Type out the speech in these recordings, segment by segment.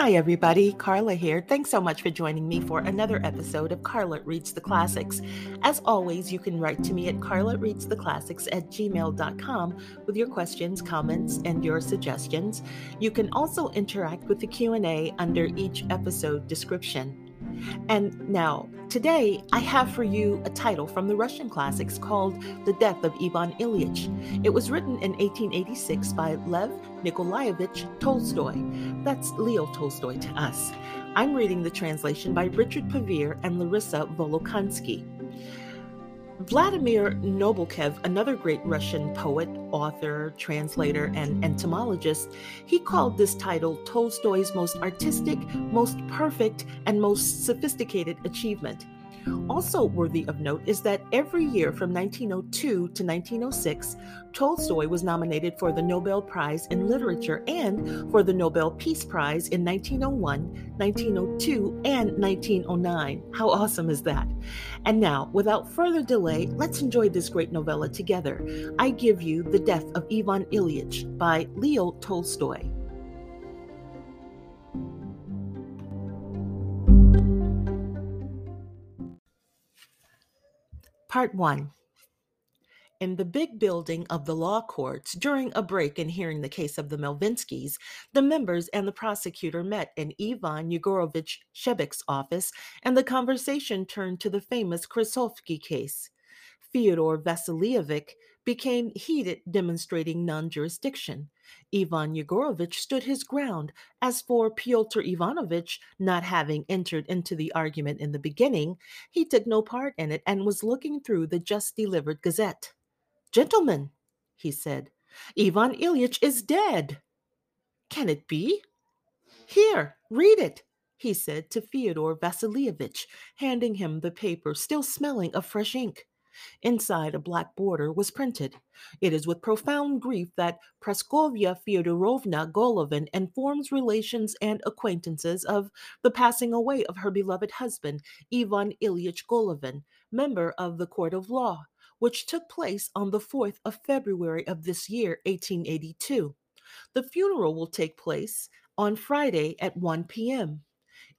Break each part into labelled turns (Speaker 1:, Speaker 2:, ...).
Speaker 1: Hi, everybody. Karla here. Thanks so much for joining me for another episode of Karla Reads the Classics. As always, you can write to me at karlareadstheclassics at gmail.com with your questions, comments, and your suggestions. You can also interact with the Q&A under each episode description. And now, today, I have for you a title from the Russian classics called The Death of Ivan Ilyich. It was written in 1886 by Lev Nikolaevich Tolstoy. That's Leo Tolstoy to us. I'm reading the translation by Richard Pevear and Larissa Volokhonsky. Vladimir Nabokov, another great Russian poet, author, translator, and entomologist, he called this title Tolstoy's most artistic, most perfect, and most sophisticated achievement. Also worthy of note is that every year from 1902 to 1906, Tolstoy was nominated for the Nobel Prize in Literature and for the Nobel Peace Prize in 1901, 1902, and 1909. How awesome is that? And now, without further delay, let's enjoy this great novella together. I give you The Death of Ivan Ilyich by Leo Tolstoy. Part 1 In the big building of the law courts, during a break in hearing the case of the Melvinskys, the members and the prosecutor met in Ivan Yegorovich Shebek's office, and the conversation turned to the famous Krasovsky case. Fyodor Vasilievich became heated, demonstrating non jurisdiction. Ivan Yegorovich stood his ground. As for Pyotr Ivanovich, not having entered into the argument in the beginning, he took no part in it and was looking through the just delivered gazette. Gentlemen, he said, Ivan Ilyich is dead. Can it be? Here, read it, he said to Fyodor Vasilievich, handing him the paper still smelling of fresh ink. Inside a black border was printed It is with profound grief that Praskovya Fyodorovna Golovin informs relations and acquaintances of the passing away of her beloved husband, Ivan Ilyich Golovin, member of the Court of Law, which took place on the 4th of February of this year, 1882. The funeral will take place on Friday at 1 p.m.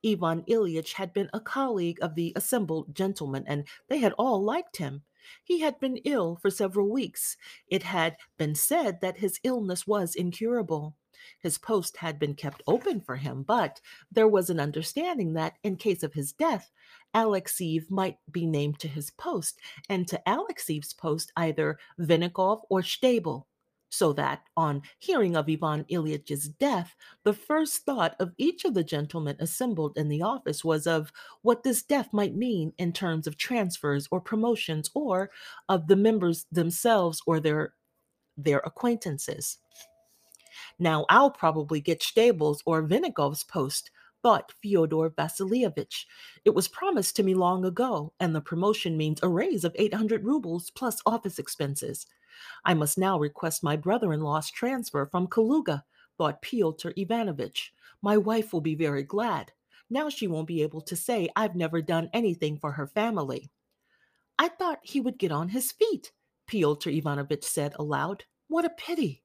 Speaker 1: Ivan Ilyich had been a colleague of the assembled gentlemen, and they had all liked him. He had been ill for several weeks. It had been said that his illness was incurable. His post had been kept open for him, but there was an understanding that, in case of his death, Alexeyev might be named to his post, and to Alexeyev's post either Vinnikov or Stabel so that, on hearing of Ivan Ilyich's death, the first thought of each of the gentlemen assembled in the office was of what this death might mean in terms of transfers or promotions or of the members themselves or their their acquaintances. Now I'll probably get Stabel's or Vinnikov's post, thought Fyodor Vasilievich. It was promised to me long ago, and the promotion means a raise of 800 rubles plus office expenses. I must now request my brother in law's transfer from Kaluga, thought Pyotr Ivanovitch. My wife will be very glad. Now she won't be able to say I've never done anything for her family. I thought he would get on his feet, Pyotr Ivanovitch said aloud. What a pity!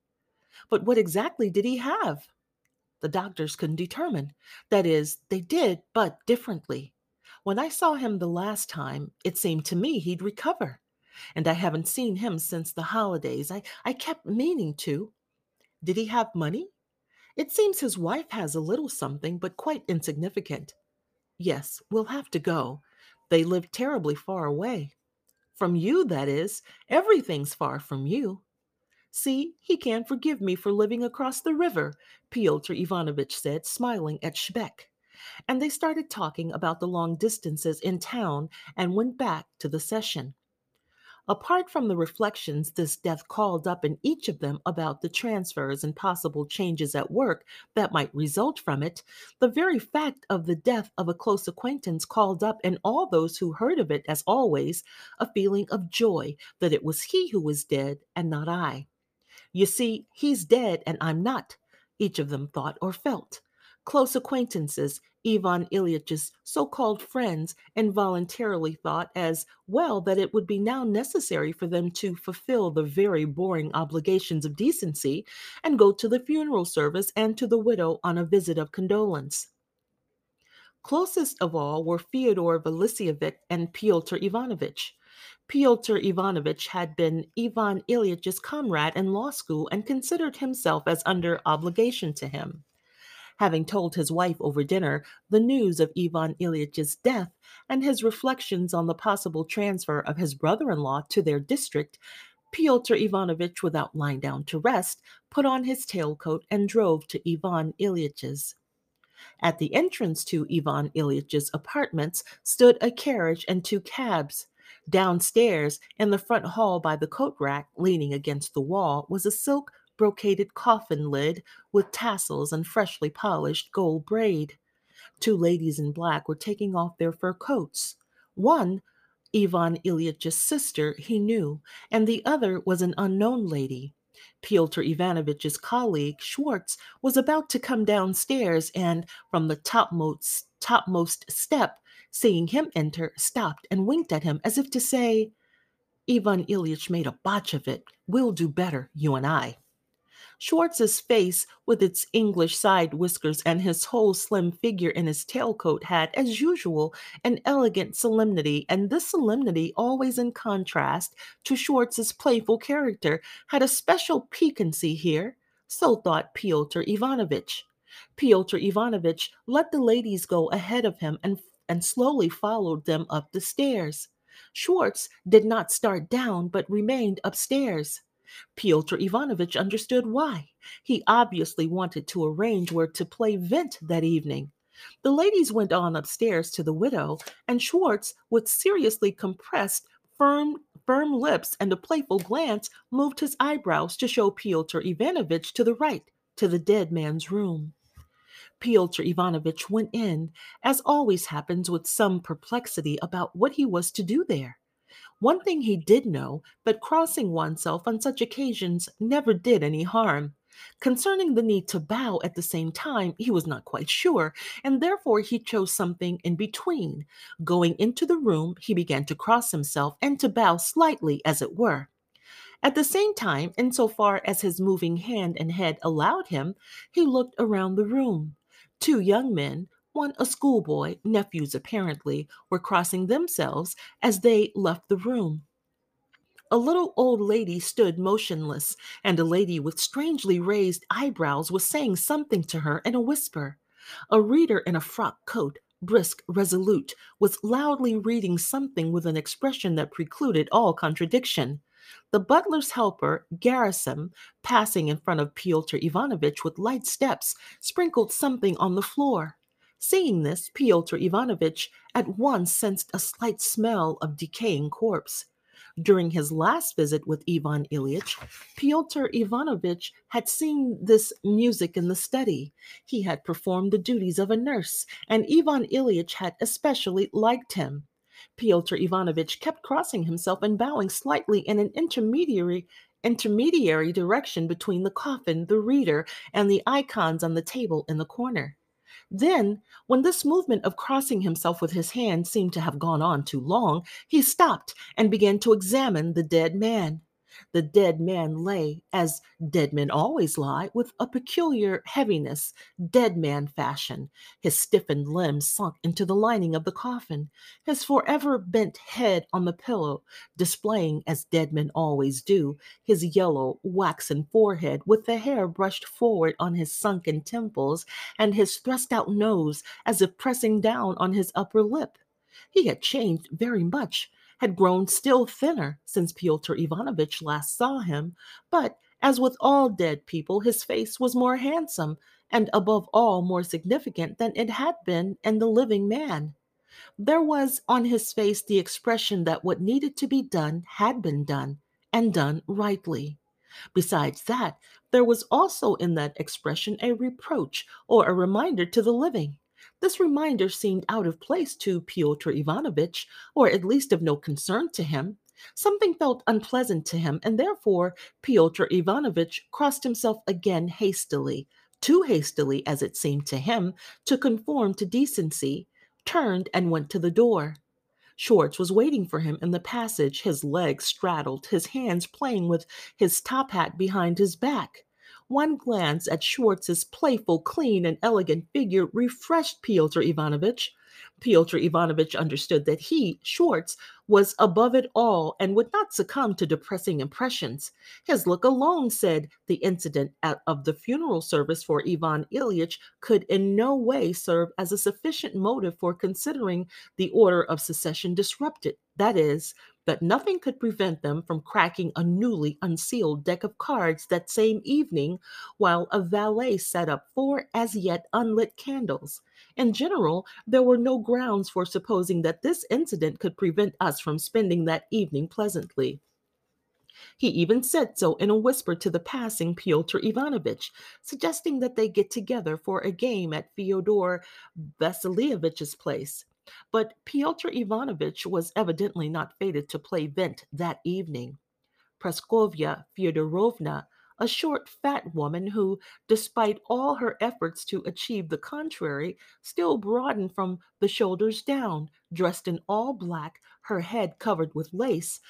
Speaker 1: But what exactly did he have? The doctors couldn't determine. That is, they did, but differently. When I saw him the last time, it seemed to me he'd recover and I haven't seen him since the holidays. I, I kept meaning to. Did he have money? It seems his wife has a little something, but quite insignificant. Yes, we'll have to go. They live terribly far away. From you, that is. Everything's far from you. See, he can't forgive me for living across the river, Pyotr Ivanovitch said, smiling at Shebek. And they started talking about the long distances in town and went back to the session. Apart from the reflections this death called up in each of them about the transfers and possible changes at work that might result from it, the very fact of the death of a close acquaintance called up in all those who heard of it, as always, a feeling of joy that it was he who was dead and not I. You see, he's dead and I'm not, each of them thought or felt. Close acquaintances, Ivan Ilyich's so called friends, involuntarily thought as well that it would be now necessary for them to fulfill the very boring obligations of decency and go to the funeral service and to the widow on a visit of condolence. Closest of all were Fyodor Vasilyevich and Pyotr Ivanovich. Pyotr Ivanovich had been Ivan Ilyich's comrade in law school and considered himself as under obligation to him. Having told his wife over dinner the news of Ivan Ilyich's death and his reflections on the possible transfer of his brother in law to their district, Pyotr Ivanovich, without lying down to rest, put on his tailcoat and drove to Ivan Ilyich's. At the entrance to Ivan Ilyich's apartments stood a carriage and two cabs. Downstairs, in the front hall by the coat rack, leaning against the wall, was a silk brocaded coffin lid with tassels and freshly polished gold braid. Two ladies in black were taking off their fur coats. One, Ivan Ilyich's sister, he knew, and the other was an unknown lady. Pyotr Ivanovitch's colleague, Schwartz, was about to come downstairs and, from the topmost, topmost step, seeing him enter, stopped and winked at him as if to say, Ivan Ilyich made a botch of it. We'll do better, you and I. Schwartz's face, with its English side whiskers and his whole slim figure in his tailcoat, had, as usual, an elegant solemnity, and this solemnity, always in contrast to Schwartz's playful character, had a special piquancy here. So thought Pyotr Ivanovitch. Pyotr Ivanovitch let the ladies go ahead of him and, and slowly followed them up the stairs. Schwartz did not start down, but remained upstairs. Pyotr Ivanovitch understood why. He obviously wanted to arrange where to play vint that evening. The ladies went on upstairs to the widow, and Schwartz, with seriously compressed, firm, firm lips and a playful glance, moved his eyebrows to show Pyotr Ivanovitch to the right, to the dead man's room. Pyotr Ivanovitch went in, as always happens with some perplexity about what he was to do there. One thing he did know, but crossing oneself on such occasions never did any harm. Concerning the need to bow at the same time, he was not quite sure, and therefore he chose something in between. Going into the room, he began to cross himself and to bow slightly, as it were. At the same time, insofar as his moving hand and head allowed him, he looked around the room. Two young men, one a schoolboy, nephews apparently, were crossing themselves as they left the room. A little old lady stood motionless, and a lady with strangely raised eyebrows was saying something to her in a whisper. A reader in a frock coat, brisk, resolute, was loudly reading something with an expression that precluded all contradiction. The butler's helper, Gerasim, passing in front of Pyotr Ivanovitch with light steps, sprinkled something on the floor. Seeing this, Pyotr Ivanovitch at once sensed a slight smell of decaying corpse. During his last visit with Ivan Ilyich, Pyotr Ivanovitch had seen this muzhik in the study. He had performed the duties of a nurse, and Ivan Ilyich had especially liked him. Pyotr Ivanovitch kept crossing himself and bowing slightly in an intermediary intermediary direction between the coffin, the reader, and the icons on the table in the corner. Then, when this movement of crossing himself with his hand seemed to have gone on too long, he stopped and began to examine the dead man. The dead man lay, as dead men always lie, with a peculiar heaviness, dead man fashion. His stiffened limbs sunk into the lining of the coffin, his forever bent head on the pillow, displaying, as dead men always do, his yellow, waxen forehead with the hair brushed forward on his sunken temples, and his thrust out nose as if pressing down on his upper lip. He had changed very much had grown still thinner since Pyotr Ivanovitch last saw him, but as with all dead people, his face was more handsome and above all more significant than it had been in the living man. There was on his face the expression that what needed to be done had been done, and done rightly. Besides that, there was also in that expression a reproach or a reminder to the living. This reminder seemed out of place to Pyotr Ivanovitch, or at least of no concern to him. Something felt unpleasant to him, and therefore Pyotr Ivanovitch crossed himself again hastily, too hastily as it seemed to him to conform to decency, turned and went to the door. Schwartz was waiting for him in the passage, his legs straddled, his hands playing with his top hat behind his back. One glance at Schwartz's playful, clean, and elegant figure refreshed Pyotr Ivanovitch. Pyotr Ivanovitch understood that he, Schwartz, was above it all and would not succumb to depressing impressions. His look alone said the incident at, of the funeral service for Ivan Ilyich could in no way serve as a sufficient motive for considering the order of succession disrupted. That is, that nothing could prevent them from cracking a newly unsealed deck of cards that same evening while a valet set up four as yet unlit candles. In general, there were no grounds for supposing that this incident could prevent us from spending that evening pleasantly. He even said so in a whisper to the passing Pyotr Ivanovitch, suggesting that they get together for a game at Fyodor Vasilievich's place. But Pyotr Ivanovitch was evidently not fated to play vint that evening. Praskovya Fyodorovna, a short, fat woman who, despite all her efforts to achieve the contrary, still broadened from the shoulders down, dressed in all black, her head covered with lace,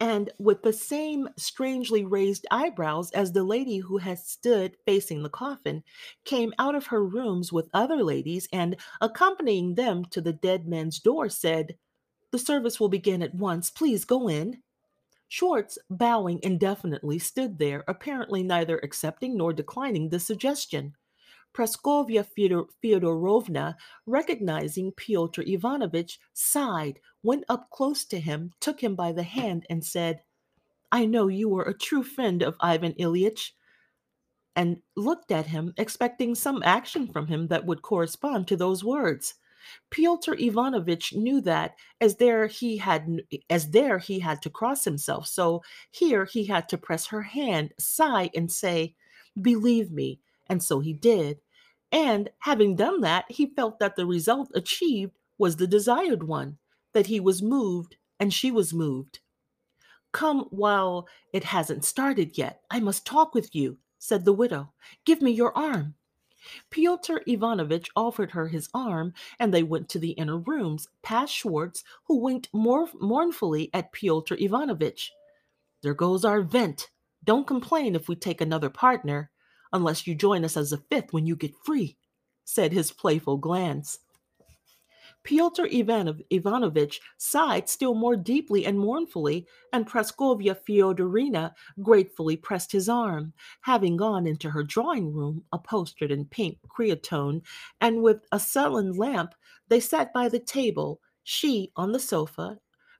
Speaker 1: and with the same strangely raised eyebrows as the lady who had stood facing the coffin, came out of her rooms with other ladies and, accompanying them to the dead man's door, said, The service will begin at once. Please go in. Schwartz, bowing indefinitely, stood there, apparently neither accepting nor declining the suggestion. Praskovya Fyodorovna, recognizing Pyotr Ivanovitch, sighed, went up close to him, took him by the hand, and said, I know you are a true friend of Ivan Ilyich, and looked at him, expecting some action from him that would correspond to those words. Pyotr Ivanovitch knew that as there he had as there he had to cross himself, so here he had to press her hand, sigh, and say, Believe me, and so he did. And having done that, he felt that the result achieved was the desired one, that he was moved and she was moved. Come while it hasn't started yet. I must talk with you, said the widow. Give me your arm. Pyotr Ivanovitch offered her his arm, and they went to the inner rooms, past Schwartz, who winked more mournfully at Pyotr Ivanovitch. There goes our vint. Don't complain if we take another partner unless you join us as a fifth when you get free, said his playful glance. Pyotr Ivanov- Ivanovitch sighed still more deeply and mournfully, and Praskovya Fyodorina gratefully pressed his arm. Having gone into her drawing room, upholstered in pink cretonne, and with a sullen lamp, they sat by the table, she on the sofa,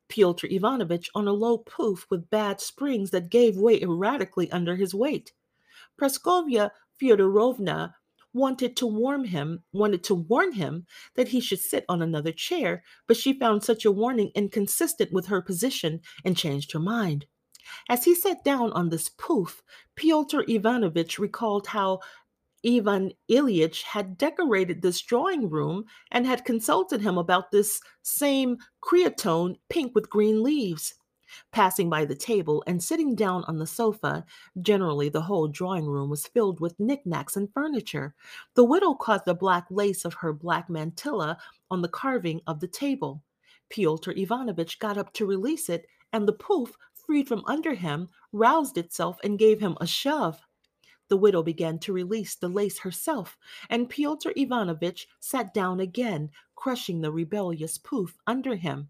Speaker 1: Pyotr Ivanovitch on a low pouf with bad springs that gave way erratically under his weight. Praskovya Fyodorovna wanted to warn him, wanted to warn him that he should sit on another chair, but she found such a warning inconsistent with her position and changed her mind. As he sat down on this pouf, Pyotr Ivanovitch recalled how Ivan Ilyich had decorated this drawing room and had consulted him about this same cretonne pink with green leaves. Passing by the table and sitting down on the sofa, generally the whole drawing room was filled with knickknacks and furniture. The widow caught the black lace of her black mantilla on the carving of the table. Pyotr Ivanovitch got up to release it, and the pouf, freed from under him, roused itself and gave him a shove. The widow began to release the lace herself, and Pyotr Ivanovitch sat down again, crushing the rebellious pouf under him.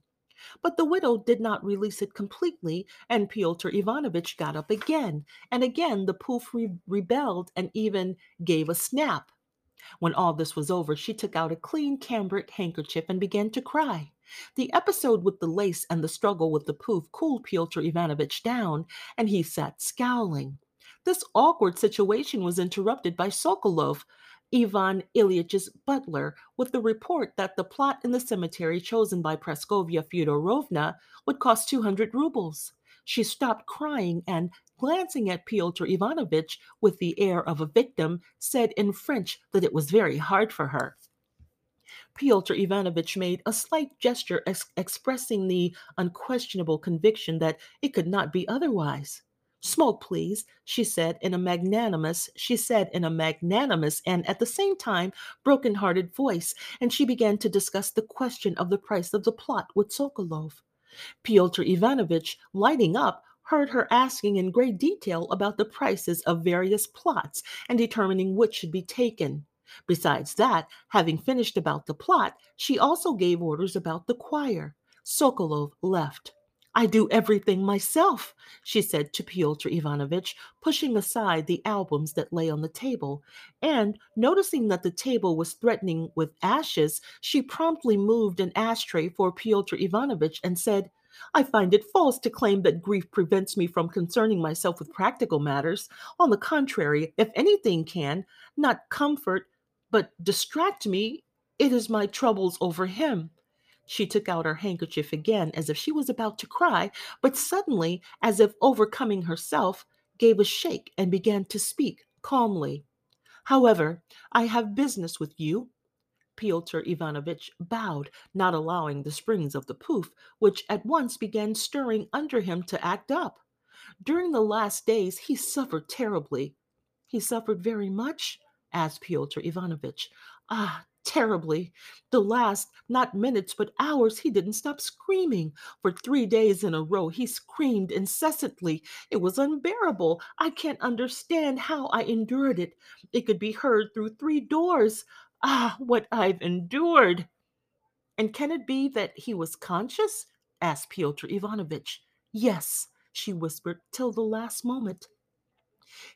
Speaker 1: But the widow did not release it completely, and Pyotr Ivanovitch got up again, and again the pouf re- rebelled and even gave a snap. When all this was over, she took out a clean cambric handkerchief and began to cry. The episode with the lace and the struggle with the pouf cooled Pyotr Ivanovitch down, and he sat scowling. This awkward situation was interrupted by Sokolov, Ivan Ilyich's butler with the report that the plot in the cemetery chosen by Praskovya Fyodorovna would cost 200 rubles. She stopped crying and, glancing at Pyotr Ivanovitch with the air of a victim, said in French that it was very hard for her. Pyotr Ivanovitch made a slight gesture ex- expressing the unquestionable conviction that it could not be otherwise. Smoke, please, she said in a magnanimous, she said in a magnanimous and at the same time broken-hearted voice, and she began to discuss the question of the price of the plot with Sokolov. Pyotr Ivanovitch, lighting up, heard her asking in great detail about the prices of various plots and determining which should be taken. Besides that, having finished about the plot, she also gave orders about the choir. Sokolov left. I do everything myself, she said to Pyotr Ivanovitch, pushing aside the albums that lay on the table. And, noticing that the table was threatening with ashes, she promptly moved an ashtray for Pyotr Ivanovitch and said, I find it false to claim that grief prevents me from concerning myself with practical matters. On the contrary, if anything can, not comfort, but distract me, it is my troubles over him. She took out her handkerchief again as if she was about to cry, but suddenly, as if overcoming herself, gave a shake and began to speak calmly. However, I have business with you. Pyotr Ivanovitch bowed, not allowing the springs of the pouf, which at once began stirring under him to act up. During the last days, he suffered terribly. He suffered very much? asked Pyotr Ivanovitch. Ah, terribly. The last, not minutes, but hours, he didn't stop screaming. For three days in a row, he screamed incessantly. It was unbearable. I can't understand how I endured it. It could be heard through three doors. Ah, what I've endured. And can it be that he was conscious? asked Pyotr Ivanovitch. Yes, she whispered, till the last moment.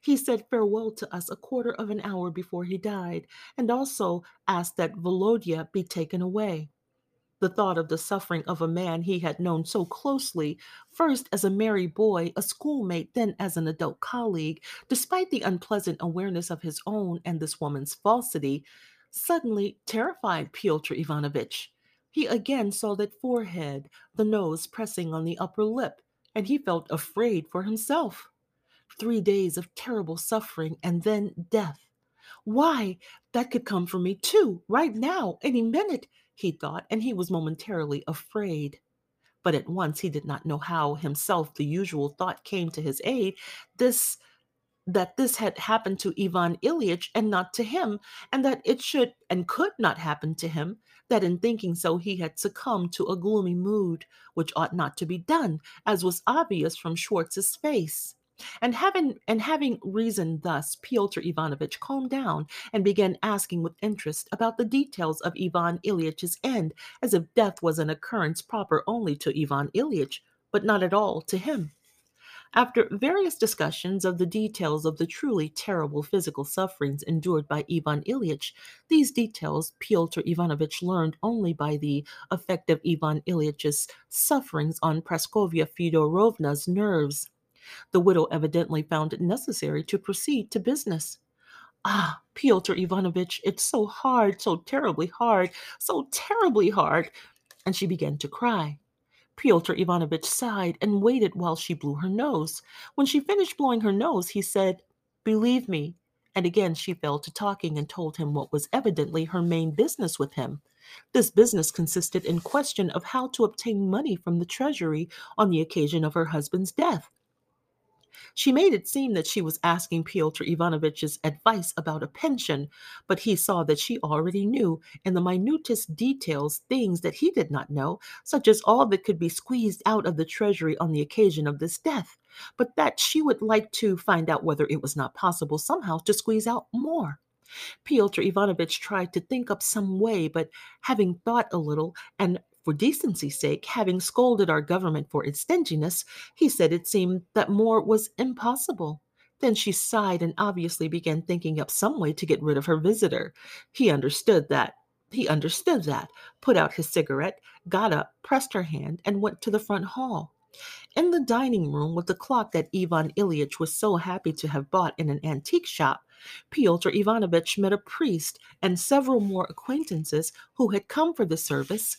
Speaker 1: He said farewell to us a quarter of an hour before he died, and also asked that Volodya be taken away. The thought of the suffering of a man he had known so closely, first as a merry boy, a schoolmate, then as an adult colleague, despite the unpleasant awareness of his own and this woman's falsity, suddenly terrified Pyotr Ivanovitch. He again saw that forehead, the nose pressing on the upper lip, and he felt afraid for himself three days of terrible suffering, and then death. Why, that could come for me too, right now, any minute, he thought, and he was momentarily afraid. But at once he did not know how himself the usual thought came to his aid. This that this had happened to Ivan Ilyich and not to him, and that it should and could not happen to him, that in thinking so he had succumbed to a gloomy mood, which ought not to be done, as was obvious from Schwartz's face. And having and having reasoned thus, Pyotr Ivanovitch calmed down and began asking with interest about the details of Ivan Ilyich's end, as if death was an occurrence proper only to Ivan Ilyich, but not at all to him. After various discussions of the details of the truly terrible physical sufferings endured by Ivan Ilyich, these details Pyotr Ivanovitch learned only by the effect of Ivan Ilyich's sufferings on Praskovya Feodorovna's nerves. The widow evidently found it necessary to proceed to business. Ah, Pyotr Ivanovitch, it's so hard, so terribly hard, so terribly hard. And she began to cry. Pyotr Ivanovitch sighed and waited while she blew her nose. When she finished blowing her nose, he said, Believe me. And again she fell to talking and told him what was evidently her main business with him. This business consisted in question of how to obtain money from the treasury on the occasion of her husband's death. She made it seem that she was asking Pyotr Ivanovitch's advice about a pension, but he saw that she already knew in the minutest details things that he did not know, such as all that could be squeezed out of the treasury on the occasion of this death, but that she would like to find out whether it was not possible somehow to squeeze out more. Pyotr Ivanovitch tried to think up some way, but having thought a little and for decency's sake, having scolded our government for its stinginess, he said it seemed that more was impossible. Then she sighed and obviously began thinking up some way to get rid of her visitor. He understood that. He understood that, put out his cigarette, got up, pressed her hand, and went to the front hall. In the dining room with the clock that Ivan Ilyich was so happy to have bought in an antique shop, Pyotr Ivanovitch met a priest and several more acquaintances who had come for the service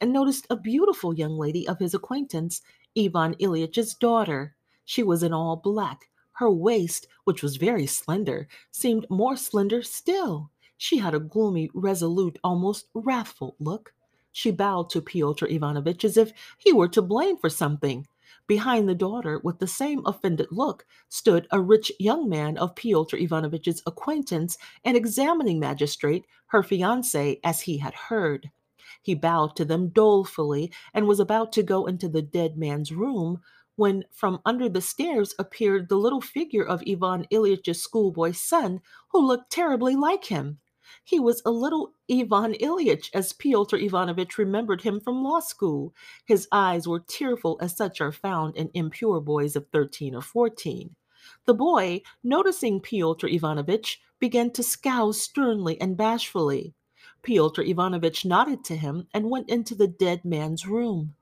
Speaker 1: and noticed a beautiful young lady of his acquaintance, Ivan Ilyich's daughter. She was in all black. Her waist, which was very slender, seemed more slender still. She had a gloomy, resolute, almost wrathful look. She bowed to Pyotr Ivanovitch as if he were to blame for something. Behind the daughter, with the same offended look, stood a rich young man of Pyotr Ivanovitch's acquaintance, an examining magistrate, her fiancé, as he had heard. He bowed to them dolefully and was about to go into the dead man's room when from under the stairs appeared the little figure of Ivan Ilyich's schoolboy son, who looked terribly like him. He was a little Ivan Ilyich, as Pyotr Ivanovitch remembered him from law school. His eyes were tearful, as such are found in impure boys of thirteen or fourteen. The boy, noticing Pyotr Ivanovitch, began to scowl sternly and bashfully. Pyotr Ivanovitch nodded to him and went into the dead man's room.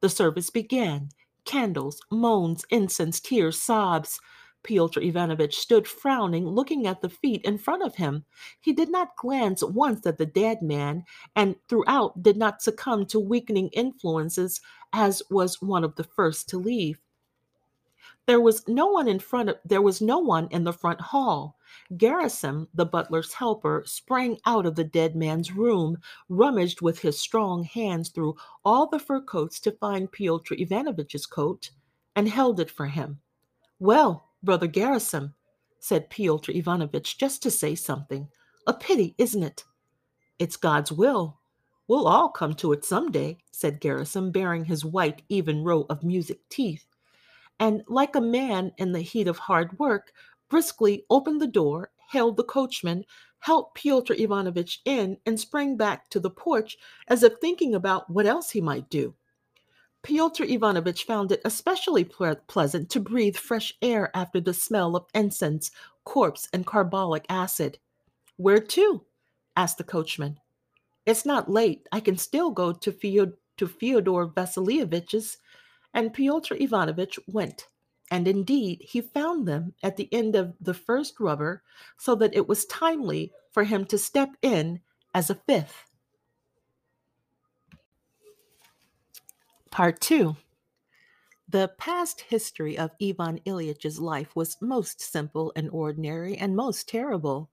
Speaker 1: The service began. Candles, moans, incense, tears, sobs. Pyotr Ivanovitch stood frowning, looking at the feet in front of him. He did not glance once at the dead man, and throughout did not succumb to weakening influences, as was one of the first to leave. There was no one in front of there was no one in the front hall. Gerasim, the butler's helper, sprang out of the dead man's room, rummaged with his strong hands through all the fur coats to find Pyotr Ivanovitch's coat, and held it for him. Well, Brother Gerasim, said Pyotr Ivanovitch, just to say something. A pity, isn't it? It's God's will. We'll all come to it some day, said Gerasim, baring his white, even row of muzhik teeth. And like a man in the heat of hard work, briskly opened the door, hailed the coachman, helped Pyotr Ivanovitch in, and sprang back to the porch as if thinking about what else he might do. Pyotr Ivanovitch found it especially ple- pleasant to breathe fresh air after the smell of incense, corpse, and carbolic acid. Where to? asked the coachman. It's not late. I can still go to, Fyod- to Fyodor Vasilievich's. And Pyotr Ivanovitch went. And indeed, he found them at the end of the first rubber, so that it was timely for him to step in as a fifth. Part 2 The past history of Ivan Ilyich's life was most simple and ordinary and most terrible.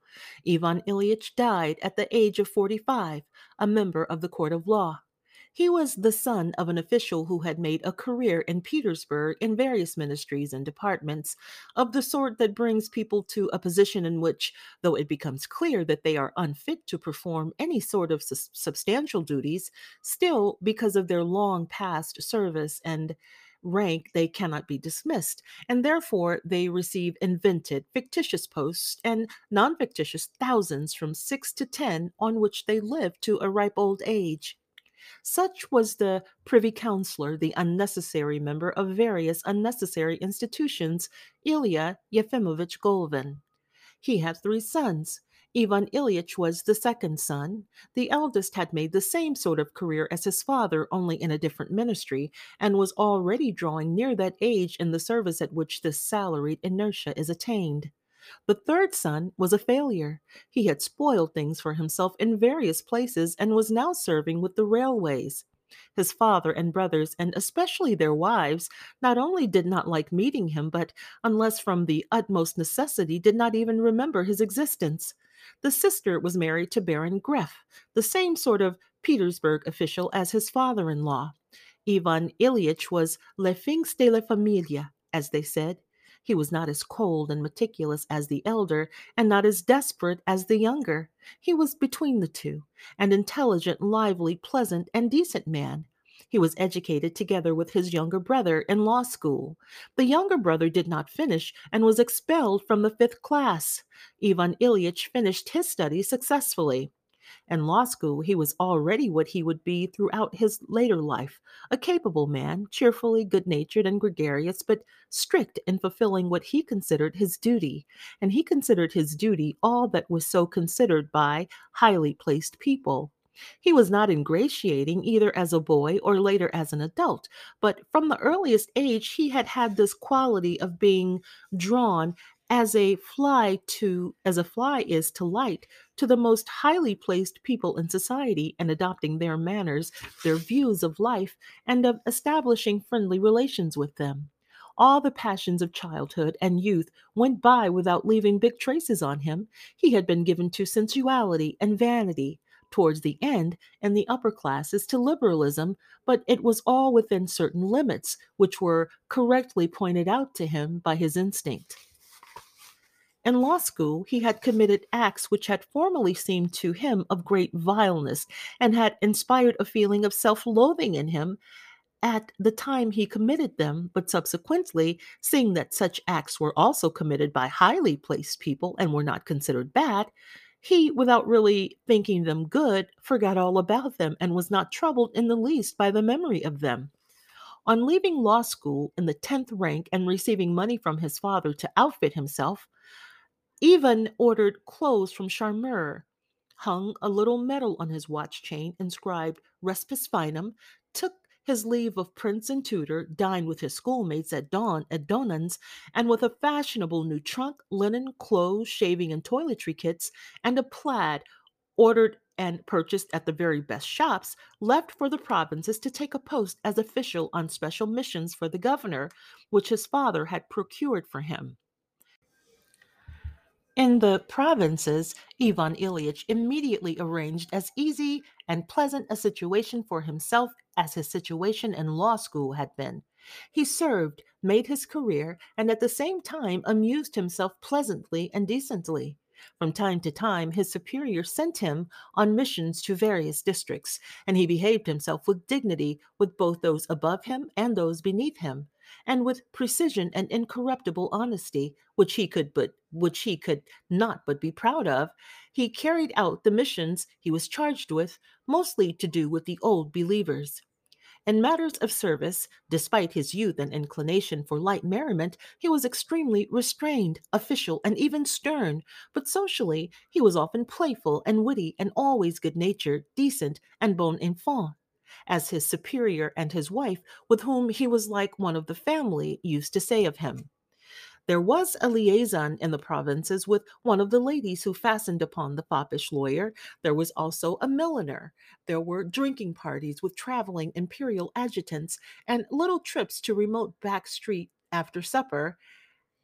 Speaker 1: Ivan Ilyich died at the age of 45, a member of the court of law. He was the son of an official who had made a career in Petersburg in various ministries and departments, of the sort that brings people to a position in which, though it becomes clear that they are unfit to perform any sort of su- substantial duties, still, because of their long past service and rank, they cannot be dismissed, and therefore they receive invented, fictitious posts and non fictitious thousands from six to ten on which they live to a ripe old age. Such was the privy councillor, the unnecessary member of various unnecessary institutions, Ilya Yefimovitch Golovin. He had three sons. Ivan Ilyich was the second son. The eldest had made the same sort of career as his father, only in a different ministry, and was already drawing near that age in the service at which this salaried inertia is attained. The third son was a failure. He had spoiled things for himself in various places and was now serving with the railways. His father and brothers, and especially their wives, not only did not like meeting him, but, unless from the utmost necessity, did not even remember his existence. The sister was married to Baron Greff, the same sort of Petersburg official as his father in law. Ivan Ilyich was le fils de la famille, as they said. He was not as cold and meticulous as the elder, and not as desperate as the younger. He was between the two, an intelligent, lively, pleasant, and decent man. He was educated together with his younger brother in law school. The younger brother did not finish and was expelled from the fifth class. Ivan Ilyich finished his studies successfully. In law school, he was already what he would be throughout his later life a capable man, cheerfully good natured and gregarious, but strict in fulfilling what he considered his duty. And he considered his duty all that was so considered by highly placed people. He was not ingratiating either as a boy or later as an adult, but from the earliest age he had had this quality of being drawn as a fly to as a fly is to light to the most highly placed people in society and adopting their manners their views of life and of establishing friendly relations with them. All the passions of childhood and youth went by without leaving big traces on him. He had been given to sensuality and vanity. Towards the end and the upper classes to liberalism, but it was all within certain limits, which were correctly pointed out to him by his instinct. In law school, he had committed acts which had formerly seemed to him of great vileness and had inspired a feeling of self loathing in him at the time he committed them, but subsequently, seeing that such acts were also committed by highly placed people and were not considered bad, he, without really thinking them good, forgot all about them and was not troubled in the least by the memory of them. On leaving law school in the 10th rank and receiving money from his father to outfit himself, Ivan ordered clothes from Charmeur, hung a little medal on his watch chain inscribed Respice Finem, took his leave of prince and tutor, dined with his schoolmates at dawn at Donon's, and with a fashionable new trunk, linen, clothes, shaving and toiletry kits, and a plaid ordered and purchased at the very best shops, left for the provinces to take a post as official on special missions for the governor, which his father had procured for him. In the provinces, Ivan Ilyich immediately arranged as easy and pleasant a situation for himself as his situation in law school had been. He served, made his career, and at the same time amused himself pleasantly and decently. From time to time, his superior sent him on missions to various districts, and he behaved himself with dignity with both those above him and those beneath him and with precision and incorruptible honesty, which he could but which he could not but be proud of, he carried out the missions he was charged with, mostly to do with the old believers. In matters of service, despite his youth and inclination for light merriment, he was extremely restrained, official, and even stern, but socially he was often playful and witty and always good natured, decent, and bon enfant as his superior and his wife, with whom he was like one of the family, used to say of him. There was a liaison in the provinces with one of the ladies who fastened upon the foppish lawyer. There was also a milliner. There were drinking parties with traveling imperial adjutants and little trips to remote back street after supper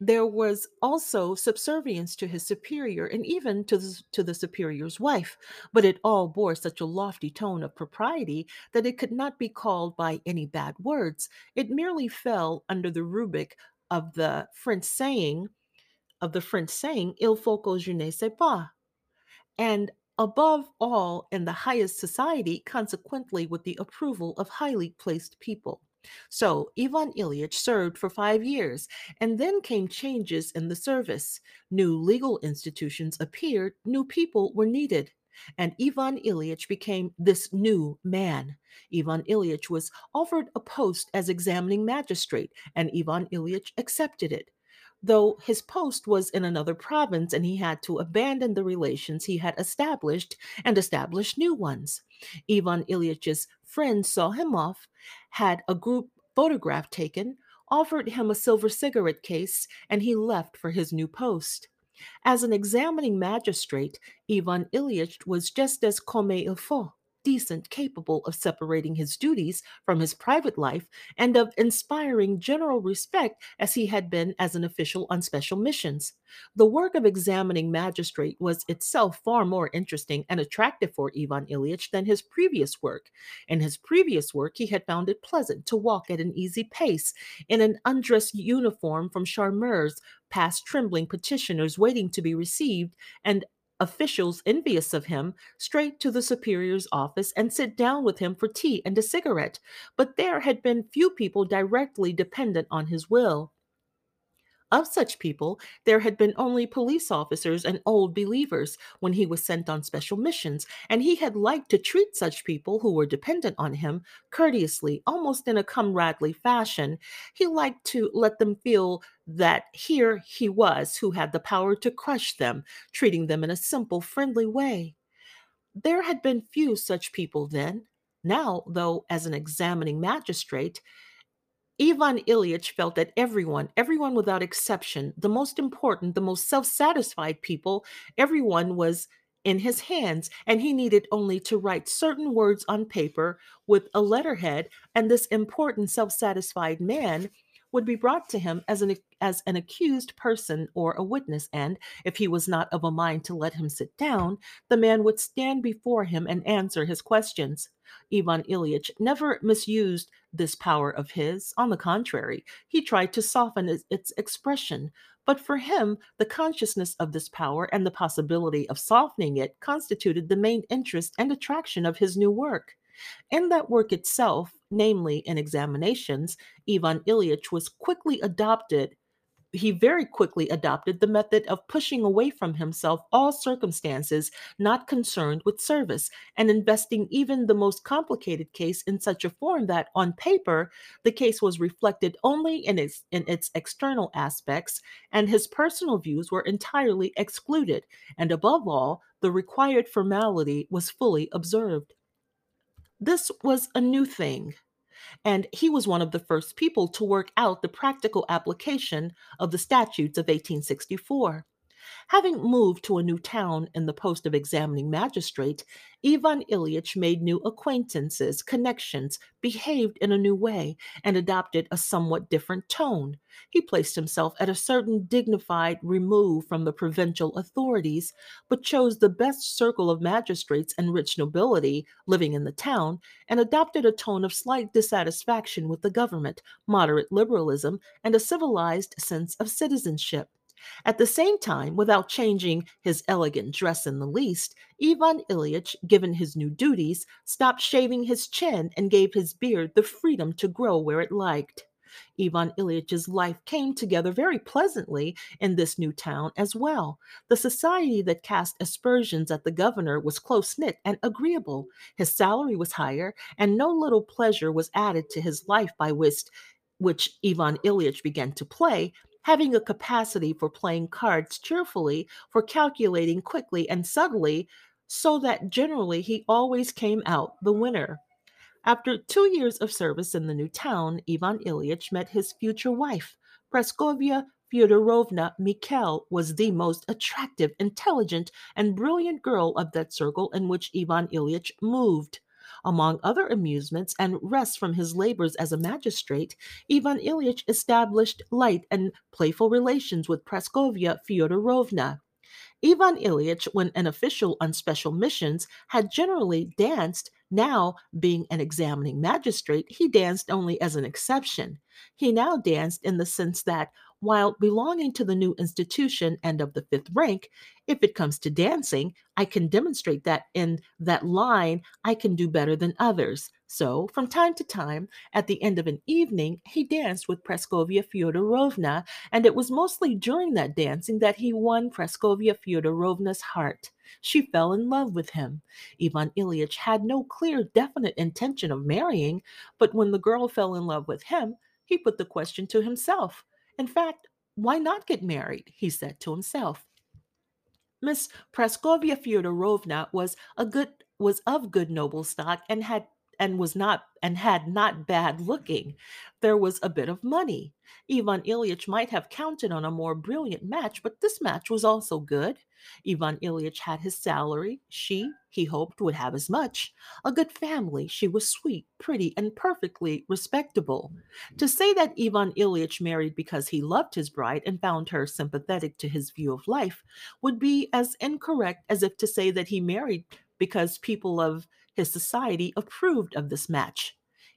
Speaker 1: there was also subservience to his superior and even to the, to the superior's wife, but it all bore such a lofty tone of propriety that it could not be called by any bad words. It merely fell under the rubric of the French saying, of the French saying, il faut que jeunesse se passe. And above all, in the highest society, consequently with the approval of highly placed people. So Ivan Ilyich served for five years, and then came changes in the service. New legal institutions appeared, new people were needed. And Ivan Ilyich became this new man. Ivan Ilyich was offered a post as examining magistrate, and Ivan Ilyich accepted it though his post was in another province and he had to abandon the relations he had established and establish new ones. Ivan Ilyich's friends saw him off, had a group photograph taken, offered him a silver cigarette case, and he left for his new post. As an examining magistrate, Ivan Ilyich was just as comme il faut decent, capable of separating his duties from his private life, and of inspiring general respect as he had been as an official on special missions. The work of examining magistrate was itself far more interesting and attractive for Ivan Ilyich than his previous work. In his previous work, he had found it pleasant to walk at an easy pace in an undress uniform from Charmeur's past trembling petitioners waiting to be received and officials envious of him straight to the superior's office and sit down with him for tea and a cigarette, but there had been few people directly dependent on his will. Of such people, there had been only police officers and old believers when he was sent on special missions, and he had liked to treat such people who were dependent on him courteously, almost in a comradely fashion. He liked to let them feel that here he was who had the power to crush them, treating them in a simple, friendly way. There had been few such people then. Now, though, as an examining magistrate, Ivan Ilyich felt that everyone, everyone without exception, the most important, the most self satisfied people, everyone was in his hands, and he needed only to write certain words on paper with a letterhead, and this important self satisfied man would be brought to him as an as an accused person or a witness, and if he was not of a mind to let him sit down, the man would stand before him and answer his questions. Ivan Ilyich never misused this power of his. On the contrary, he tried to soften its expression. But for him, the consciousness of this power and the possibility of softening it constituted the main interest and attraction of his new work. In that work itself, namely in examinations, Ivan Ilyich was quickly adopted he very quickly adopted the method of pushing away from himself all circumstances not concerned with service and investing even the most complicated case in such a form that on paper the case was reflected only in its in its external aspects and his personal views were entirely excluded. And above all the required formality was fully observed this was a new thing and he was one of the first people to work out the practical application of the statutes of 1864. Having moved to a new town in the post of examining magistrate, Ivan Ilyich made new acquaintances, connections, behaved in a new way, and adopted a somewhat different tone. He placed himself at a certain dignified remove from the provincial authorities, but chose the best circle of magistrates and rich nobility living in the town, and adopted a tone of slight dissatisfaction with the government, moderate liberalism, and a civilized sense of citizenship. At the same time, without changing his elegant dress in the least, Ivan Ilyich, given his new duties, stopped shaving his chin and gave his beard the freedom to grow where it liked. Ivan Ilyich's life came together very pleasantly in this new town as well. The society that cast aspersions at the governor was close knit and agreeable. His salary was higher, and no little pleasure was added to his life by whist, which Ivan Ilyich began to play, having a capacity for playing cards cheerfully, for calculating quickly and subtly, so that generally he always came out the winner. After two years of service in the new town, Ivan Ilyich met his future wife. Praskovia Fyodorovna Mikhel was the most attractive, intelligent, and brilliant girl of that circle in which Ivan Ilyich moved. Among other amusements and rest from his labors as a magistrate, Ivan Ilyich established light and playful relations with Praskovya Fyodorovna. Ivan Ilyich, when an official on special missions, had generally danced. Now, being an examining magistrate, he danced only as an exception. He now danced in the sense that, while belonging to the new institution and of the fifth rank, if it comes to dancing, I can demonstrate that in that line I can do better than others. So, from time to time, at the end of an evening, he danced with Praskovia Fyodorovna, and it was mostly during that dancing that he won Praskovia Fyodorovna's heart. She fell in love with him. Ivan Ilyich had no clear, definite intention of marrying, but when the girl fell in love with him, he put the question to himself in fact, why not get married? he said to himself. Miss Praskovya Fyodorovna was a good was of good noble stock and had and was not and had not bad looking. There was a bit of money. Ivan Ilyich might have counted on a more brilliant match, but this match was also good. Ivan Ilyich had his salary. She, he hoped, would have as much. A good family. She was sweet, pretty, and perfectly respectable. To say that Ivan Ilyich married because he loved his bride and found her sympathetic to his view of life would be as incorrect as if to say that he married because people of his society approved of this match.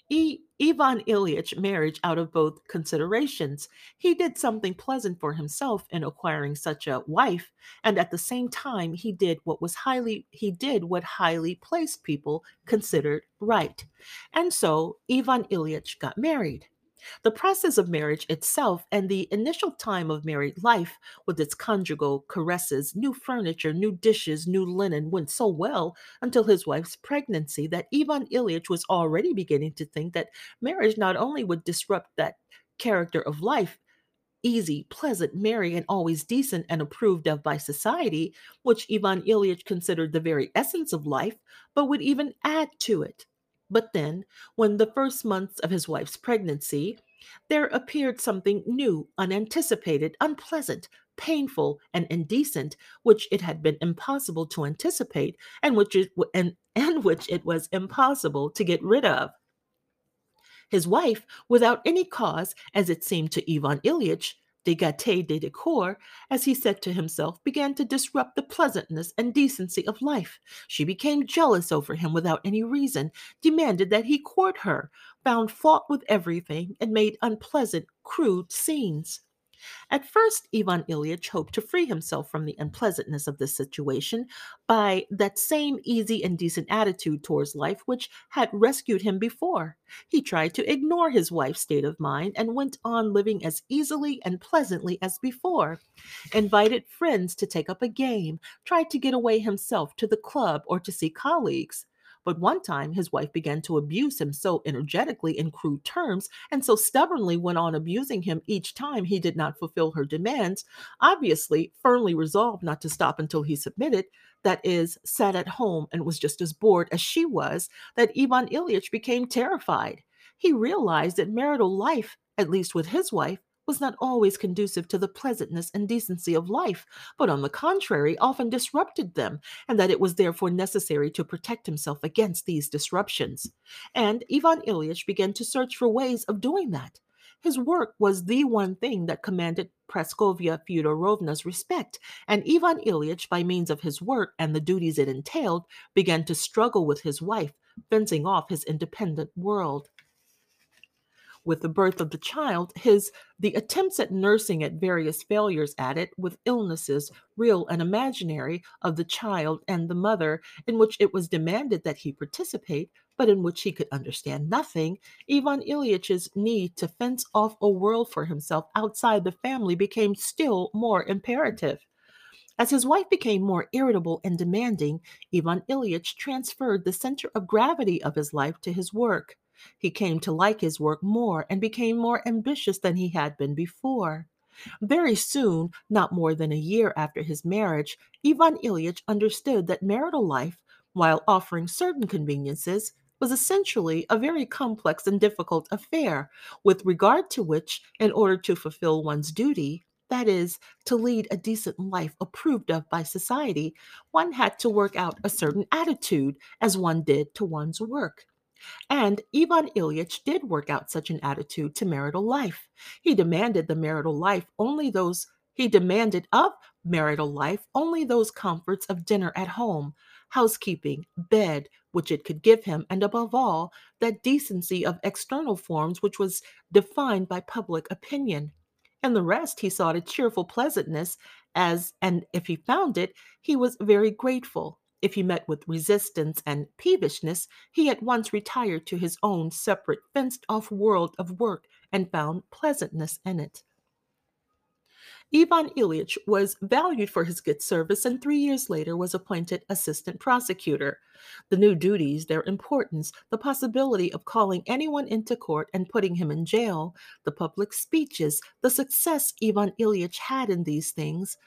Speaker 1: E- Ivan Ilyich marriage out of both considerations. He did something pleasant for himself in acquiring such a wife, and at the same time he did what was highly he did what highly placed people considered right. And so Ivan Ilyich got married. The process of marriage itself and the initial time of married life, with its conjugal caresses, new furniture, new dishes, new linen, went so well until his wife's pregnancy that Ivan Ilyich was already beginning to think that marriage not only would disrupt that character of life, easy, pleasant, merry, and always decent and approved of by society, which Ivan Ilyich considered the very essence of life, but would even add to it. But then, when the first months of his wife's pregnancy, there appeared something new, unanticipated, unpleasant, painful, and indecent, which it had been impossible to anticipate, and which it, and, and which it was impossible to get rid of. His wife, without any cause, as it seemed to Ivan Ilyich, de gaieté de coeur, as he said to himself, began to disrupt the pleasantness and decency of life. She became jealous over him without any reason, demanded that he court her, found fault with everything, and made unpleasant, crude scenes. At first, Ivan Ilyich hoped to free himself from the unpleasantness of this situation by that same easy and decent attitude towards life which had rescued him before. He tried to ignore his wife's state of mind and went on living as easily and pleasantly as before. Invited friends to take up a game, tried to get away himself to the club or to see colleagues. But one time his wife began to abuse him so energetically in crude terms and so stubbornly went on abusing him each time he did not fulfill her demands, obviously firmly resolved not to stop until he submitted, that is, sat at home and was just as bored as she was, that Ivan Ilyich became terrified. He realized that marital life, at least with his wife, was not always conducive to the pleasantness and decency of life, but on the contrary, often disrupted them, and that it was therefore necessary to protect himself against these disruptions. And Ivan Ilyich began to search for ways of doing that. His work was the one thing that commanded Praskovya Fyodorovna's respect, and Ivan Ilyich, by means of his work and the duties it entailed, began to struggle with his wife, fencing off his independent world with the birth of the child, his the attempts at nursing at various failures at it with illnesses, real and imaginary, of the child and the mother, in which it was demanded that he participate, but in which he could understand nothing, Ivan Ilyich's need to fence off a world for himself outside the family became still more imperative. As his wife became more irritable and demanding, Ivan Ilyich transferred the center of gravity of his life to his work. He came to like his work more and became more ambitious than he had been before. Very soon, not more than a year after his marriage, Ivan Ilyich understood that marital life, while offering certain conveniences, was essentially a very complex and difficult affair, with regard to which, in order to fulfill one's duty, that is, to lead a decent life approved of by society, one had to work out a certain attitude as one did to one's work. And Ivan Ilyich did work out such an attitude to marital life. He demanded the marital life only those he demanded of marital life only those comforts of dinner at home, housekeeping, bed, which it could give him, and above all, that decency of external forms which was defined by public opinion. And the rest he sought a cheerful pleasantness, as, and if he found it, he was very grateful. If he met with resistance and peevishness, he at once retired to his own separate, fenced off world of work and found pleasantness in it. Ivan Ilyich was valued for his good service and three years later was appointed assistant prosecutor. The new duties, their importance, the possibility of calling anyone into court and putting him in jail, the public speeches, the success Ivan Ilyich had in these things,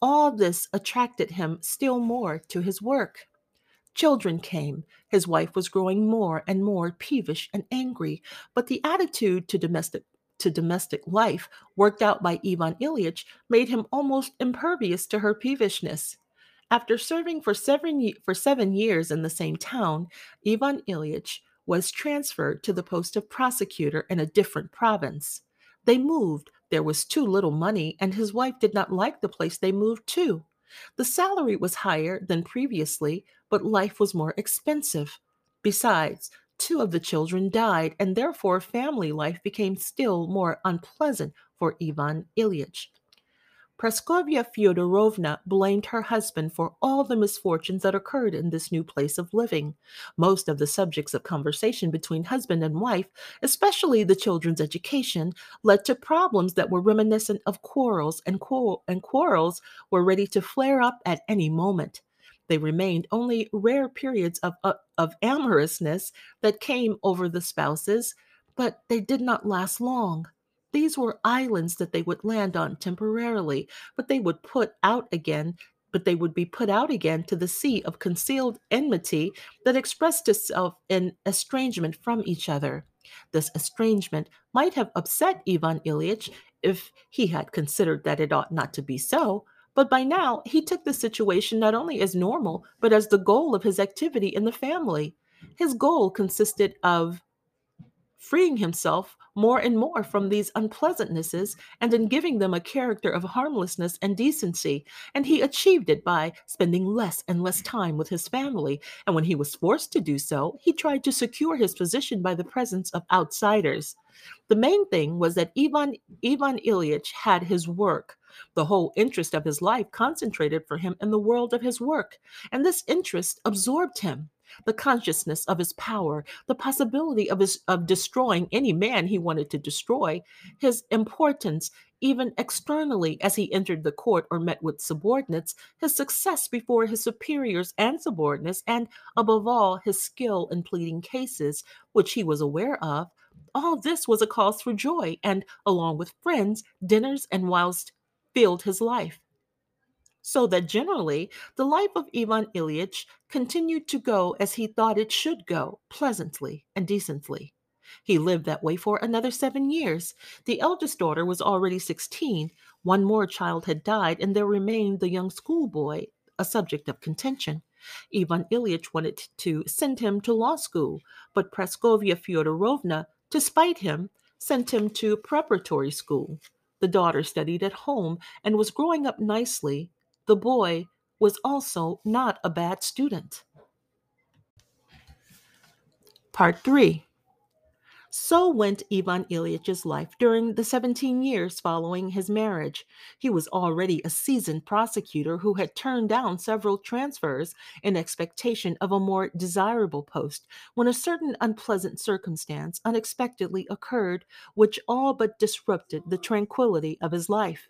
Speaker 1: all this attracted him still more to his work. Children came. His wife was growing more and more peevish and angry, but the attitude to domestic to domestic life worked out by Ivan Ilyich made him almost impervious to her peevishness. After serving for seven, for seven years in the same town, Ivan Ilyich was transferred to the post of prosecutor in a different province. They moved, there was too little money, and his wife did not like the place they moved to. The salary was higher than previously, but life was more expensive. Besides, two of the children died, and therefore family life became still more unpleasant for Ivan Ilyich. Praskovia Fyodorovna blamed her husband for all the misfortunes that occurred in this new place of living. Most of the subjects of conversation between husband and wife, especially the children's education, led to problems that were reminiscent of quarrels, and, quar- and quarrels were ready to flare up at any moment. They remained only rare periods of, uh, of amorousness that came over the spouses, but they did not last long. These were islands that they would land on temporarily, but they would put out again, but they would be put out again to the sea of concealed enmity that expressed itself in estrangement from each other. This estrangement might have upset Ivan Ilyich if he had considered that it ought not to be so, but by now he took the situation not only as normal, but as the goal of his activity in the family. His goal consisted of freeing himself more and more from these unpleasantnesses and in giving them a character of harmlessness and decency. And he achieved it by spending less and less time with his family. And when he was forced to do so, he tried to secure his position by the presence of outsiders. The main thing was that Ivan Ivan Ilyich had his work. The whole interest of his life concentrated for him in the world of his work, and this interest absorbed him the consciousness of his power, the possibility of his of destroying any man he wanted to destroy, his importance even externally as he entered the court or met with subordinates, his success before his superiors and subordinates, and above all, his skill in pleading cases, which he was aware of, all this was a cause for joy, and along with friends, dinners and whist filled his life so that generally the life of Ivan Ilyich continued to go as he thought it should go, pleasantly and decently. He lived that way for another seven years. The eldest daughter was already 16. One more child had died, and there remained the young schoolboy, a subject of contention. Ivan Ilyich wanted to send him to law school, but Praskovia Fyodorovna, to spite him, sent him to preparatory school. The daughter studied at home and was growing up nicely, the boy was also not a bad student. Part 3 so went Ivan Ilyich's life during the 17 years following his marriage. He was already a seasoned prosecutor who had turned down several transfers in expectation of a more desirable post when a certain unpleasant circumstance unexpectedly occurred, which all but disrupted the tranquility of his life.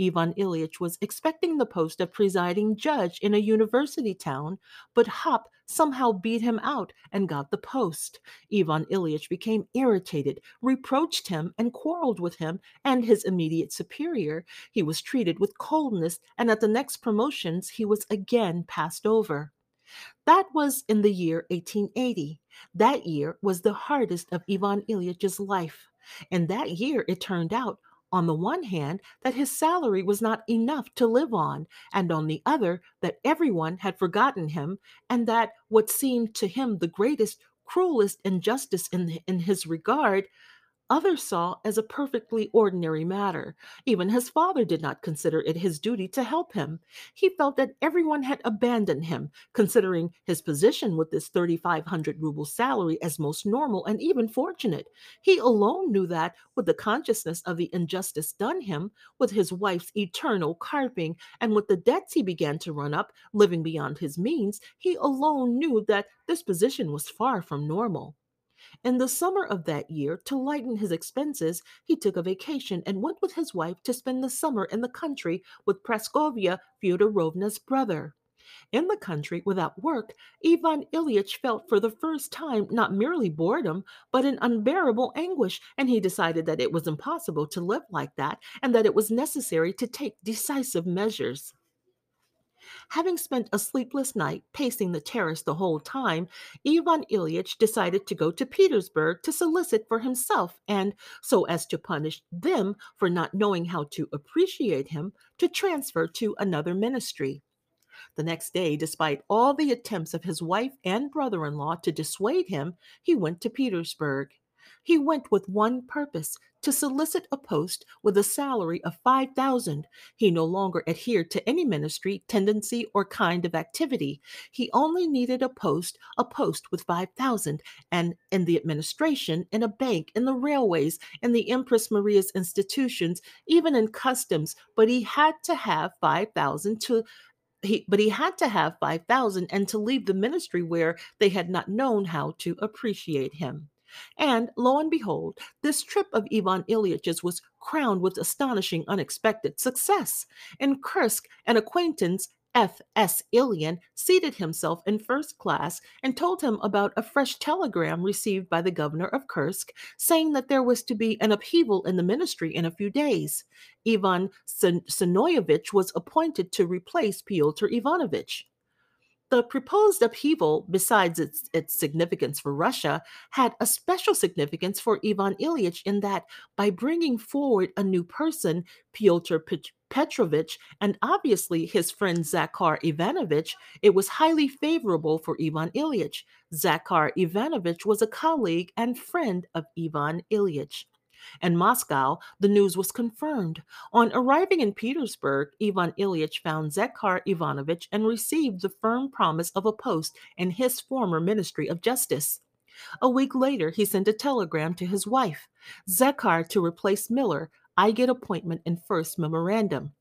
Speaker 1: Ivan Ilyich was expecting the post of presiding judge in a university town, but Hop somehow beat him out and got the post. Ivan Ilyich became irritated, reproached him, and quarreled with him and his immediate superior. He was treated with coldness, and at the next promotions, he was again passed over. That was in the year 1880. That year was the hardest of Ivan Ilyich's life. And that year, it turned out, on the one hand, that his salary was not enough to live on, and on the other, that everyone had forgotten him, and that what seemed to him the greatest, cruelest injustice in, in his regard others saw as a perfectly ordinary matter. Even his father did not consider it his duty to help him. He felt that everyone had abandoned him, considering his position with this 3,500 ruble salary as most normal and even fortunate. He alone knew that, with the consciousness of the injustice done him, with his wife's eternal carping, and with the debts he began to run up, living beyond his means, he alone knew that this position was far from normal. In the summer of that year, to lighten his expenses, he took a vacation and went with his wife to spend the summer in the country with Praskovya Fyodorovna's brother. In the country, without work, Ivan Ilyich felt for the first time not merely boredom, but an unbearable anguish, and he decided that it was impossible to live like that and that it was necessary to take decisive measures. Having spent a sleepless night pacing the terrace the whole time, Ivan Ilyich decided to go to Petersburg to solicit for himself and, so as to punish them for not knowing how to appreciate him, to transfer to another ministry. The next day, despite all the attempts of his wife and brother in law to dissuade him, he went to Petersburg. He went with one purpose to solicit a post with a salary of 5000 he no longer adhered to any ministry tendency or kind of activity. He only needed a post a post with 5000 and in the administration in a bank in the railways in the empress maria's institutions even in customs. But he had to have 5000 to he, but he had to have 5000 and to leave the ministry where they had not known how to appreciate him and lo and behold, this trip of Ivan Ilyich's was crowned with astonishing, unexpected success. In Kursk, an acquaintance, F. S. Ilyin, seated himself in first class and told him about a fresh telegram received by the governor of Kursk saying that there was to be an upheaval in the ministry in a few days. Ivan Semyonovich was appointed to replace Pyotr Ivanovich. The proposed upheaval, besides its, its significance for Russia, had a special significance for Ivan Ilyich in that by bringing forward a new person, Pyotr Petrovich and obviously his friend Zakhar Ivanovich, it was highly favorable for Ivan Ilyich. Zakhar Ivanovich was a colleague and friend of Ivan Ilyich. In Moscow, the news was confirmed. On arriving in Petersburg, Ivan Ilyich found Zakhar Ivanovich and received the firm promise of a post in his former Ministry of Justice. A week later, he sent a telegram to his wife Zakhar to replace Miller. I get appointment in first memorandum.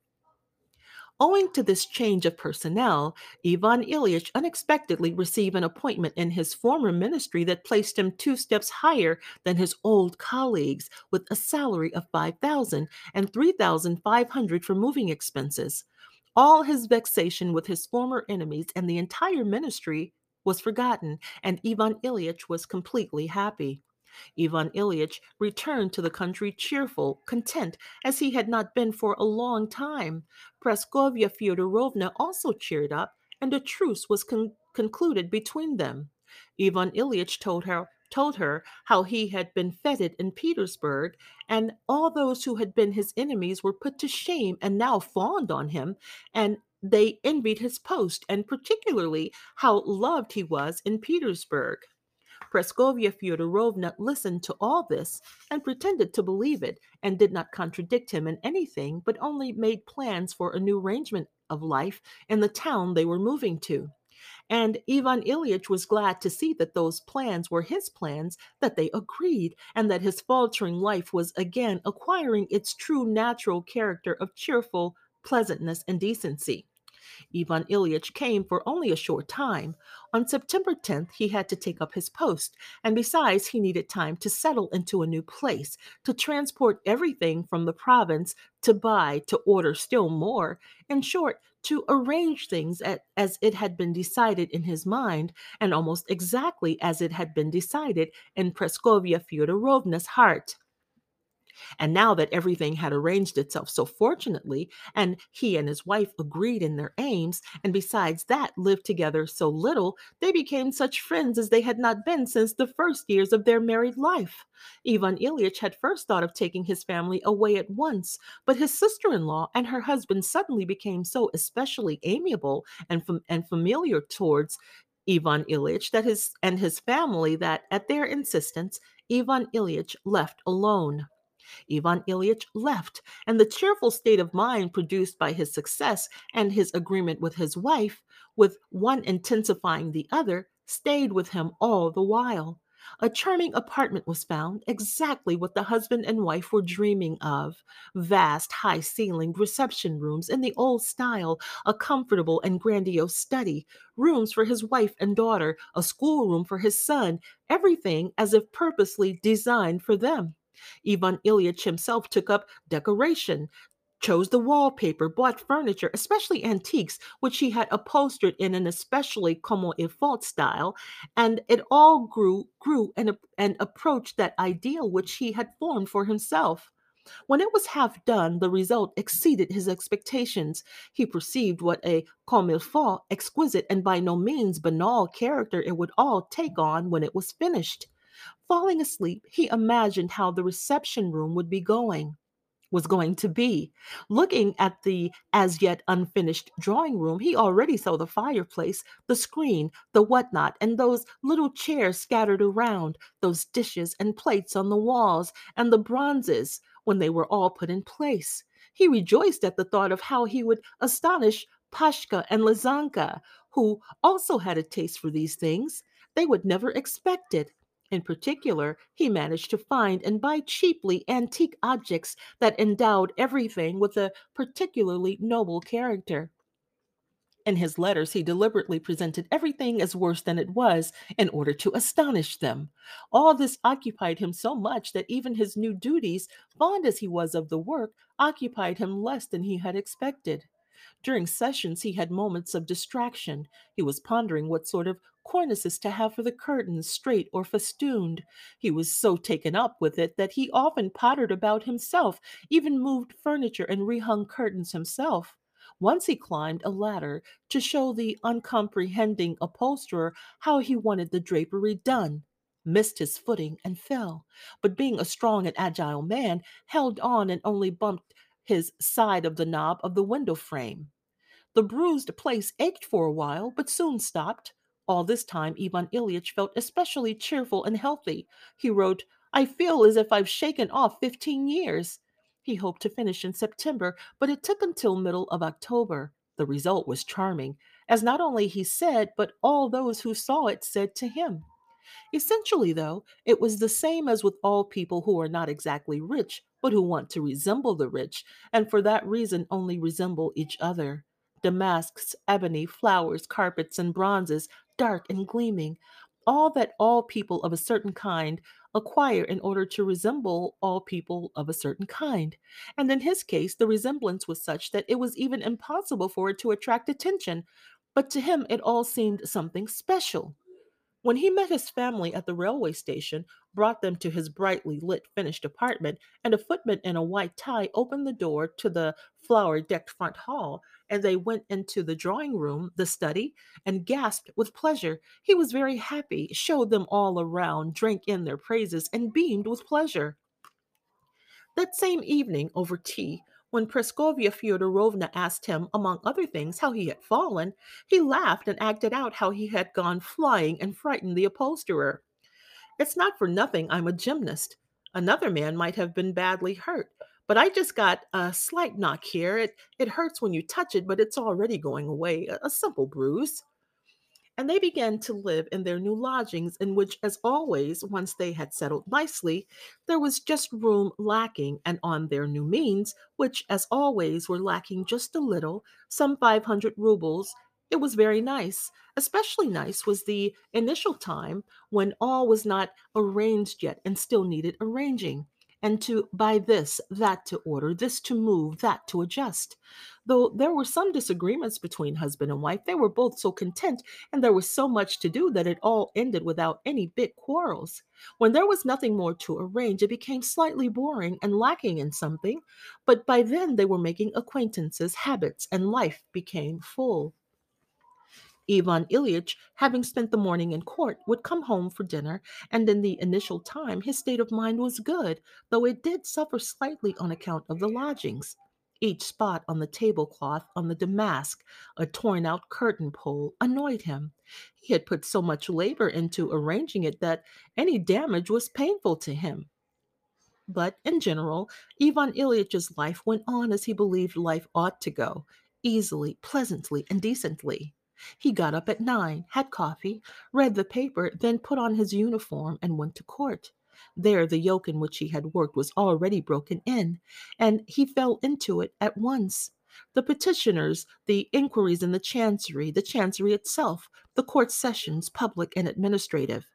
Speaker 1: Owing to this change of personnel, Ivan Ilyich unexpectedly received an appointment in his former ministry that placed him two steps higher than his old colleagues, with a salary of 5000 and 3500 for moving expenses. All his vexation with his former enemies and the entire ministry was forgotten, and Ivan Ilyich was completely happy. Ivan Ilyich returned to the country cheerful, content, as he had not been for a long time. Praskovya Fyodorovna also cheered up, and a truce was con- concluded between them. Ivan Ilyich told her told her how he had been feted in Petersburg, and all those who had been his enemies were put to shame and now fawned on him, and they envied his post, and particularly how loved he was in Petersburg. Praskovia Fyodorovna listened to all this and pretended to believe it, and did not contradict him in anything, but only made plans for a new arrangement of life in the town they were moving to. And Ivan Ilyich was glad to see that those plans were his plans, that they agreed, and that his faltering life was again acquiring its true natural character of cheerful pleasantness and decency. Ivan Ilyich came for only a short time. On September 10th, he had to take up his post, and besides, he needed time to settle into a new place, to transport everything from the province, to buy, to order still more. In short, to arrange things at, as it had been decided in his mind, and almost exactly as it had been decided in Praskovia Fyodorovna's heart. And now that everything had arranged itself so fortunately, and he and his wife agreed in their aims, and besides that lived together so little, they became such friends as they had not been since the first years of their married life. Ivan Ilyich had first thought of taking his family away at once, but his sister in law and her husband suddenly became so especially amiable and, fam- and familiar towards Ivan Ilyich that his and his family that at their insistence Ivan Ilyich left alone. Ivan Ilyich left, and the cheerful state of mind produced by his success and his agreement with his wife, with one intensifying the other, stayed with him all the while. A charming apartment was found, exactly what the husband and wife were dreaming of. Vast, high ceilinged reception rooms in the old style, a comfortable and grandiose study, rooms for his wife and daughter, a schoolroom for his son, everything as if purposely designed for them. Ivan Ilyich himself took up decoration, chose the wallpaper, bought furniture, especially antiques, which he had upholstered in an especially comme il faut style, and it all grew, grew and, and approached that ideal which he had formed for himself. When it was half done, the result exceeded his expectations. He perceived what a comme il faut, exquisite, and by no means banal character it would all take on when it was finished. Falling asleep, he imagined how the reception room would be going was going to be. Looking at the as yet unfinished drawing room, he already saw the fireplace, the screen, the whatnot, and those little chairs scattered around, those dishes and plates on the walls, and the bronzes when they were all put in place. He rejoiced at the thought of how he would astonish Pashka and Lizanka, who also had a taste for these things. They would never expect it. In particular, he managed to find and buy cheaply antique objects that endowed everything with a particularly noble character. In his letters, he deliberately presented everything as worse than it was in order to astonish them. All this occupied him so much that even his new duties, fond as he was of the work, occupied him less than he had expected. During sessions, he had moments of distraction. He was pondering what sort of cornices to have for the curtains, straight or festooned. He was so taken up with it that he often pottered about himself, even moved furniture and rehung curtains himself. Once he climbed a ladder to show the uncomprehending upholsterer how he wanted the drapery done, missed his footing and fell, but being a strong and agile man, held on and only bumped his side of the knob of the window frame. The bruised place ached for a while, but soon stopped. All this time, Ivan Ilyich felt especially cheerful and healthy. He wrote, I feel as if I've shaken off 15 years. He hoped to finish in September, but it took until middle of October. The result was charming, as not only he said, but all those who saw it said to him. Essentially, though, it was the same as with all people who are not exactly rich, but who want to resemble the rich, and for that reason only resemble each other. Damasks, ebony, flowers, carpets, and bronzes, dark and gleaming, all that all people of a certain kind acquire in order to resemble all people of a certain kind. And in his case, the resemblance was such that it was even impossible for it to attract attention. But to him, it all seemed something special. When he met his family at the railway station, brought them to his brightly lit finished apartment, and a footman in a white tie opened the door to the flower decked front hall, and they went into the drawing room, the study, and gasped with pleasure. He was very happy, showed them all around, drank in their praises, and beamed with pleasure. That same evening, over tea, when Praskovya Fyodorovna asked him, among other things, how he had fallen, he laughed and acted out how he had gone flying and frightened the upholsterer. It's not for nothing I'm a gymnast. Another man might have been badly hurt, but I just got a slight knock here. It, it hurts when you touch it, but it's already going away. A, a simple bruise and they began to live in their new lodgings, in which, as always, once they had settled nicely, there was just room lacking, and on their new means, which, as always, were lacking just a little, some 500 rubles, it was very nice. Especially nice was the initial time when all was not arranged yet and still needed arranging and to buy this, that to order, this to move, that to adjust. Though there were some disagreements between husband and wife, they were both so content and there was so much to do that it all ended without any big quarrels. When there was nothing more to arrange, it became slightly boring and lacking in something, but by then they were making acquaintances, habits, and life became full. Ivan Ilyich, having spent the morning in court, would come home for dinner, and in the initial time his state of mind was good, though it did suffer slightly on account of the lodgings. Each spot on the tablecloth, on the damask, a torn out curtain pole, annoyed him. He had put so much labor into arranging it that any damage was painful to him. But in general, Ivan Ilyich's life went on as he believed life ought to go easily, pleasantly, and decently. He got up at nine, had coffee, read the paper, then put on his uniform and went to court. There, the yoke in which he had worked was already broken in, and he fell into it at once. The petitioners, the inquiries in the chancery, the chancery itself, the court sessions, public and administrative.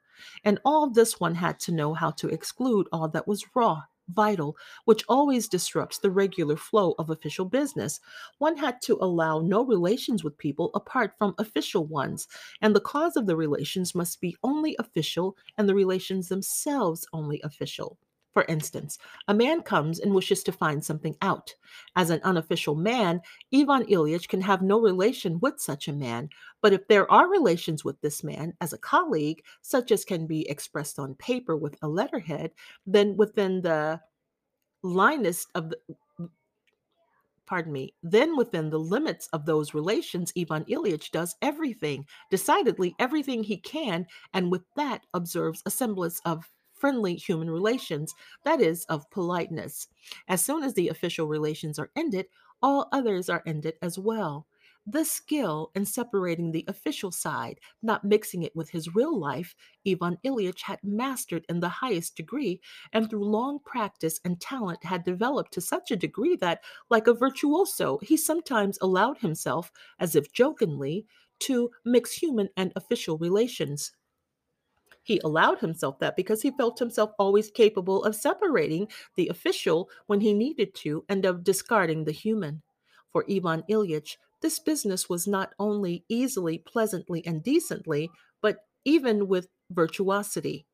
Speaker 1: And all this one had to know how to exclude all that was raw, vital, which always disrupts the regular flow of official business. One had to allow no relations with people apart from official ones, and the cause of the relations must be only official and the relations themselves only official. For instance, a man comes and wishes to find something out. As an unofficial man, Ivan Ilyich can have no relation with such a man, but if there are relations with this man as a colleague, such as can be expressed on paper with a letterhead, then within the linus of the pardon me, then within the limits of those relations, Ivan Ilyich does everything, decidedly everything he can, and with that observes a semblance of friendly human relations, that is, of politeness. As soon as the official relations are ended, all others are ended as well. The skill in separating the official side, not mixing it with his real life, Ivan Ilyich had mastered in the highest degree, and through long practice and talent had developed to such a degree that, like a virtuoso, he sometimes allowed himself, as if jokingly, to mix human and official relations. He allowed himself that because he felt himself always capable of separating the official when he needed to and of discarding the human. For Ivan Ilyich, this business was not only easily, pleasantly, and decently, but even with virtuosity.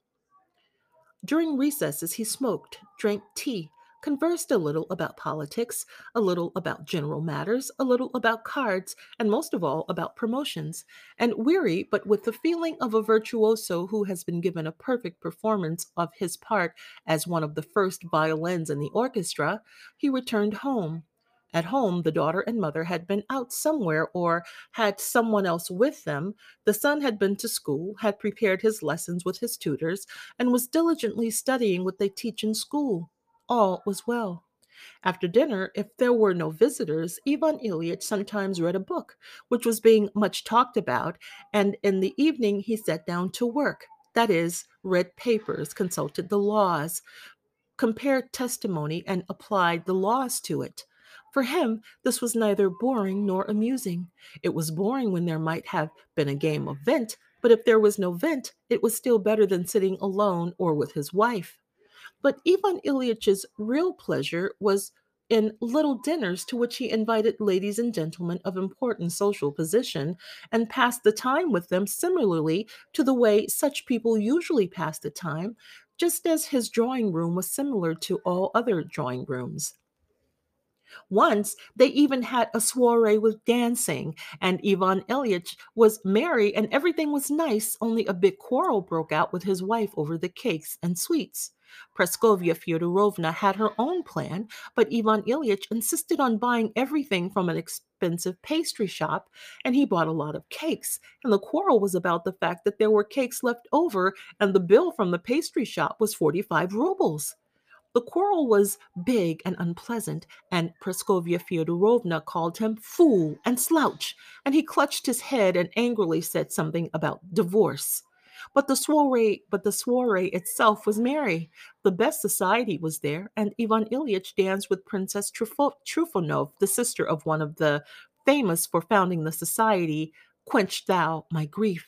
Speaker 1: During recesses, he smoked, drank tea, conversed a little about politics, a little about general matters, a little about cards, and most of all about promotions. And weary, but with the feeling of a virtuoso who has been given a perfect performance of his part as one of the first violins in the orchestra, he returned home. At home, the daughter and mother had been out somewhere or had someone else with them. The son had been to school, had prepared his lessons with his tutors, and was diligently studying what they teach in school. All was well. After dinner, if there were no visitors, Ivan Ilyich sometimes read a book, which was being much talked about, and in the evening he sat down to work. That is, read papers, consulted the laws, compared testimony, and applied the laws to it. For him, this was neither boring nor amusing. It was boring when there might have been a game of Vint, but if there was no Vint, it was still better than sitting alone or with his wife. But Ivan Ilyich's real pleasure was in little dinners to which he invited ladies and gentlemen of important social position and passed the time with them similarly to the way such people usually pass the time, just as his drawing room was similar to all other drawing rooms. Once they even had a soiree with dancing, and Ivan Ilyich was merry and everything was nice, only a big quarrel broke out with his wife over the cakes and sweets. Praskovia Fyodorovna had her own plan, but Ivan Ilyich insisted on buying everything from an expensive pastry shop, and he bought a lot of cakes. And the quarrel was about the fact that there were cakes left over, and the bill from the pastry shop was 45 rubles. The quarrel was big and unpleasant, and Praskovia Fyodorovna called him fool and slouch, and he clutched his head and angrily said something about divorce. But the soiree, but the soiree itself was merry. The best society was there, and Ivan Ilyich danced with Princess Trufo- Trufonov, the sister of one of the famous for founding the society. Quench thou my grief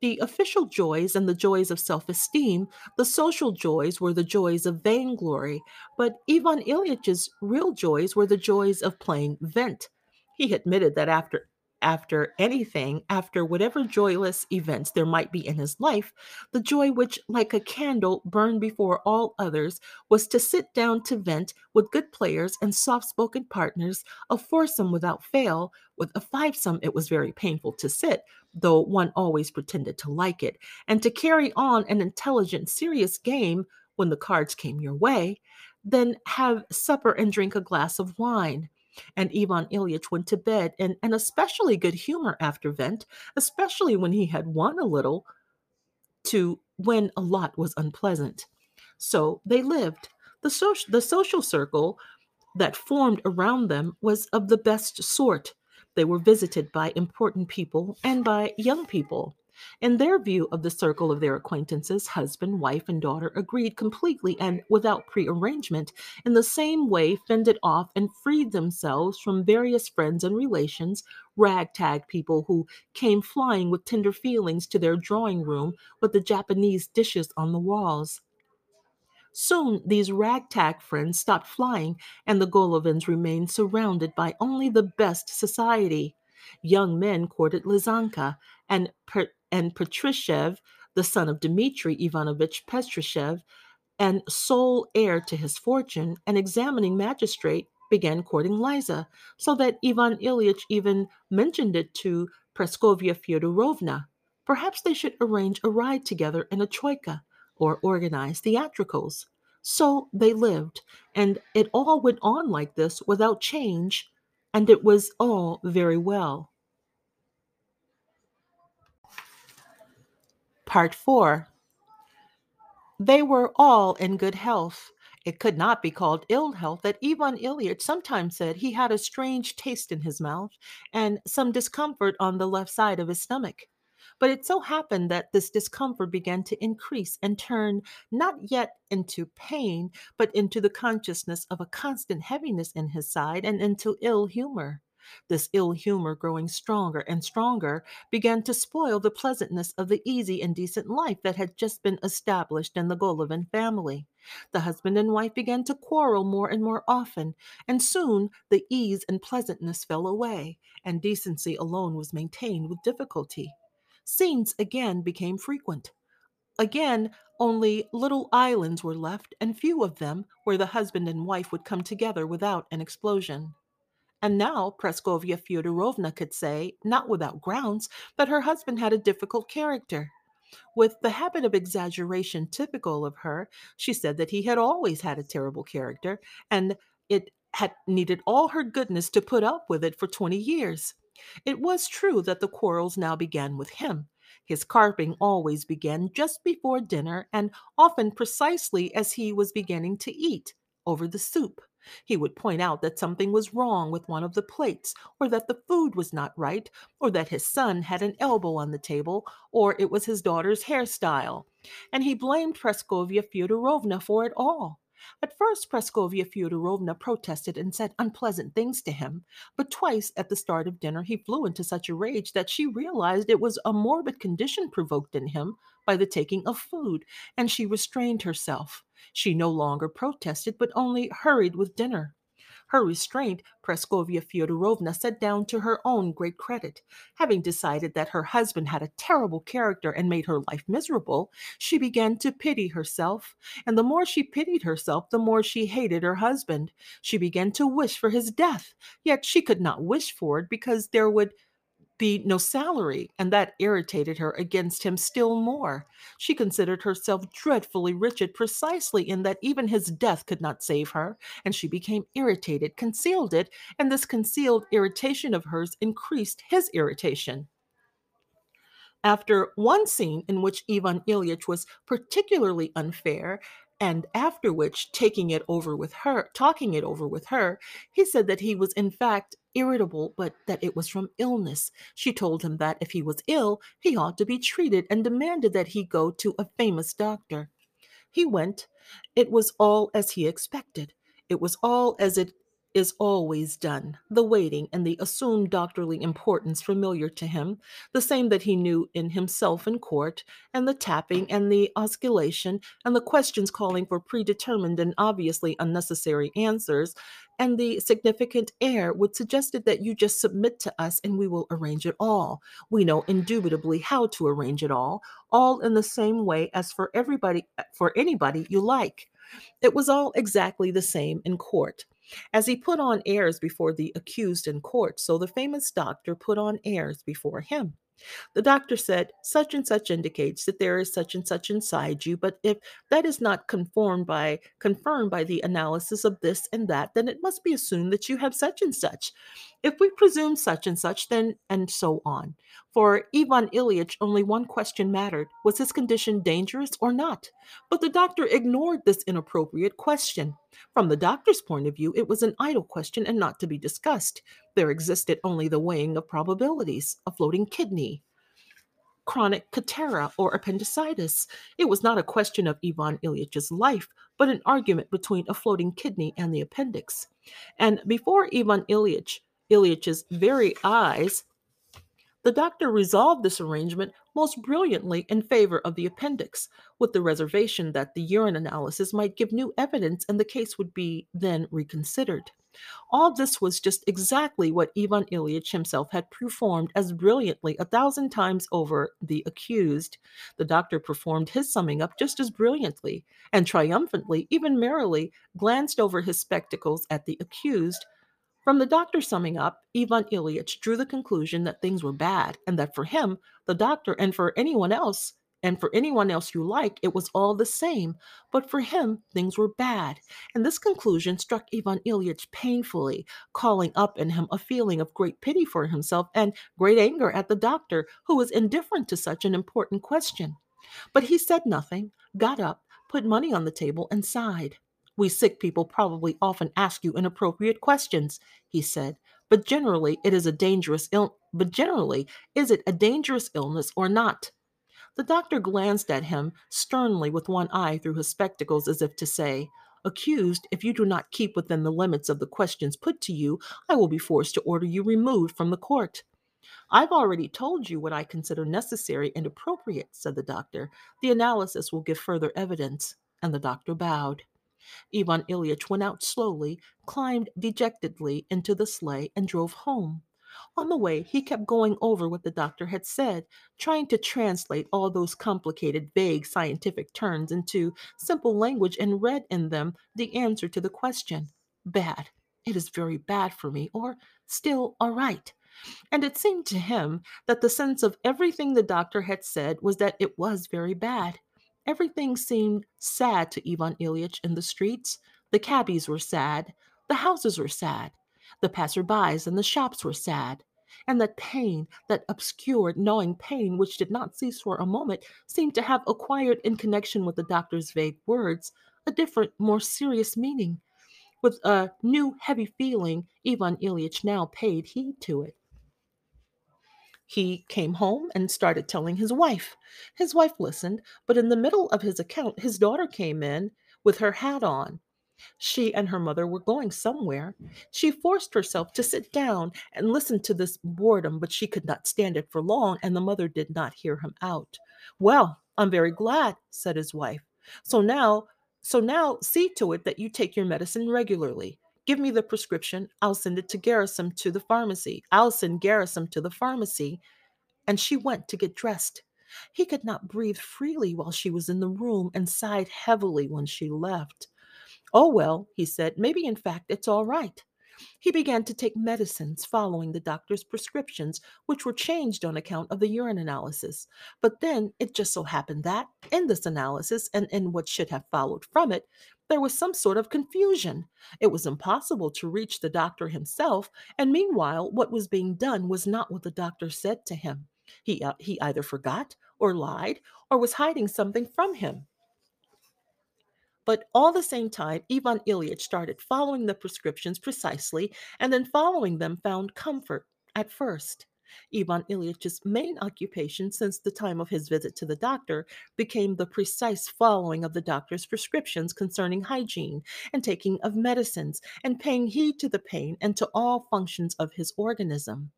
Speaker 1: the official joys and the joys of self esteem, the social joys were the joys of vainglory, but Ivan Ilyich's real joys were the joys of playing vint. He admitted that after after anything, after whatever joyless events there might be in his life, the joy which, like a candle, burned before all others was to sit down to vint with good players and soft spoken partners, a foursome without fail. With a fivesome, it was very painful to sit, though one always pretended to like it, and to carry on an intelligent, serious game when the cards came your way, then have supper and drink a glass of wine. And Ivan Ilyich went to bed in an especially good humor after Vint, especially when he had won a little to when a lot was unpleasant. So they lived. The, so- the social circle that formed around them was of the best sort. They were visited by important people and by young people. In their view of the circle of their acquaintances, husband, wife, and daughter agreed completely and without prearrangement, in the same way fended off and freed themselves from various friends and relations, ragtag people who came flying with tender feelings to their drawing room with the Japanese dishes on the walls. Soon these ragtag friends stopped flying, and the Golovins remained surrounded by only the best society. Young men courted Lizanka, and, and Patrushev, the son of Dmitri Ivanovich Patrushev, and sole heir to his fortune, an examining magistrate, began courting Liza, so that Ivan Ilyich even mentioned it to Praskovia Fyodorovna. Perhaps they should arrange a ride together in a troika or organize theatricals. So they lived, and it all went on like this without change, and it was all very well. Part 4 They were all in good health. It could not be called ill health that Ivan Ilyich sometimes said he had a strange taste in his mouth and some discomfort on the left side of his stomach. But it so happened that this discomfort began to increase and turn not yet into pain, but into the consciousness of a constant heaviness in his side and into ill humor. This ill humor, growing stronger and stronger, began to spoil the pleasantness of the easy and decent life that had just been established in the Golovin family. The husband and wife began to quarrel more and more often, and soon the ease and pleasantness fell away, and decency alone was maintained with difficulty. Scenes again became frequent. Again, only little islands were left, and few of them where the husband and wife would come together without an explosion. And now Praskovia Fyodorovna could say, not without grounds, that her husband had a difficult character. With the habit of exaggeration typical of her, she said that he had always had a terrible character, and it had needed all her goodness to put up with it for 20 years. It was true that the quarrels now began with him. His carping always began just before dinner, and often precisely as he was beginning to eat, over the soup. He would point out that something was wrong with one of the plates, or that the food was not right, or that his son had an elbow on the table, or it was his daughter's hairstyle. And he blamed Praskovia Fyodorovna for it all. At first, Praskovia Fyodorovna protested and said unpleasant things to him, but twice at the start of dinner he flew into such a rage that she realized it was a morbid condition provoked in him by the taking of food, and she restrained herself. She no longer protested, but only hurried with dinner. Her restraint, Praskovia Fyodorovna set down to her own great credit. Having decided that her husband had a terrible character and made her life miserable, she began to pity herself. And the more she pitied herself, the more she hated her husband. She began to wish for his death. Yet she could not wish for it because there would be no salary, and that irritated her against him still more. She considered herself dreadfully wretched precisely in that even his death could not save her, and she became irritated, concealed it, and this concealed irritation of hers increased his irritation. After one scene in which Ivan Ilyich was particularly unfair, and after which, taking it over with her, talking it over with her, he said that he was in fact irritable, but that it was from illness. She told him that if he was ill, he ought to be treated and demanded that he go to a famous doctor. He went. It was all as he expected. It was all as it is always done, the waiting and the assumed doctorly importance familiar to him, the same that he knew in himself in court, and the tapping and the auscultation and the questions calling for predetermined and obviously unnecessary answers, and the significant air which suggested that you just submit to us and we will arrange it all. We know indubitably how to arrange it all, all in the same way as for everybody for anybody you like. It was all exactly the same in court. As he put on airs before the accused in court, so the famous doctor put on airs before him. The doctor said, Such and such indicates that there is such and such inside you, but if that is not confirmed by confirmed by the analysis of this and that, then it must be assumed that you have such and such. If we presume such and such, then and so on. For Ivan Ilyich, only one question mattered was his condition dangerous or not? But the doctor ignored this inappropriate question. From the doctor's point of view, it was an idle question and not to be discussed. There existed only the weighing of probabilities, a floating kidney, chronic catarrh, or appendicitis. It was not a question of Ivan Ilyich's life, but an argument between a floating kidney and the appendix. And before Ivan Ilyich, Ilyich's very eyes, the doctor resolved this arrangement most brilliantly in favor of the appendix, with the reservation that the urine analysis might give new evidence and the case would be then reconsidered. All this was just exactly what Ivan Ilyich himself had performed as brilliantly a thousand times over the accused. The doctor performed his summing up just as brilliantly, and triumphantly, even merrily, glanced over his spectacles at the accused, from the doctor summing up, Ivan Ilyich drew the conclusion that things were bad, and that for him, the doctor, and for anyone else, and for anyone else you like, it was all the same. But for him, things were bad. And this conclusion struck Ivan Ilyich painfully, calling up in him a feeling of great pity for himself and great anger at the doctor, who was indifferent to such an important question. But he said nothing, got up, put money on the table, and sighed. We sick people probably often ask you inappropriate questions, he said, but generally it is a dangerous ill but generally is it a dangerous illness or not? The doctor glanced at him sternly with one eye through his spectacles as if to say, Accused, if you do not keep within the limits of the questions put to you, I will be forced to order you removed from the court. I've already told you what I consider necessary and appropriate, said the doctor. The analysis will give further evidence. And the doctor bowed. Ivan Ilyich went out slowly, climbed dejectedly into the sleigh, and drove home. On the way, he kept going over what the doctor had said, trying to translate all those complicated, vague scientific terms into simple language and read in them the answer to the question Bad. It is very bad for me, or still all right. And it seemed to him that the sense of everything the doctor had said was that it was very bad. Everything seemed sad to Ivan Ilyich in the streets. The cabbies were sad. The houses were sad. The passerbys and the shops were sad. And that pain, that obscured, gnawing pain, which did not cease for a moment, seemed to have acquired, in connection with the doctor's vague words, a different, more serious meaning. With a new heavy feeling, Ivan Ilyich now paid heed to it. He came home and started telling his wife. His wife listened, but in the middle of his account, his daughter came in with her hat on. She and her mother were going somewhere. She forced herself to sit down and listen to this boredom, but she could not stand it for long, and the mother did not hear him out. Well, I'm very glad, said his wife. So now, so now see to it that you take your medicine regularly. Give me the prescription. I'll send it to Gerasim to the pharmacy. I'll send Gerasim to the pharmacy. And she went to get dressed. He could not breathe freely while she was in the room and sighed heavily when she left. Oh, well, he said, maybe in fact it's all right. He began to take medicines following the doctor's prescriptions, which were changed on account of the urine analysis. But then it just so happened that, in this analysis and in what should have followed from it, there was some sort of confusion. It was impossible to reach the doctor himself, and meanwhile, what was being done was not what the doctor said to him. He, uh, he either forgot or lied or was hiding something from him. But all the same time, Ivan Ilyich started following the prescriptions precisely and then following them found comfort at first. Ivan Ilyich's main occupation since the time of his visit to the doctor became the precise following of the doctor's prescriptions concerning hygiene and taking of medicines and paying heed to the pain and to all functions of his organism.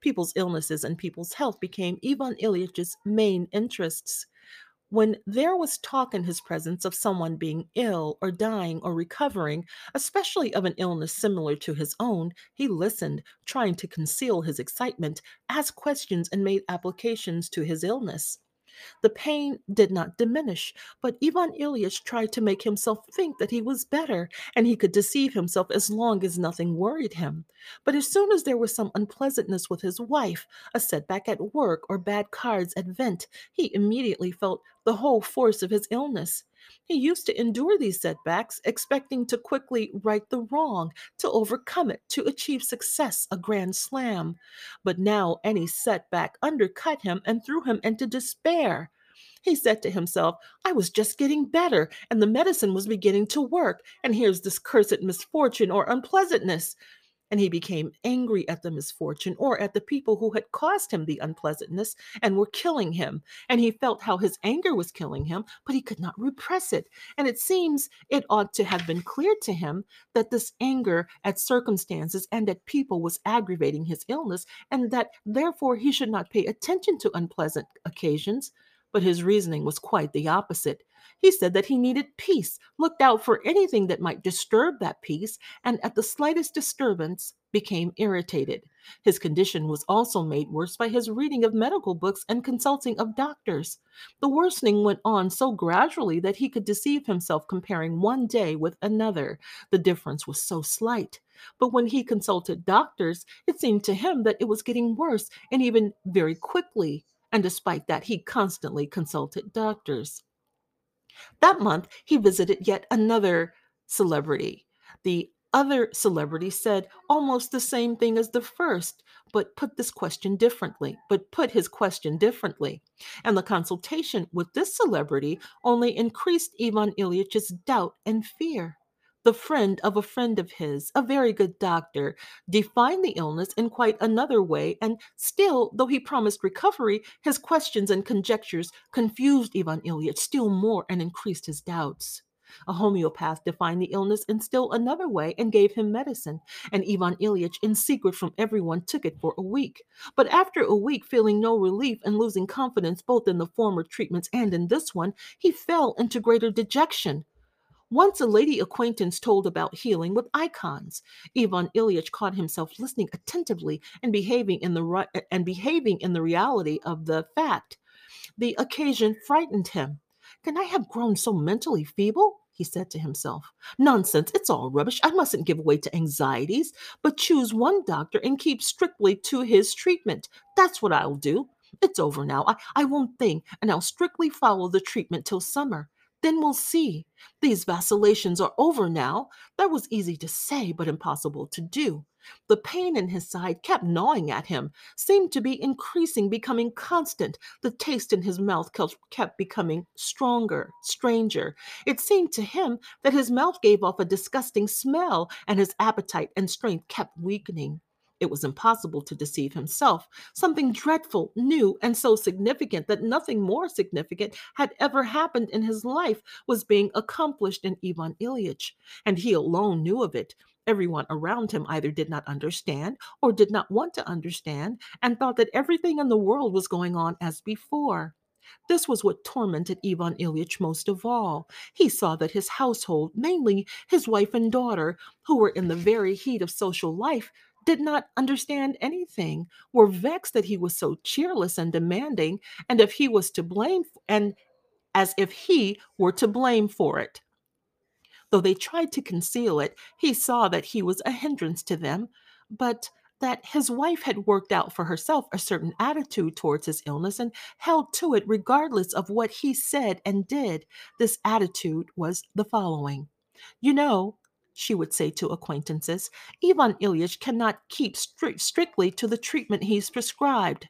Speaker 1: People's illnesses and people's health became Ivan Ilyich's main interests. When there was talk in his presence of someone being ill or dying or recovering, especially of an illness similar to his own, he listened, trying to conceal his excitement, asked questions, and made applications to his illness. The pain did not diminish, but Ivan Ilyich tried to make himself think that he was better, and he could deceive himself as long as nothing worried him. But as soon as there was some unpleasantness with his wife, a setback at work, or bad cards at vint, he immediately felt the whole force of his illness. He used to endure these setbacks, expecting to quickly right the wrong, to overcome it, to achieve success, a grand slam. But now any setback undercut him and threw him into despair. He said to himself, I was just getting better, and the medicine was beginning to work, and here's this cursed misfortune or unpleasantness and he became angry at the misfortune or at the people who had caused him the unpleasantness and were killing him. And he felt how his anger was killing him, but he could not repress it. And it seems it ought to have been clear to him that this anger at circumstances and at people was aggravating his illness, and that therefore he should not pay attention to unpleasant occasions. But his reasoning was quite the opposite. He said that he needed peace, looked out for anything that might disturb that peace, and at the slightest disturbance became irritated. His condition was also made worse by his reading of medical books and consulting of doctors. The worsening went on so gradually that he could deceive himself comparing one day with another. The difference was so slight. But when he consulted doctors, it seemed to him that it was getting worse and even very quickly. And despite that, he constantly consulted doctors. That month, he visited yet another celebrity. The other celebrity said almost the same thing as the first, but put this question differently, but put his question differently. And the consultation with this celebrity only increased Ivan Ilyich's doubt and fear the friend of a friend of his, a very good doctor, defined the illness in quite another way, and still, though he promised recovery, his questions and conjectures confused Ivan Ilyich still more and increased his doubts. A homeopath defined the illness in still another way and gave him medicine, and Ivan Ilyich, in secret from everyone, took it for a week. But after a week, feeling no relief and losing confidence both in the former treatments and in this one, he fell into greater dejection. Once a lady acquaintance told about healing with icons. Ivan Ilyich caught himself listening attentively and behaving in the and behaving in the reality of the fact. The occasion frightened him. Can I have grown so mentally feeble? he said to himself. Nonsense, it's all rubbish. I mustn't give way to anxieties, but choose one doctor and keep strictly to his treatment. That's what I'll do. It's over now. I, I won't think, and I'll strictly follow the treatment till summer. Then we'll see. These vacillations are over now. That was easy to say, but impossible to do. The pain in his side kept gnawing at him, seemed to be increasing, becoming constant. The taste in his mouth kept becoming stronger, stranger. It seemed to him that his mouth gave off a disgusting smell, and his appetite and strength kept weakening. It was impossible to deceive himself. Something dreadful, new, and so significant that nothing more significant had ever happened in his life was being accomplished in Ivan Ilyich, and he alone knew of it. Everyone around him either did not understand or did not want to understand and thought that everything in the world was going on as before. This was what tormented Ivan Ilyich most of all. He saw that his household, mainly his wife and daughter, who were in the very heat of social life, did not understand anything, were vexed that he was so cheerless and demanding, and if he was to blame, and as if he were to blame for it. Though they tried to conceal it, he saw that he was a hindrance to them, but that his wife had worked out for herself a certain attitude towards his illness and held to it regardless of what he said and did. This attitude was the following You know, she would say to acquaintances, Ivan Ilyich cannot keep stri- strictly to the treatment he's prescribed,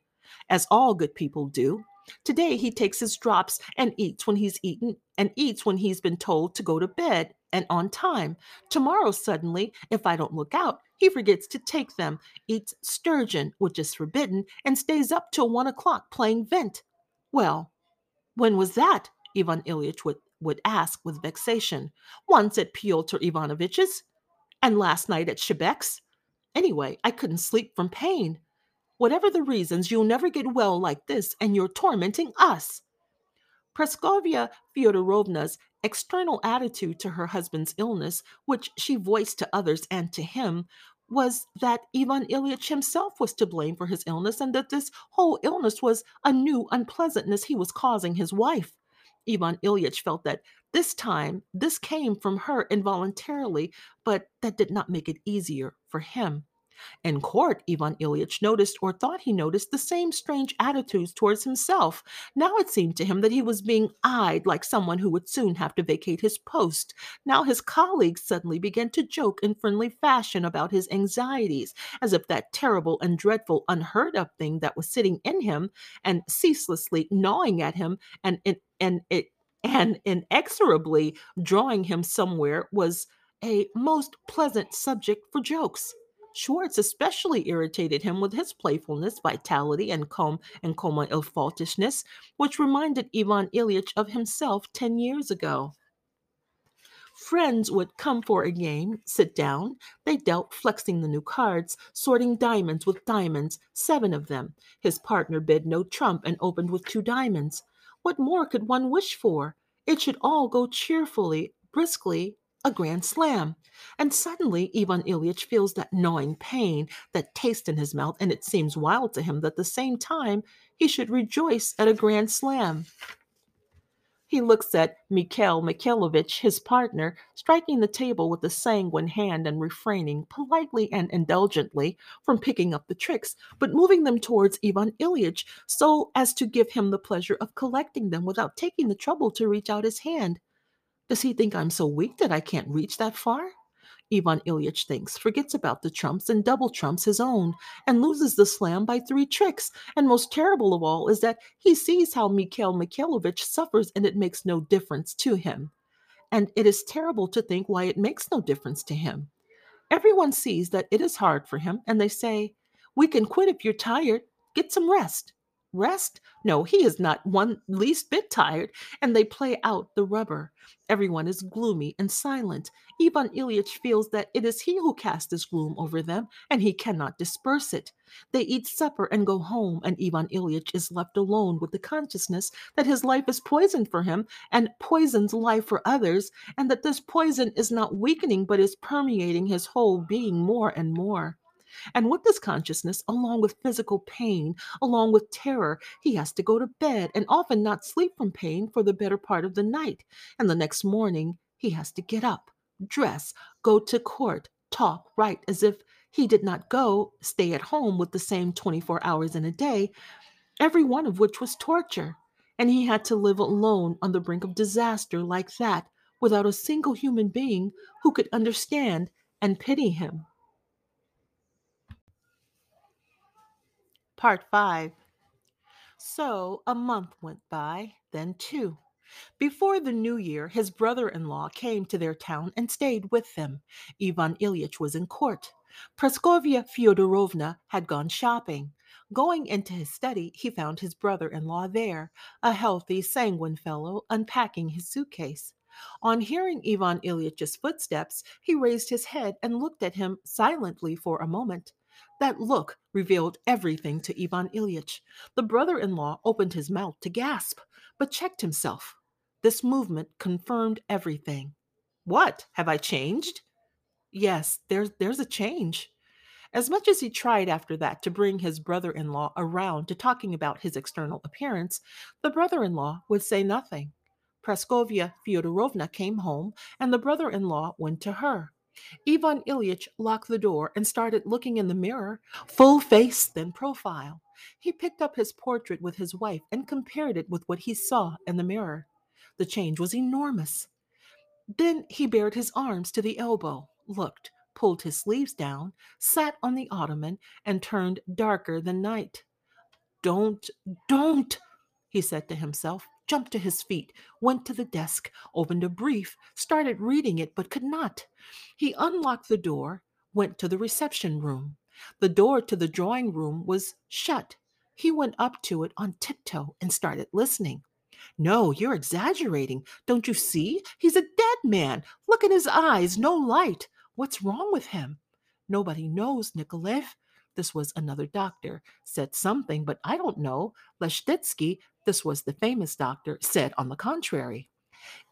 Speaker 1: as all good people do. Today he takes his drops and eats when he's eaten and eats when he's been told to go to bed and on time. Tomorrow, suddenly, if I don't look out, he forgets to take them, eats sturgeon, which is forbidden, and stays up till one o'clock playing vint. Well, when was that? Ivan Ilyich would would ask with vexation. Once at Pyotr Ivanovitch's, and last night at Shebek's. Anyway, I couldn't sleep from pain. Whatever the reasons, you'll never get well like this, and you're tormenting us. Praskovya Fyodorovna's external attitude to her husband's illness, which she voiced to others and to him, was that Ivan Ilyich himself was to blame for his illness and that this whole illness was a new unpleasantness he was causing his wife. Ivan Ilyich felt that this time this came from her involuntarily, but that did not make it easier for him. In court, Ivan Ilyich noticed or thought he noticed the same strange attitudes towards himself. Now it seemed to him that he was being eyed like someone who would soon have to vacate his post. Now his colleagues suddenly began to joke in friendly fashion about his anxieties, as if that terrible and dreadful unheard of thing that was sitting in him and ceaselessly gnawing at him and and it and inexorably drawing him somewhere was a most pleasant subject for jokes. Schwartz especially irritated him with his playfulness, vitality, and calm and coma faultishness, which reminded Ivan Ilyich of himself ten years ago. Friends would come for a game, sit down. They dealt, flexing the new cards, sorting diamonds with diamonds, seven of them. His partner bid no trump and opened with two diamonds. What more could one wish for? It should all go cheerfully, briskly, a grand slam. And suddenly Ivan Ilyich feels that gnawing pain, that taste in his mouth, and it seems wild to him that at the same time he should rejoice at a grand slam. He looks at Mikhail Mikhailovich, his partner, striking the table with a sanguine hand and refraining, politely and indulgently, from picking up the tricks, but moving them towards Ivan Ilyich so as to give him the pleasure of collecting them without taking the trouble to reach out his hand. Does he think I'm so weak that I can't reach that far? Ivan Ilyich thinks, forgets about the trumps and double trumps his own, and loses the slam by three tricks. And most terrible of all is that he sees how Mikhail Mikhailovich suffers and it makes no difference to him. And it is terrible to think why it makes no difference to him. Everyone sees that it is hard for him, and they say, We can quit if you're tired. Get some rest. Rest? No, he is not one least bit tired, and they play out the rubber. Everyone is gloomy and silent. Ivan Ilyich feels that it is he who casts this gloom over them, and he cannot disperse it. They eat supper and go home, and Ivan Ilyich is left alone with the consciousness that his life is poisoned for him and poisons life for others, and that this poison is not weakening but is permeating his whole being more and more. And with this consciousness, along with physical pain, along with terror, he has to go to bed and often not sleep from pain for the better part of the night. And the next morning, he has to get up, dress, go to court, talk, write as if he did not go, stay at home with the same 24 hours in a day, every one of which was torture. And he had to live alone on the brink of disaster like that without a single human being who could understand and pity him. Part 5 So a month went by, then two. Before the new year, his brother in law came to their town and stayed with them. Ivan Ilyich was in court. Praskovya Fyodorovna had gone shopping. Going into his study, he found his brother in law there, a healthy, sanguine fellow, unpacking his suitcase. On hearing Ivan Ilyich's footsteps, he raised his head and looked at him silently for a moment. That look revealed everything to Ivan Ilyich. The brother in law opened his mouth to gasp, but checked himself. This movement confirmed everything. What? Have I changed? Yes, there's, there's a change. As much as he tried after that to bring his brother in law around to talking about his external appearance, the brother in law would say nothing. Praskovya Fyodorovna came home, and the brother in law went to her. Ivan Ilyich locked the door and started looking in the mirror, full face, then profile. He picked up his portrait with his wife and compared it with what he saw in the mirror. The change was enormous. Then he bared his arms to the elbow, looked, pulled his sleeves down, sat on the ottoman, and turned darker than night. Don't, don't, he said to himself jumped to his feet, went to the desk, opened a brief, started reading it, but could not. He unlocked the door, went to the reception room. The door to the drawing room was shut. He went up to it on tiptoe and started listening. No, you're exaggerating. Don't you see? He's a dead man. Look at his eyes, no light. What's wrong with him? Nobody knows, Nikolaev. This was another doctor, said something, but I don't know. Leshchetitsky, this was the famous doctor, said on the contrary.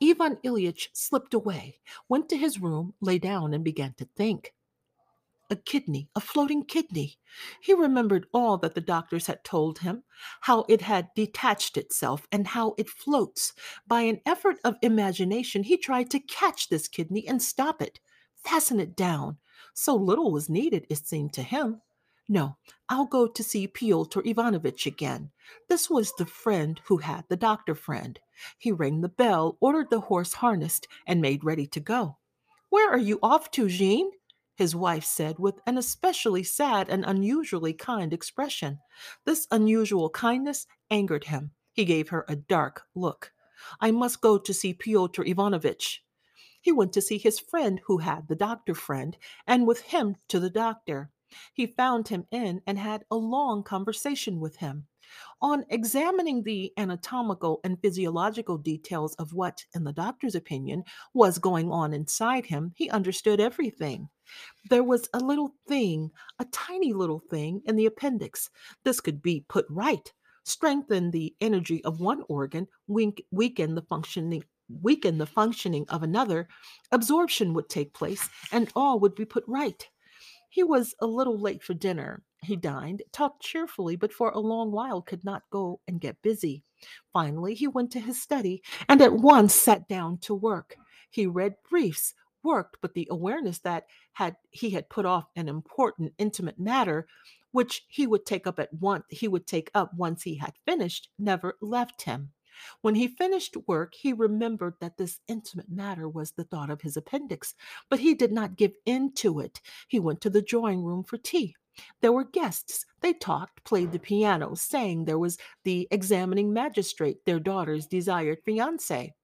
Speaker 1: Ivan Ilyich slipped away, went to his room, lay down, and began to think. A kidney, a floating kidney. He remembered all that the doctors had told him, how it had detached itself and how it floats. By an effort of imagination, he tried to catch this kidney and stop it, fasten it down. So little was needed, it seemed to him. No, I'll go to see Pyotr Ivanovitch again. This was the friend who had the doctor friend. He rang the bell, ordered the horse harnessed, and made ready to go. Where are you off to, Jean? His wife said with an especially sad and unusually kind expression. This unusual kindness angered him. He gave her a dark look. I must go to see Pyotr Ivanovitch. He went to see his friend who had the doctor friend, and with him to the doctor. He found him in and had a long conversation with him. On examining the anatomical and physiological details of what, in the doctor's opinion, was going on inside him, he understood everything. There was a little thing, a tiny little thing, in the appendix. This could be put right, strengthen the energy of one organ, weaken the functioning weaken the functioning of another, absorption would take place, and all would be put right. He was a little late for dinner. He dined, talked cheerfully, but for a long while could not go and get busy. Finally, he went to his study and at once sat down to work. He read briefs, worked, but the awareness that had he had put off an important, intimate matter, which he would take up at once he would take up once he had finished, never left him. When he finished work, he remembered that this intimate matter was the thought of his appendix, but he did not give in to it. He went to the drawing room for tea. There were guests. They talked, played the piano, sang. There was the examining magistrate, their daughter's desired fiance.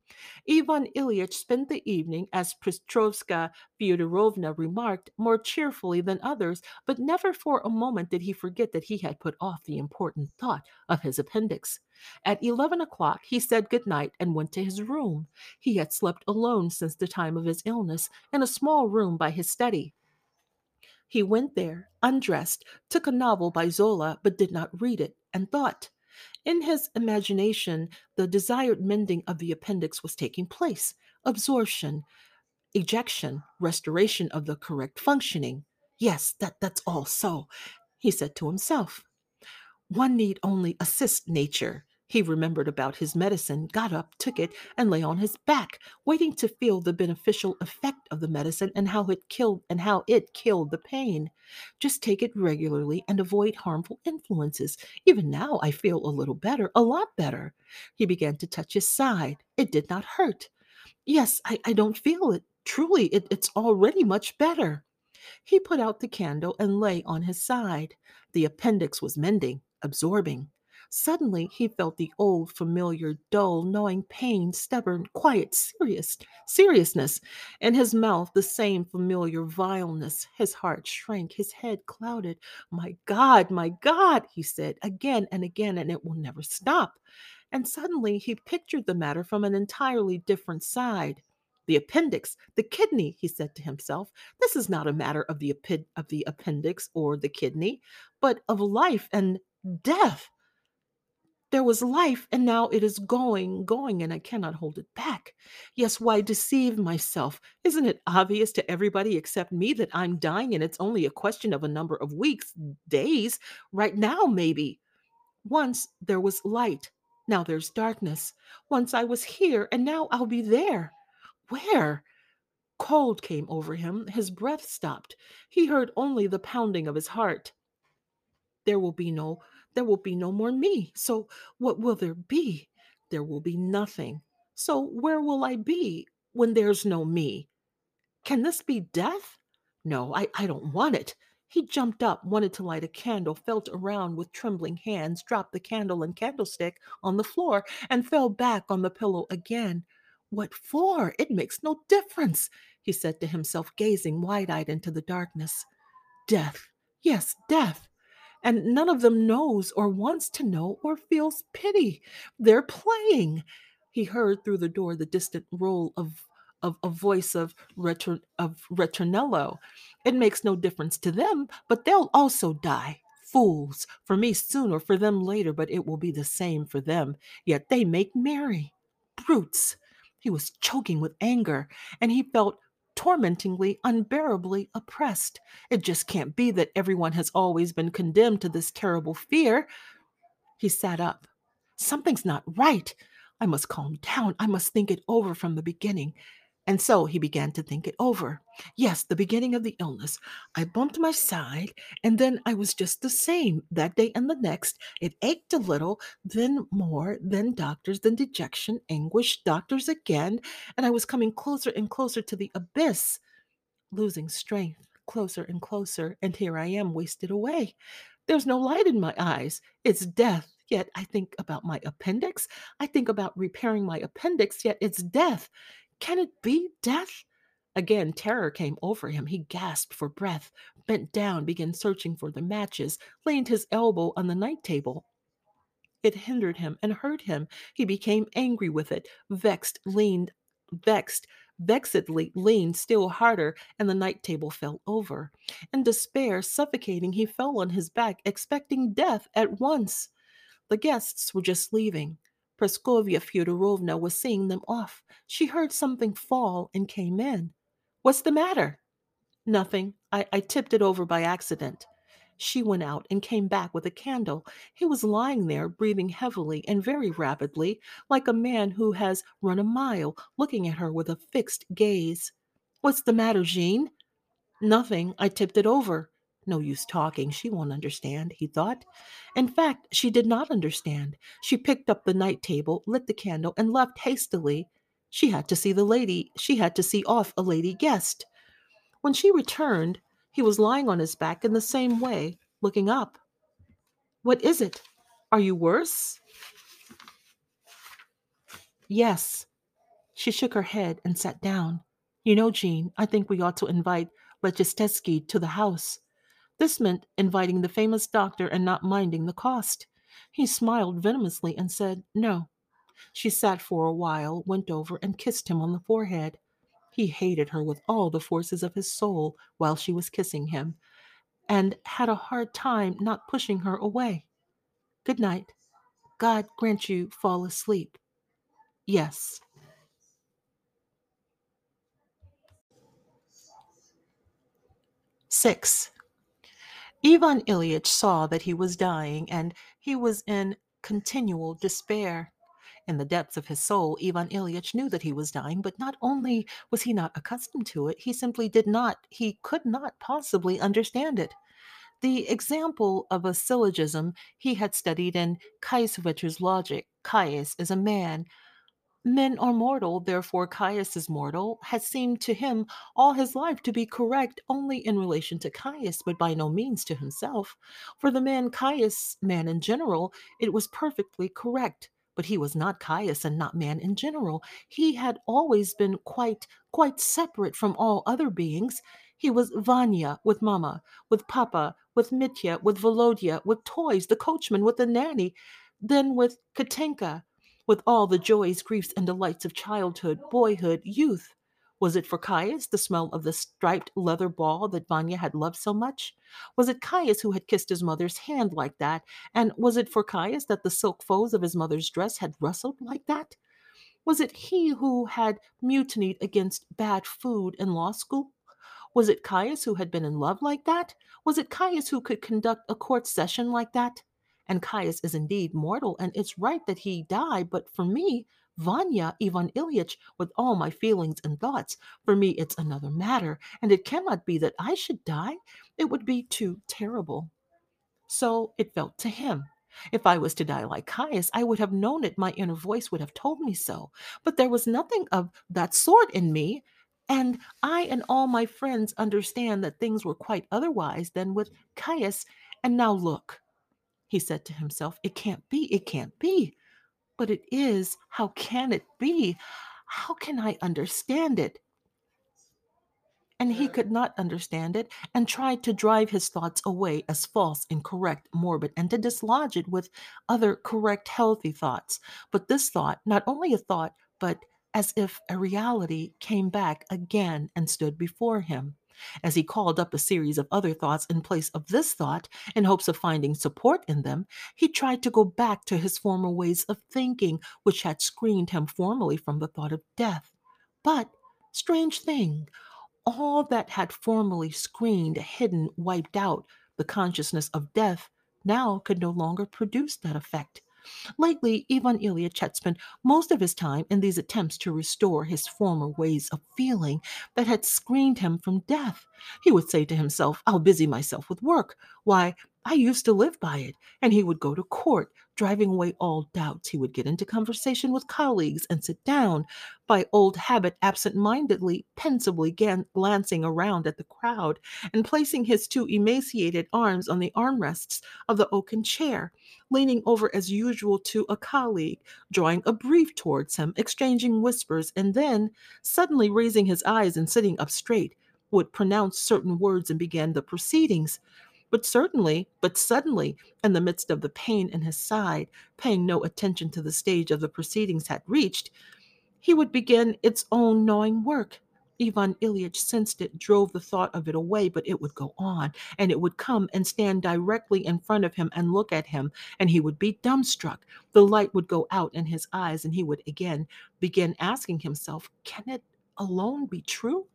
Speaker 1: Ivan Ilyich spent the evening, as Praskovya Fyodorovna remarked, more cheerfully than others, but never for a moment did he forget that he had put off the important thought of his appendix. At eleven o'clock he said good night and went to his room. He had slept alone since the time of his illness, in a small room by his study. He went there, undressed, took a novel by Zola, but did not read it, and thought. In his imagination, the desired mending of the appendix was taking place absorption, ejection, restoration of the correct functioning. Yes, that, that's all so, he said to himself. One need only assist nature. He remembered about his medicine, got up, took it, and lay on his back, waiting to feel the beneficial effect of the medicine and how it killed and how it killed the pain. Just take it regularly and avoid harmful influences. Even now I feel a little better, a lot better. He began to touch his side. It did not hurt. Yes, I, I don't feel it. Truly, it, it's already much better. He put out the candle and lay on his side. The appendix was mending absorbing. Suddenly, he felt the old, familiar, dull, gnawing pain, stubborn, quiet, serious seriousness. In his mouth, the same familiar vileness. His heart shrank, his head clouded. My God, my God, he said again and again, and it will never stop. And suddenly, he pictured the matter from an entirely different side. The appendix, the kidney, he said to himself. This is not a matter of the, of the appendix or the kidney, but of life and death. There was life, and now it is going, going, and I cannot hold it back. Yes, why deceive myself? Isn't it obvious to everybody except me that I'm dying and it's only a question of a number of weeks, days, right now, maybe? Once there was light, now there's darkness. Once I was here, and now I'll be there. Where? Cold came over him. His breath stopped. He heard only the pounding of his heart. There will be no there will be no more me. So what will there be? There will be nothing. So where will I be when there's no me? Can this be death? No, I, I don't want it. He jumped up, wanted to light a candle, felt around with trembling hands, dropped the candle and candlestick on the floor, and fell back on the pillow again. What for? It makes no difference, he said to himself, gazing wide eyed into the darkness. Death. Yes, death and none of them knows or wants to know or feels pity. They're playing. He heard through the door the distant roll of of a voice of Retor- of ritornello. It makes no difference to them, but they'll also die. Fools, for me soon or for them later, but it will be the same for them. Yet they make merry. Brutes. He was choking with anger, and he felt tormentingly, unbearably oppressed. It just can't be that everyone has always been condemned to this terrible fear. He sat up. Something's not right. I must calm down. I must think it over from the beginning. And so he began to think it over. Yes, the beginning of the illness. I bumped my side, and then I was just the same that day and the next. It ached a little, then more, then doctors, then dejection, anguish, doctors again, and I was coming closer and closer to the abyss, losing strength, closer and closer, and here I am wasted away. There's no light in my eyes. It's death. Yet I think about my appendix. I think about repairing my appendix, yet it's death. Can it be death? Again, terror came over him. He gasped for breath, bent down, began searching for the matches, leaned his elbow on the night table. It hindered him and hurt him. He became angry with it, vexed, leaned, vexed, vexedly leaned still harder, and the night table fell over. In despair, suffocating, he fell on his back, expecting death at once. The guests were just leaving. Praskovya Fyodorovna was seeing them off. She heard something fall and came in. What's the matter? Nothing. I, I tipped it over by accident. She went out and came back with a candle. He was lying there, breathing heavily and very rapidly, like a man who has run a mile, looking at her with a fixed gaze. What's the matter, Jean? Nothing. I tipped it over. No use talking. She won't understand, he thought. In fact, she did not understand. She picked up the night table, lit the candle, and left hastily. She had to see the lady. She had to see off a lady guest. When she returned, he was lying on his back in the same way, looking up. What is it? Are you worse? Yes. She shook her head and sat down. You know, Jean, I think we ought to invite Leshchetitsky to the house. This meant inviting the famous doctor and not minding the cost. He smiled venomously and said, No. She sat for a while, went over and kissed him on the forehead. He hated her with all the forces of his soul while she was kissing him, and had a hard time not pushing her away. Good night. God grant you fall asleep. Yes. Six. Ivan Ilyich saw that he was dying, and he was in continual despair. In the depths of his soul, Ivan Ilyich knew that he was dying, but not only was he not accustomed to it, he simply did not, he could not possibly understand it. The example of a syllogism he had studied in Kiesewetter's logic Caius is a man Men are mortal, therefore Caius is mortal, has seemed to him all his life to be correct only in relation to Caius, but by no means to himself. For the man Caius, man in general, it was perfectly correct. But he was not Caius and not man in general. He had always been quite, quite separate from all other beings. He was Vanya with Mama, with Papa, with Mitya, with Volodya, with toys, the coachman, with the nanny, then with Katenka with all the joys, griefs, and delights of childhood, boyhood, youth. Was it for Caius the smell of the striped leather ball that Vanya had loved so much? Was it Caius who had kissed his mother's hand like that? And was it for Caius that the silk folds of his mother's dress had rustled like that? Was it he who had mutinied against bad food in law school? Was it Caius who had been in love like that? Was it Caius who could conduct a court session like that? And Caius is indeed mortal, and it's right that he die. But for me, Vanya Ivan Ilyich, with all my feelings and thoughts, for me it's another matter, and it cannot be that I should die. It would be too terrible. So it felt to him. If I was to die like Caius, I would have known it. My inner voice would have told me so. But there was nothing of that sort in me. And I and all my friends understand that things were quite otherwise than with Caius. And now look, he said to himself. It can't be, it can't be. But it is. How can it be? How can I understand it? And he could not understand it and tried to drive his thoughts away as false, incorrect, morbid, and to dislodge it with other correct, healthy thoughts. But this thought, not only a thought, but as if a reality came back again and stood before him. As he called up a series of other thoughts in place of this thought, in hopes of finding support in them, he tried to go back to his former ways of thinking, which had screened him formerly from the thought of death. But, strange thing, all that had formerly screened, hidden, wiped out the consciousness of death now could no longer produce that effect. Lately, Ivan Ilyich had spent most of his time in these attempts to restore his former ways of feeling that had screened him from death. He would say to himself, I'll busy myself with work. Why, I used to live by it. And he would go to court, driving away all doubts. He would get into conversation with colleagues and sit down, by old habit absent mindedly, pensively glancing around at the crowd and placing his two emaciated arms on the armrests of the oaken chair, leaning over as usual to a colleague, drawing a brief towards him, exchanging whispers, and then, suddenly raising his eyes and sitting up straight, would pronounce certain words and begin the proceedings. But certainly, but suddenly, in the midst of the pain in his side, paying no attention to the stage of the proceedings had reached, he would begin its own gnawing work. Ivan Ilyich sensed it, drove the thought of it away, but it would go on, and it would come and stand directly in front of him and look at him, and he would be dumbstruck. The light would go out in his eyes, and he would again begin asking himself, Can it alone be true?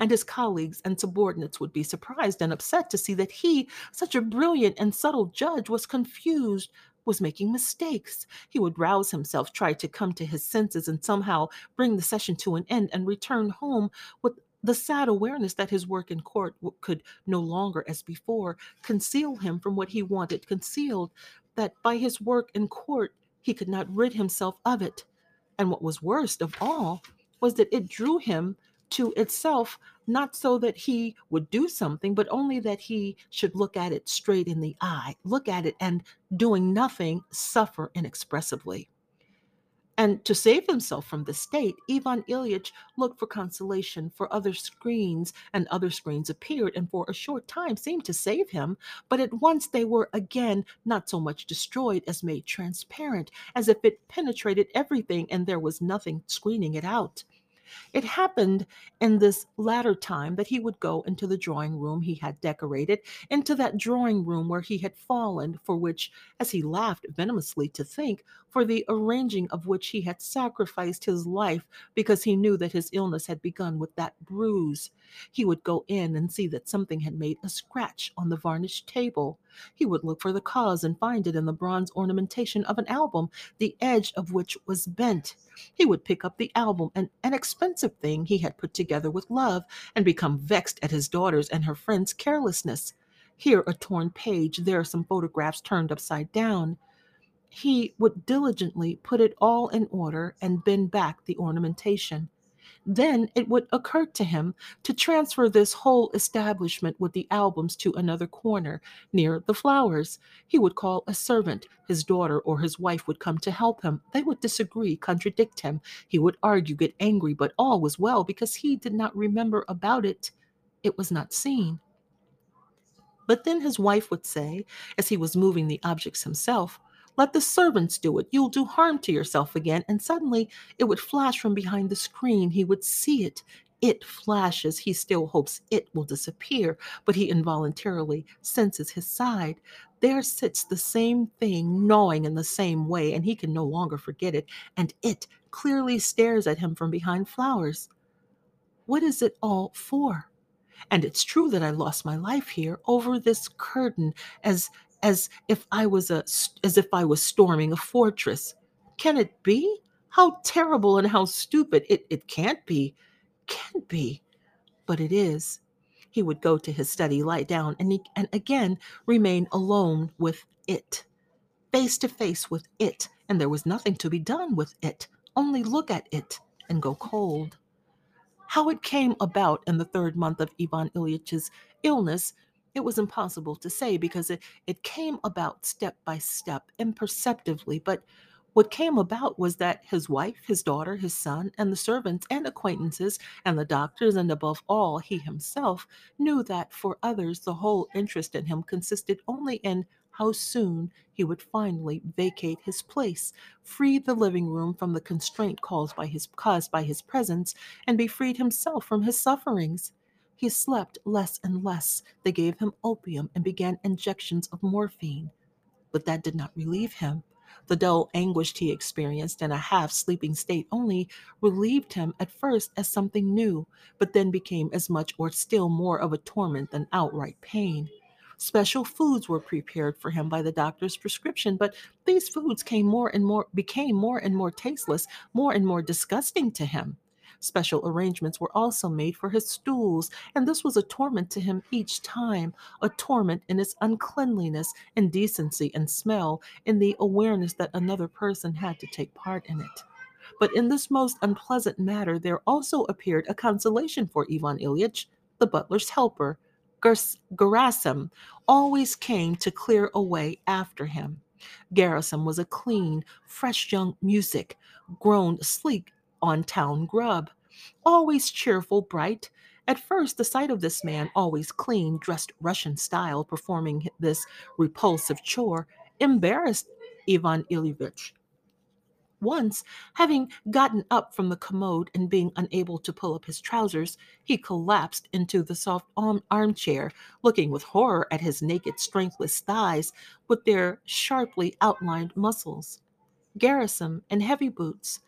Speaker 1: And his colleagues and subordinates would be surprised and upset to see that he, such a brilliant and subtle judge, was confused, was making mistakes. He would rouse himself, try to come to his senses, and somehow bring the session to an end and return home with the sad awareness that his work in court could no longer, as before, conceal him from what he wanted concealed, that by his work in court he could not rid himself of it. And what was worst of all was that it drew him to itself, not so that he would do something, but only that he should look at it straight in the eye, look at it and doing nothing, suffer inexpressibly. And to save himself from the state, Ivan Ilyich looked for consolation for other screens, and other screens appeared and for a short time seemed to save him. But at once they were again not so much destroyed as made transparent, as if it penetrated everything and there was nothing screening it out. It happened in this latter time that he would go into the drawing room he had decorated, into that drawing room where he had fallen, for which, as he laughed venomously to think, for the arranging of which he had sacrificed his life because he knew that his illness had begun with that bruise. He would go in and see that something had made a scratch on the varnished table. He would look for the cause and find it in the bronze ornamentation of an album, the edge of which was bent. He would pick up the album, and an expensive thing he had put together with love, and become vexed at his daughter's and her friend's carelessness. Here a torn page, there some photographs turned upside down he would diligently put it all in order and bend back the ornamentation. Then it would occur to him to transfer this whole establishment with the albums to another corner near the flowers. He would call a servant. His daughter or his wife would come to help him. They would disagree, contradict him. He would argue, get angry, but all was well because he did not remember about it. It was not seen. But then his wife would say, as he was moving the objects himself, let the servants do it. You'll do harm to yourself again. And suddenly it would flash from behind the screen. He would see it. It flashes. He still hopes it will disappear, but he involuntarily senses his side. There sits the same thing, gnawing in the same way, and he can no longer forget it. And it clearly stares at him from behind flowers. What is it all for? And it's true that I lost my life here over this curtain as as if I was a as if I was storming a fortress. Can it be? How terrible and how stupid. It it can't be. Can't be. But it is. He would go to his study, lie down, and, he, and again remain alone with it, face to face with it, and there was nothing to be done with it. Only look at it and go cold. How it came about in the third month of Ivan Ilyich's illness it was impossible to say because it, it came about step by step, imperceptibly. But what came about was that his wife, his daughter, his son, and the servants and acquaintances, and the doctors, and above all, he himself, knew that for others the whole interest in him consisted only in how soon he would finally vacate his place, free the living room from the constraint caused by his, caused by his presence, and be freed himself from his sufferings. He slept less and less. They gave him opium and began injections of morphine. But that did not relieve him. The dull anguish he experienced in a half sleeping state only relieved him at first as something new, but then became as much or still more of a torment than outright pain. Special foods were prepared for him by the doctor's prescription, but these foods came more and more became more and more tasteless, more and more disgusting to him. Special arrangements were also made for his stools, and this was a torment to him each time, a torment in its uncleanliness, indecency, and smell, in the awareness that another person had to take part in it. But in this most unpleasant matter, there also appeared a consolation for Ivan Ilyich, the butler's helper. Gerasim always came to clear away after him. Gerasim was a clean, fresh young muzhik, grown sleek on town grub. Always cheerful, bright. At first, the sight of this man, always clean, dressed Russian style, performing this repulsive chore, embarrassed Ivan Ilyich. Once, having gotten up from the commode and being unable to pull up his trousers, he collapsed into the soft arm- armchair, looking with horror at his naked, strengthless thighs with their sharply outlined muscles. Gerasim in heavy boots,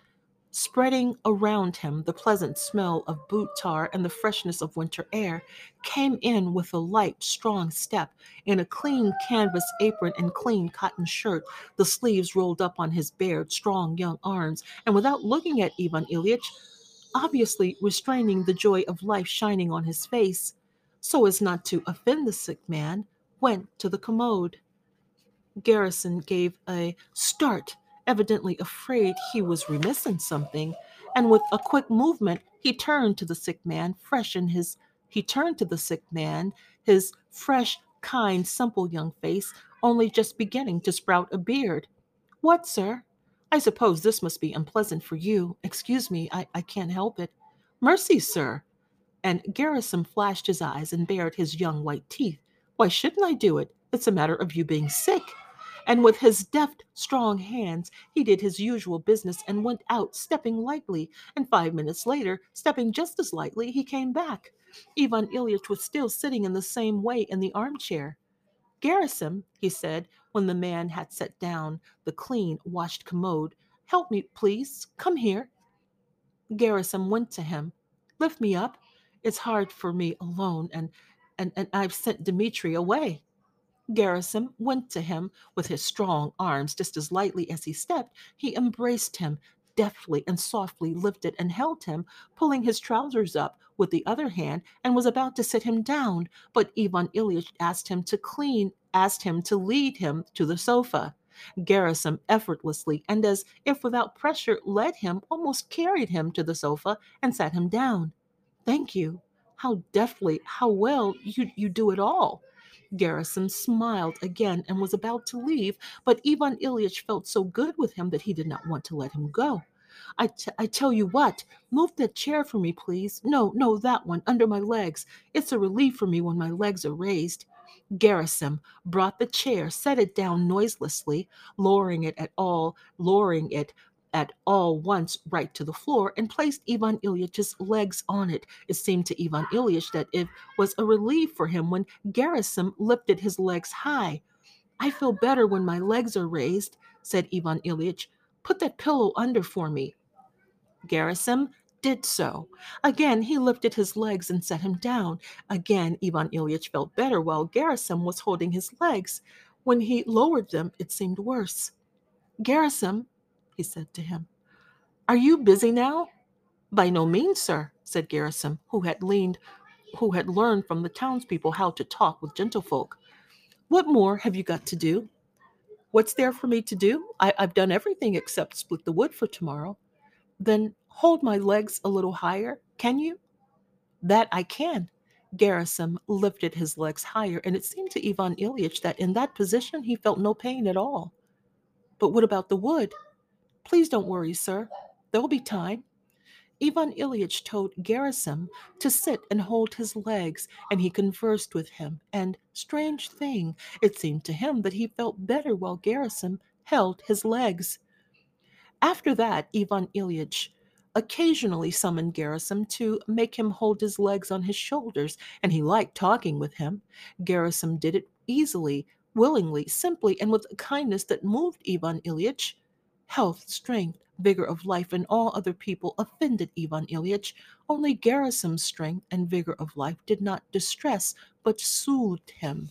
Speaker 1: Spreading around him the pleasant smell of boot tar and the freshness of winter air, came in with a light, strong step, in a clean canvas apron and clean cotton shirt, the sleeves rolled up on his bared, strong young arms, and without looking at Ivan Ilyich, obviously restraining the joy of life shining on his face, so as not to offend the sick man, went to the commode. Gerasim gave a start evidently afraid he was remiss in something, and with a quick movement he turned to the sick man, fresh in his he turned to the sick man, his fresh, kind, simple young face only just beginning to sprout a beard. What, sir? I suppose this must be unpleasant for you. Excuse me, I, I can't help it. Mercy, sir. And Gerasim flashed his eyes and bared his young white teeth. Why shouldn't I do it? It's a matter of you being sick. And with his deft, strong hands, he did his usual business and went out, stepping lightly. And five minutes later, stepping just as lightly, he came back. Ivan Ilyich was still sitting in the same way in the armchair. Gerasim, he said, when the man had set down the clean, washed commode, help me, please. Come here. Gerasim went to him. Lift me up. It's hard for me alone, and and, and I've sent Dmitri away. Gerasim went to him with his strong arms just as lightly as he stepped. He embraced him, deftly and softly lifted and held him, pulling his trousers up with the other hand, and was about to sit him down. But Ivan Ilyich asked him to clean, asked him to lead him to the sofa. Gerasim effortlessly and as if without pressure led him, almost carried him to the sofa and sat him down. Thank you. How deftly, how well you, you do it all. Gerasim smiled again and was about to leave, but Ivan Ilyich felt so good with him that he did not want to let him go. I, t- I tell you what, move that chair for me, please. No, no, that one, under my legs. It's a relief for me when my legs are raised. Gerasim brought the chair, set it down noiselessly, lowering it at all, lowering it at all once right to the floor and placed Ivan Ilyich's legs on it. It seemed to Ivan Ilyich that it was a relief for him when Gerasim lifted his legs high. I feel better when my legs are raised, said Ivan Ilyich. Put that pillow under for me. Gerasim did so. Again, he lifted his legs and set him down. Again, Ivan Ilyich felt better while Gerasim was holding his legs. When he lowered them, it seemed worse. Gerasim, he said to him. Are you busy now? By no means, sir, said Gerasim, who had leaned, who had learned from the townspeople how to talk with gentlefolk. What more have you got to do? What's there for me to do? I, I've done everything except split the wood for tomorrow. Then hold my legs a little higher, can you? That I can. Gerasim lifted his legs higher, and it seemed to Ivan Ilyich that in that position he felt no pain at all. But what about the wood? Please don't worry, sir. There will be time. Ivan Ilyich told Gerasim to sit and hold his legs, and he conversed with him. And, strange thing, it seemed to him that he felt better while Gerasim held his legs. After that, Ivan Ilyich occasionally summoned Gerasim to make him hold his legs on his shoulders, and he liked talking with him. Gerasim did it easily, willingly, simply, and with a kindness that moved Ivan Ilyich. Health, strength, vigor of life, and all other people offended Ivan Ilyich. Only Gerasim's strength and vigor of life did not distress, but soothed him.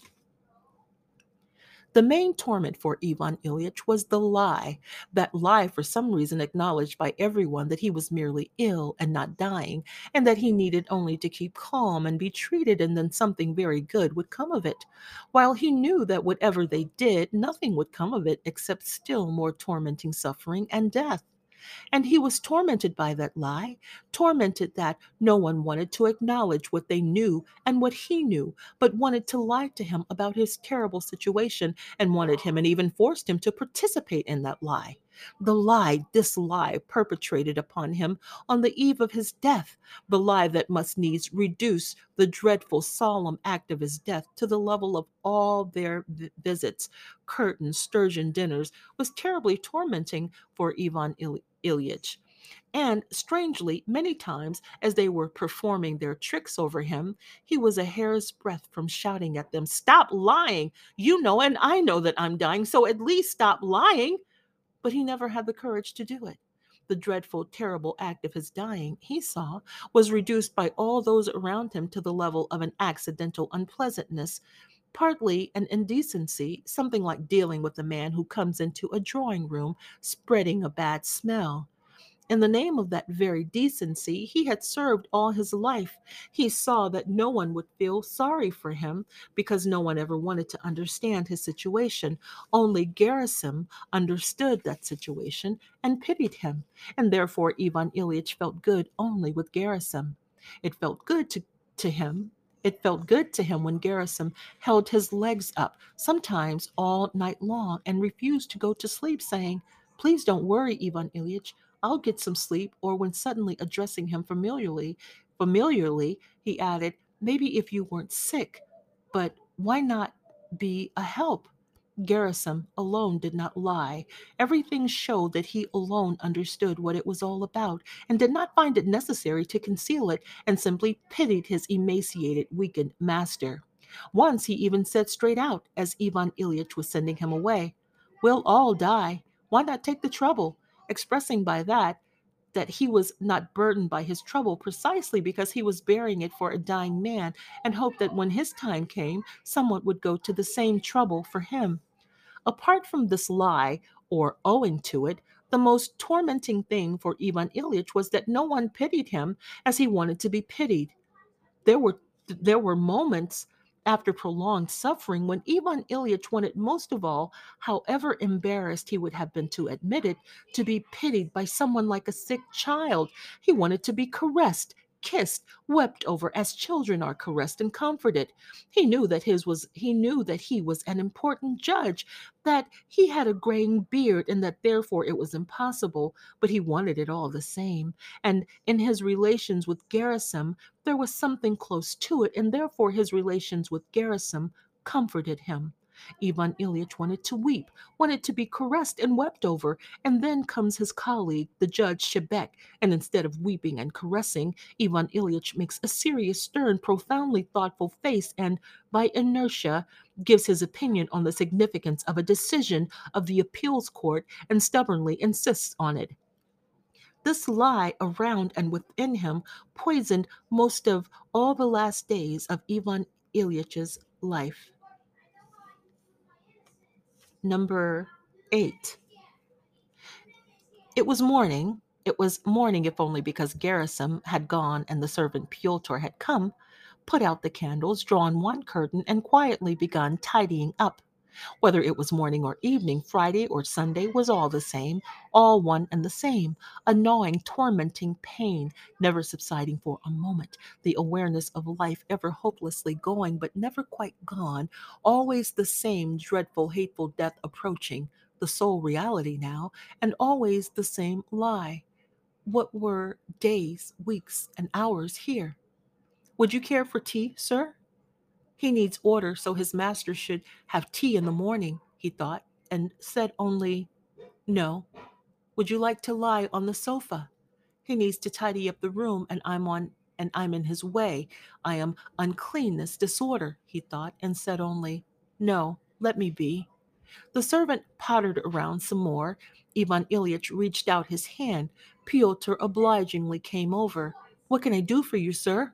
Speaker 1: The main torment for Ivan Ilyich was the lie. That lie, for some reason, acknowledged by everyone that he was merely ill and not dying, and that he needed only to keep calm and be treated, and then something very good would come of it. While he knew that whatever they did, nothing would come of it except still more tormenting suffering and death. And he was tormented by that lie, tormented that no one wanted to acknowledge what they knew and what he knew, but wanted to lie to him about his terrible situation and wanted him and even forced him to participate in that lie. The lie, this lie perpetrated upon him on the eve of his death, the lie that must needs reduce the dreadful, solemn act of his death to the level of all their visits, curtains, sturgeon dinners, was terribly tormenting for Ivan Il- Ilyich. And strangely, many times as they were performing their tricks over him, he was a hair's breadth from shouting at them, Stop lying! You know, and I know that I'm dying, so at least stop lying. But he never had the courage to do it. The dreadful, terrible act of his dying, he saw, was reduced by all those around him to the level of an accidental unpleasantness partly an indecency, something like dealing with a man who comes into a drawing room spreading a bad smell. In the name of that very decency he had served all his life. He saw that no one would feel sorry for him because no one ever wanted to understand his situation. Only Gerasim understood that situation and pitied him, and therefore Ivan Ilyich felt good only with Gerasim. It felt good to, to him it felt good to him when Gerasim held his legs up, sometimes all night long, and refused to go to sleep, saying, Please don't worry, Ivan Ilyich. I'll get some sleep. Or when suddenly addressing him familiarly, familiarly, he added, Maybe if you weren't sick, but why not be a help? Gerasim alone did not lie. Everything showed that he alone understood what it was all about and did not find it necessary to conceal it and simply pitied his emaciated, weakened master. Once he even said straight out, as Ivan Ilyich was sending him away, We'll all die. Why not take the trouble? Expressing by that that he was not burdened by his trouble precisely because he was bearing it for a dying man and hoped that when his time came, someone would go to the same trouble for him. Apart from this lie, or owing to it, the most tormenting thing for Ivan Ilyich was that no one pitied him as he wanted to be pitied. There were there were moments after prolonged suffering when Ivan Ilyich wanted most of all, however embarrassed he would have been to admit it, to be pitied by someone like a sick child. He wanted to be caressed, kissed, wept over as children are caressed and comforted. He knew that his was he knew that he was an important judge, that he had a graying beard and that therefore it was impossible, but he wanted it all the same. And in his relations with Gerasim, there was something close to it, and therefore his relations with Gerasim comforted him. Ivan Ilyich wanted to weep, wanted to be caressed and wept over, and then comes his colleague, the judge Shebek, and instead of weeping and caressing, Ivan Ilyich makes a serious, stern, profoundly thoughtful face and, by inertia, gives his opinion on the significance of a decision of the appeals court and stubbornly insists on it. This lie around and within him poisoned most of all the last days of Ivan Ilyich's life. Number eight. It was morning. It was morning, if only because Gerasim had gone and the servant Pyotr had come, put out the candles, drawn one curtain, and quietly begun tidying up. Whether it was morning or evening, Friday or Sunday was all the same, all one and the same, a gnawing, tormenting pain, never subsiding for a moment, the awareness of life ever hopelessly going but never quite gone, always the same dreadful, hateful death approaching, the sole reality now, and always the same lie. What were days, weeks, and hours here? Would you care for tea, sir? He needs order, so his master should have tea in the morning, he thought, and said only, No. Would you like to lie on the sofa? He needs to tidy up the room, and I'm on and I'm in his way. I am uncleanness, disorder, he thought, and said only, No, let me be. The servant pottered around some more. Ivan Ilyich reached out his hand. Pyotr obligingly came over. What can I do for you, sir?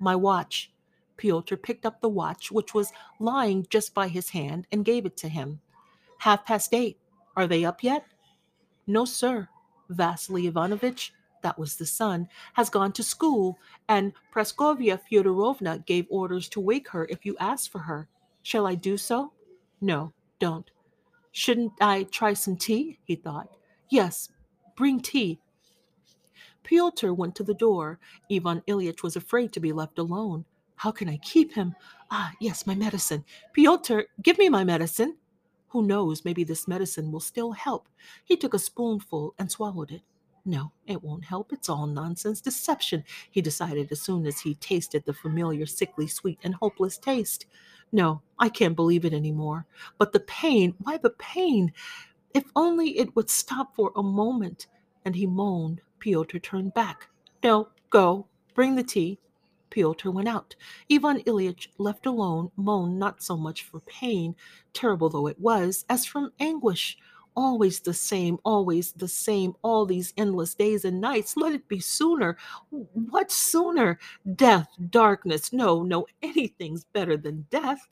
Speaker 1: My watch. Pyotr picked up the watch, which was lying just by his hand, and gave it to him. Half past eight. Are they up yet? No, sir. Vasily Ivanovitch, that was the son, has gone to school, and Praskovya Fyodorovna gave orders to wake her if you ask for her. Shall I do so? No, don't. Shouldn't I try some tea? he thought. Yes, bring tea. Pyotr went to the door. Ivan Ilyich was afraid to be left alone. How can I keep him? Ah, yes, my medicine. Pyotr, give me my medicine. Who knows, maybe this medicine will still help. He took a spoonful and swallowed it. No, it won't help. It's all nonsense, deception, he decided as soon as he tasted the familiar, sickly, sweet, and hopeless taste. No, I can't believe it anymore. But the pain, why the pain? If only it would stop for a moment. And he moaned. Pyotr turned back. No, go. Bring the tea. Pyotr went out. Ivan Ilyich, left alone, moaned not so much for pain, terrible though it was, as from anguish. Always the same, always the same, all these endless days and nights. Let it be sooner. What sooner? Death, darkness. No, no, anything's better than death.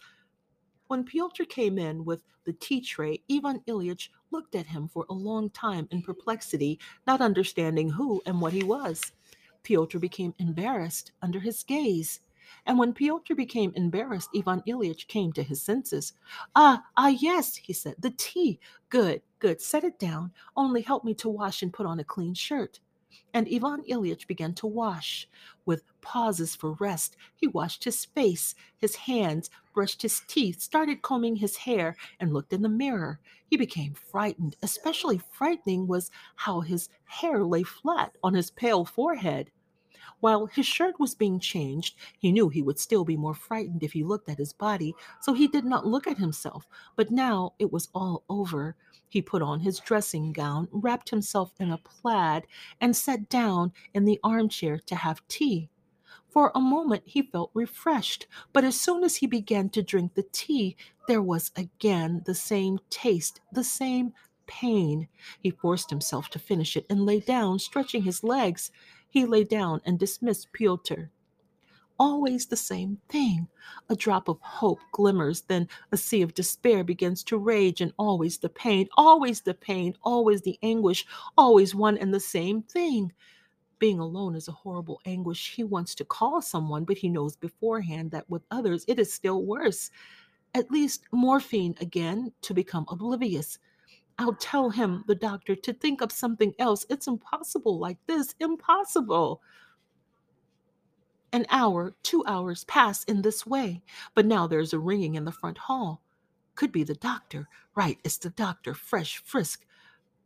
Speaker 1: When Pyotr came in with the tea tray, Ivan Ilyich looked at him for a long time in perplexity, not understanding who and what he was. Pyotr became embarrassed under his gaze. And when Pyotr became embarrassed, Ivan Ilyich came to his senses. Ah, ah, yes, he said, the tea. Good, good. Set it down. Only help me to wash and put on a clean shirt. And Ivan Ilyich began to wash. With pauses for rest, he washed his face, his hands, brushed his teeth, started combing his hair, and looked in the mirror. He became frightened. Especially frightening was how his hair lay flat on his pale forehead. While his shirt was being changed, he knew he would still be more frightened if he looked at his body, so he did not look at himself. But now it was all over. He put on his dressing gown, wrapped himself in a plaid, and sat down in the armchair to have tea. For a moment he felt refreshed, but as soon as he began to drink the tea, there was again the same taste, the same pain. He forced himself to finish it and lay down, stretching his legs. He lay down and dismissed Pyotr. Always the same thing. A drop of hope glimmers, then a sea of despair begins to rage, and always the pain, always the pain, always the anguish, always one and the same thing. Being alone is a horrible anguish. He wants to call someone, but he knows beforehand that with others it is still worse. At least morphine again to become oblivious. I'll tell him, the doctor, to think of something else. It's impossible like this. Impossible. An hour, two hours pass in this way, but now there's a ringing in the front hall. Could be the doctor. Right, it's the doctor, fresh, frisk,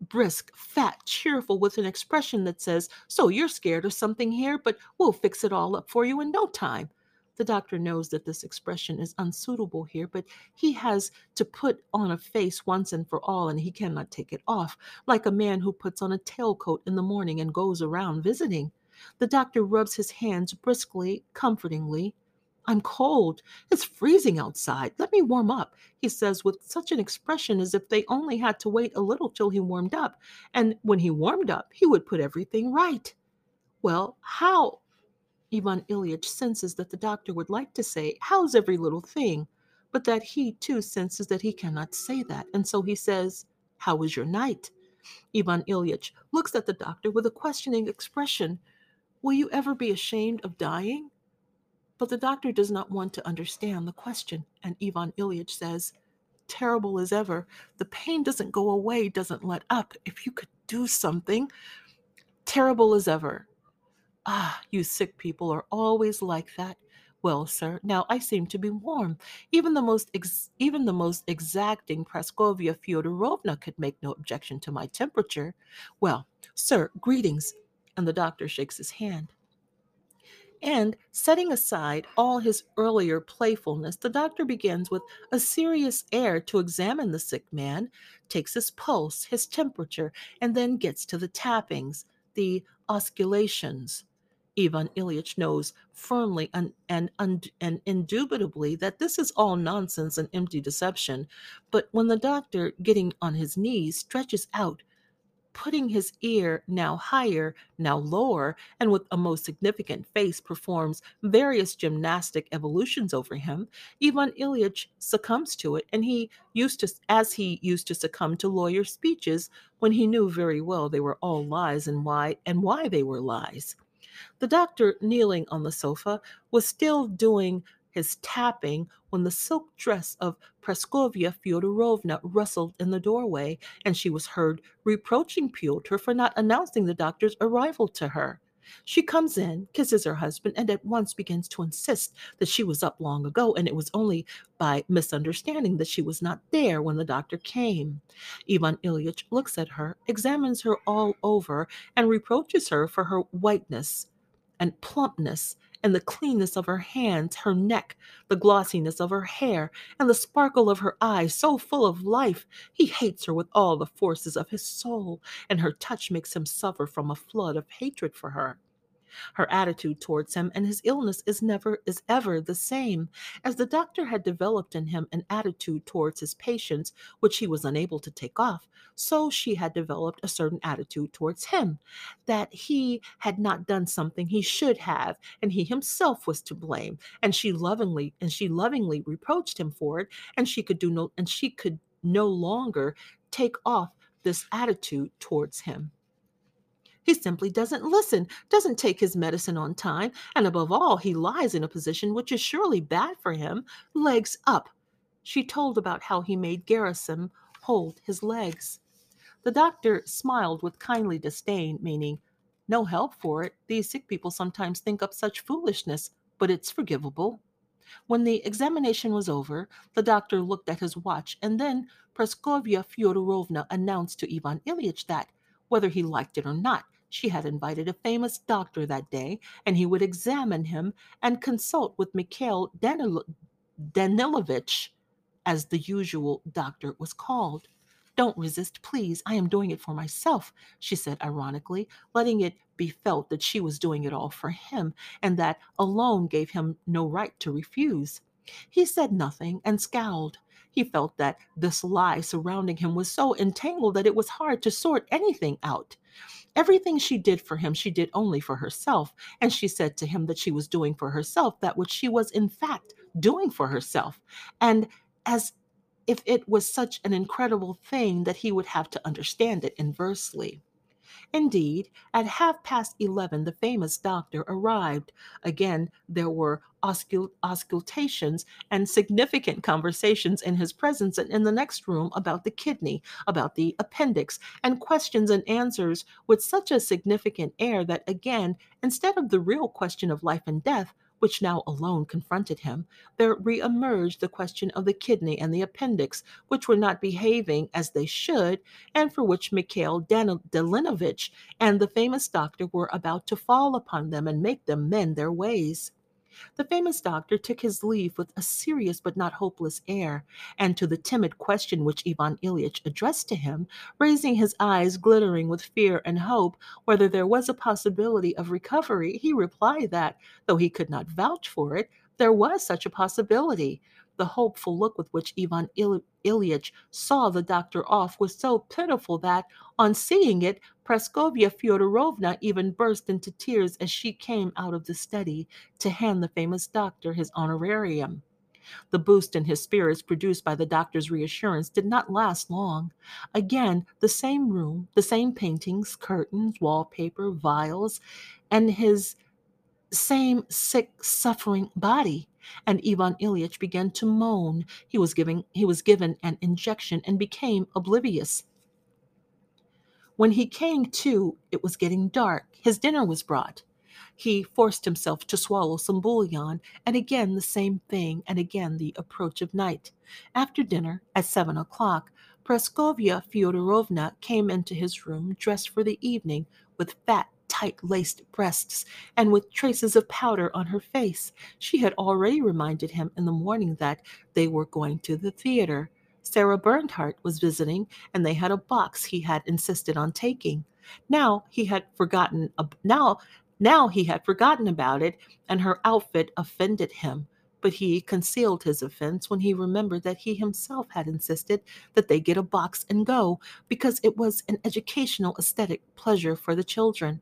Speaker 1: brisk, fat, cheerful, with an expression that says, So you're scared of something here, but we'll fix it all up for you in no time. The doctor knows that this expression is unsuitable here, but he has to put on a face once and for all, and he cannot take it off, like a man who puts on a tailcoat in the morning and goes around visiting. The doctor rubs his hands briskly, comfortingly. I'm cold. It's freezing outside. Let me warm up, he says with such an expression as if they only had to wait a little till he warmed up. And when he warmed up, he would put everything right. Well, how Ivan Ilyich senses that the doctor would like to say, How's every little thing? But that he too senses that he cannot say that. And so he says, How was your night? Ivan Ilyich looks at the doctor with a questioning expression. Will you ever be ashamed of dying? But the doctor does not want to understand the question, and Ivan Ilyich says, Terrible as ever. The pain doesn't go away, doesn't let up. If you could do something, terrible as ever. Ah, you sick people are always like that. Well, sir, now I seem to be warm. Even the most ex- even the most exacting Praskovya Fyodorovna could make no objection to my temperature. Well, sir, greetings. And the doctor shakes his hand. And setting aside all his earlier playfulness, the doctor begins with a serious air to examine the sick man, takes his pulse, his temperature, and then gets to the tappings, the auscultations. Ivan Ilyich knows firmly and, and, and indubitably that this is all nonsense and empty deception. But when the doctor, getting on his knees, stretches out, putting his ear now higher, now lower, and with a most significant face performs various gymnastic evolutions over him, Ivan Ilyich succumbs to it, and he used to, as he used to succumb to lawyer speeches when he knew very well they were all lies and why and why they were lies. The doctor, kneeling on the sofa, was still doing his tapping when the silk dress of Praskovya Fyodorovna rustled in the doorway, and she was heard reproaching Pyotr for not announcing the doctor's arrival to her. She comes in, kisses her husband, and at once begins to insist that she was up long ago, and it was only by misunderstanding that she was not there when the doctor came. Ivan Ilyich looks at her, examines her all over, and reproaches her for her whiteness and plumpness and the cleanness of her hands, her neck, the glossiness of her hair, and the sparkle of her eyes, so full of life. He hates her with all the forces of his soul, and her touch makes him suffer from a flood of hatred for her. Her attitude towards him and his illness is never is ever the same. As the doctor had developed in him an attitude towards his patients which he was unable to take off, so she had developed a certain attitude towards him that he had not done something he should have and he himself was to blame and she lovingly and she lovingly reproached him for it and she could do no and she could no longer take off this attitude towards him. He simply doesn't listen, doesn't take his medicine on time, and above all, he lies in a position which is surely bad for him, legs up. She told about how he made Gerasim hold his legs. The doctor smiled with kindly disdain, meaning, no help for it. These sick people sometimes think up such foolishness, but it's forgivable. When the examination was over, the doctor looked at his watch, and then Praskovya Fyodorovna announced to Ivan Ilyich that, whether he liked it or not, she had invited a famous doctor that day, and he would examine him and consult with Mikhail Danil- Danilovich, as the usual doctor was called. Don't resist, please. I am doing it for myself, she said ironically, letting it be felt that she was doing it all for him, and that alone gave him no right to refuse. He said nothing and scowled. He felt that this lie surrounding him was so entangled that it was hard to sort anything out. Everything she did for him, she did only for herself, and she said to him that she was doing for herself that which she was, in fact, doing for herself. And as if it was such an incredible thing that he would have to understand it inversely. Indeed, at half past eleven, the famous doctor arrived. Again, there were auscultations and significant conversations in his presence and in the next room about the kidney, about the appendix, and questions and answers with such a significant air that, again, instead of the real question of life and death, which now alone confronted him, there re-emerged the question of the kidney and the appendix, which were not behaving as they should, and for which Mikhail Danilovich and the famous doctor were about to fall upon them and make them mend their ways. The famous doctor took his leave with a serious but not hopeless air, and to the timid question which Ivan Ilyich addressed to him, raising his eyes glittering with fear and hope whether there was a possibility of recovery, he replied that, though he could not vouch for it, there was such a possibility. The hopeful look with which Ivan Ilyich saw the doctor off was so pitiful that, on seeing it, Praskovya Fyodorovna even burst into tears as she came out of the study to hand the famous doctor his honorarium. The boost in his spirits produced by the doctor's reassurance did not last long. Again, the same room, the same paintings, curtains, wallpaper, vials, and his same sick, suffering body. And Ivan Ilyich began to moan. He was giving he was given an injection and became oblivious. When he came to, it was getting dark. His dinner was brought. He forced himself to swallow some bouillon, and again the same thing, and again the approach of night. After dinner, at seven o'clock, Praskovya Fyodorovna came into his room dressed for the evening with fat tight laced breasts and with traces of powder on her face. She had already reminded him in the morning that they were going to the theater. Sarah Bernhardt was visiting, and they had a box he had insisted on taking. Now he had forgotten. Now, now he had forgotten about it, and her outfit offended him but he concealed his offense when he remembered that he himself had insisted that they get a box and go because it was an educational aesthetic pleasure for the children.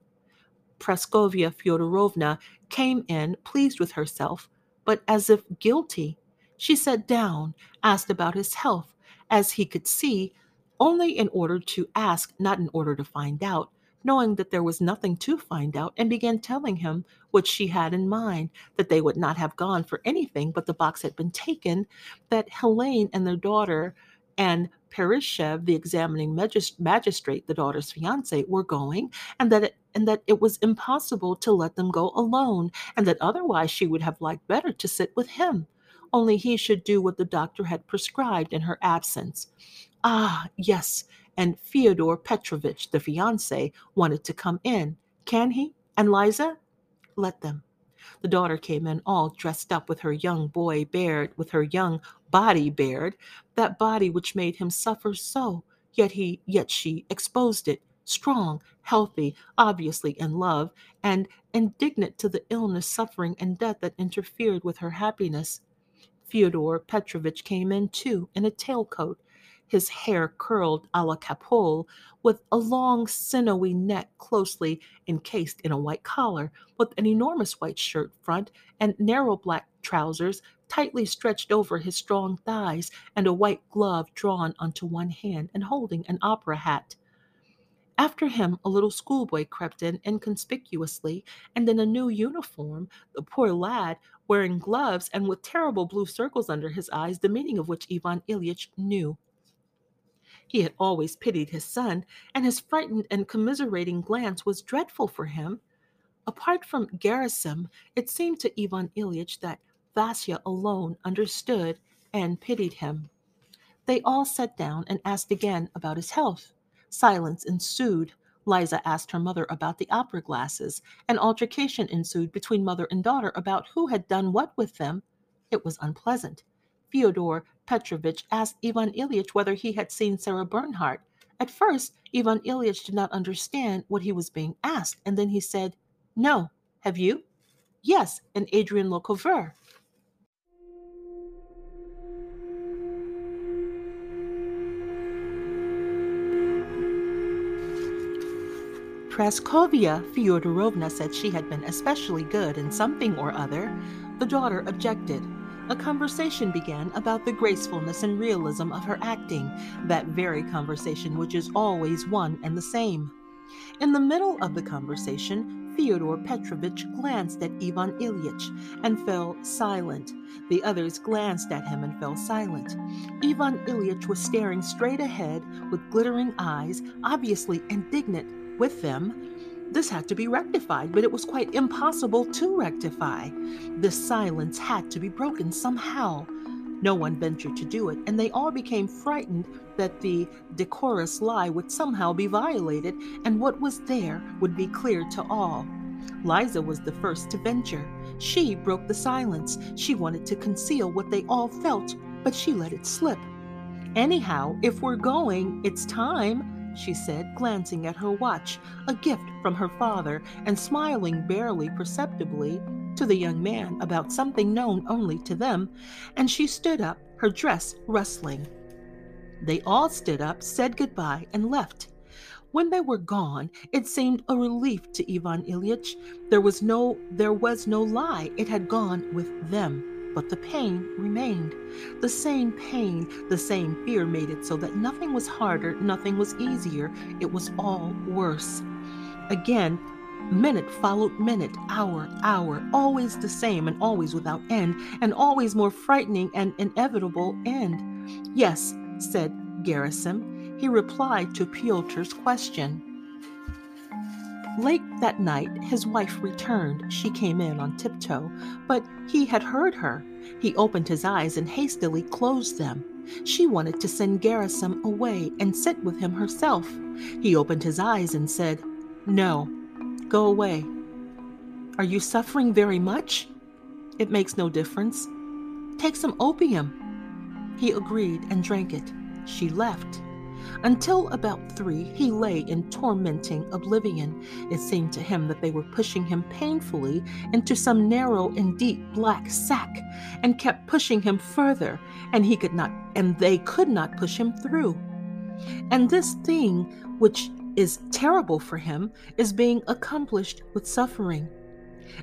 Speaker 1: Praskovya Fyodorovna came in pleased with herself, but as if guilty. She sat down, asked about his health, as he could see, only in order to ask, not in order to find out, knowing that there was nothing to find out, and began telling him what she had in mind that they would not have gone for anything but the box had been taken, that Helene and their daughter and Petrishchev, the examining magistrate, the daughter's fiance, were going, and that and that it was impossible to let them go alone, and that otherwise she would have liked better to sit with him. Only he should do what the doctor had prescribed in her absence. Ah, yes, and Fyodor Petrovitch, the fiance, wanted to come in. Can he? And Liza? Let them. The daughter came in all dressed up with her young boy bared, with her young body bared, that body which made him suffer so, yet he yet she exposed it, strong, healthy, obviously in love, and indignant to the illness, suffering, and death that interfered with her happiness. Fyodor Petrovitch came in too, in a tailcoat, his hair curled a la Capoul, with a long, sinewy neck closely encased in a white collar, with an enormous white shirt front and narrow black trousers tightly stretched over his strong thighs, and a white glove drawn onto one hand and holding an opera hat. After him, a little schoolboy crept in inconspicuously and in a new uniform, the poor lad wearing gloves and with terrible blue circles under his eyes, the meaning of which Ivan Ilyich knew. He had always pitied his son, and his frightened and commiserating glance was dreadful for him. Apart from Gerasim, it seemed to Ivan Ilyich that Vasya alone understood and pitied him. They all sat down and asked again about his health. Silence ensued. Liza asked her mother about the opera glasses. An altercation ensued between mother and daughter about who had done what with them. It was unpleasant. Fyodor Petrovitch asked Ivan Ilyich whether he had seen Sarah Bernhardt. At first, Ivan Ilyich did not understand what he was being asked, and then he said, No. Have you? Yes, and Adrienne Lecouvreur. Praskovya Fyodorovna said she had been especially good in something or other. The daughter objected. A conversation began about the gracefulness and realism of her acting, that very conversation which is always one and the same. In the middle of the conversation, Fyodor Petrovitch glanced at Ivan Ilyich and fell silent. The others glanced at him and fell silent. Ivan Ilyich was staring straight ahead with glittering eyes, obviously indignant with them. This had to be rectified, but it was quite impossible to rectify. This silence had to be broken somehow. No one ventured to do it, and they all became frightened that the decorous lie would somehow be violated, and what was there would be clear to all. Liza was the first to venture. She broke the silence. She wanted to conceal what they all felt, but she let it slip. Anyhow, if we're going, it's time, she said, glancing at her watch, a gift from her father, and smiling barely perceptibly to the young man about something known only to them, and she stood up, her dress rustling. They all stood up, said goodbye, and left. When they were gone, it seemed a relief to Ivan Ilyich. There was no there was no lie. It had gone with them. But the pain remained. The same pain, the same fear made it so that nothing was harder, nothing was easier. It was all worse. Again, minute followed minute, hour, hour, always the same and always without end, and always more frightening and inevitable end. Yes, said Gerasim. He replied to Pyotr's question. Late that night, his wife returned. She came in on tiptoe, but he had heard her. He opened his eyes and hastily closed them. She wanted to send Gerasim away and sit with him herself. He opened his eyes and said, No, go away. Are you suffering very much? It makes no difference. Take some opium. He agreed and drank it. She left. Until about three, he lay in tormenting oblivion. It seemed to him that they were pushing him painfully into some narrow and deep black sack, and kept pushing him further, and he could not, and they could not push him through. And this thing, which is terrible for him, is being accomplished with suffering.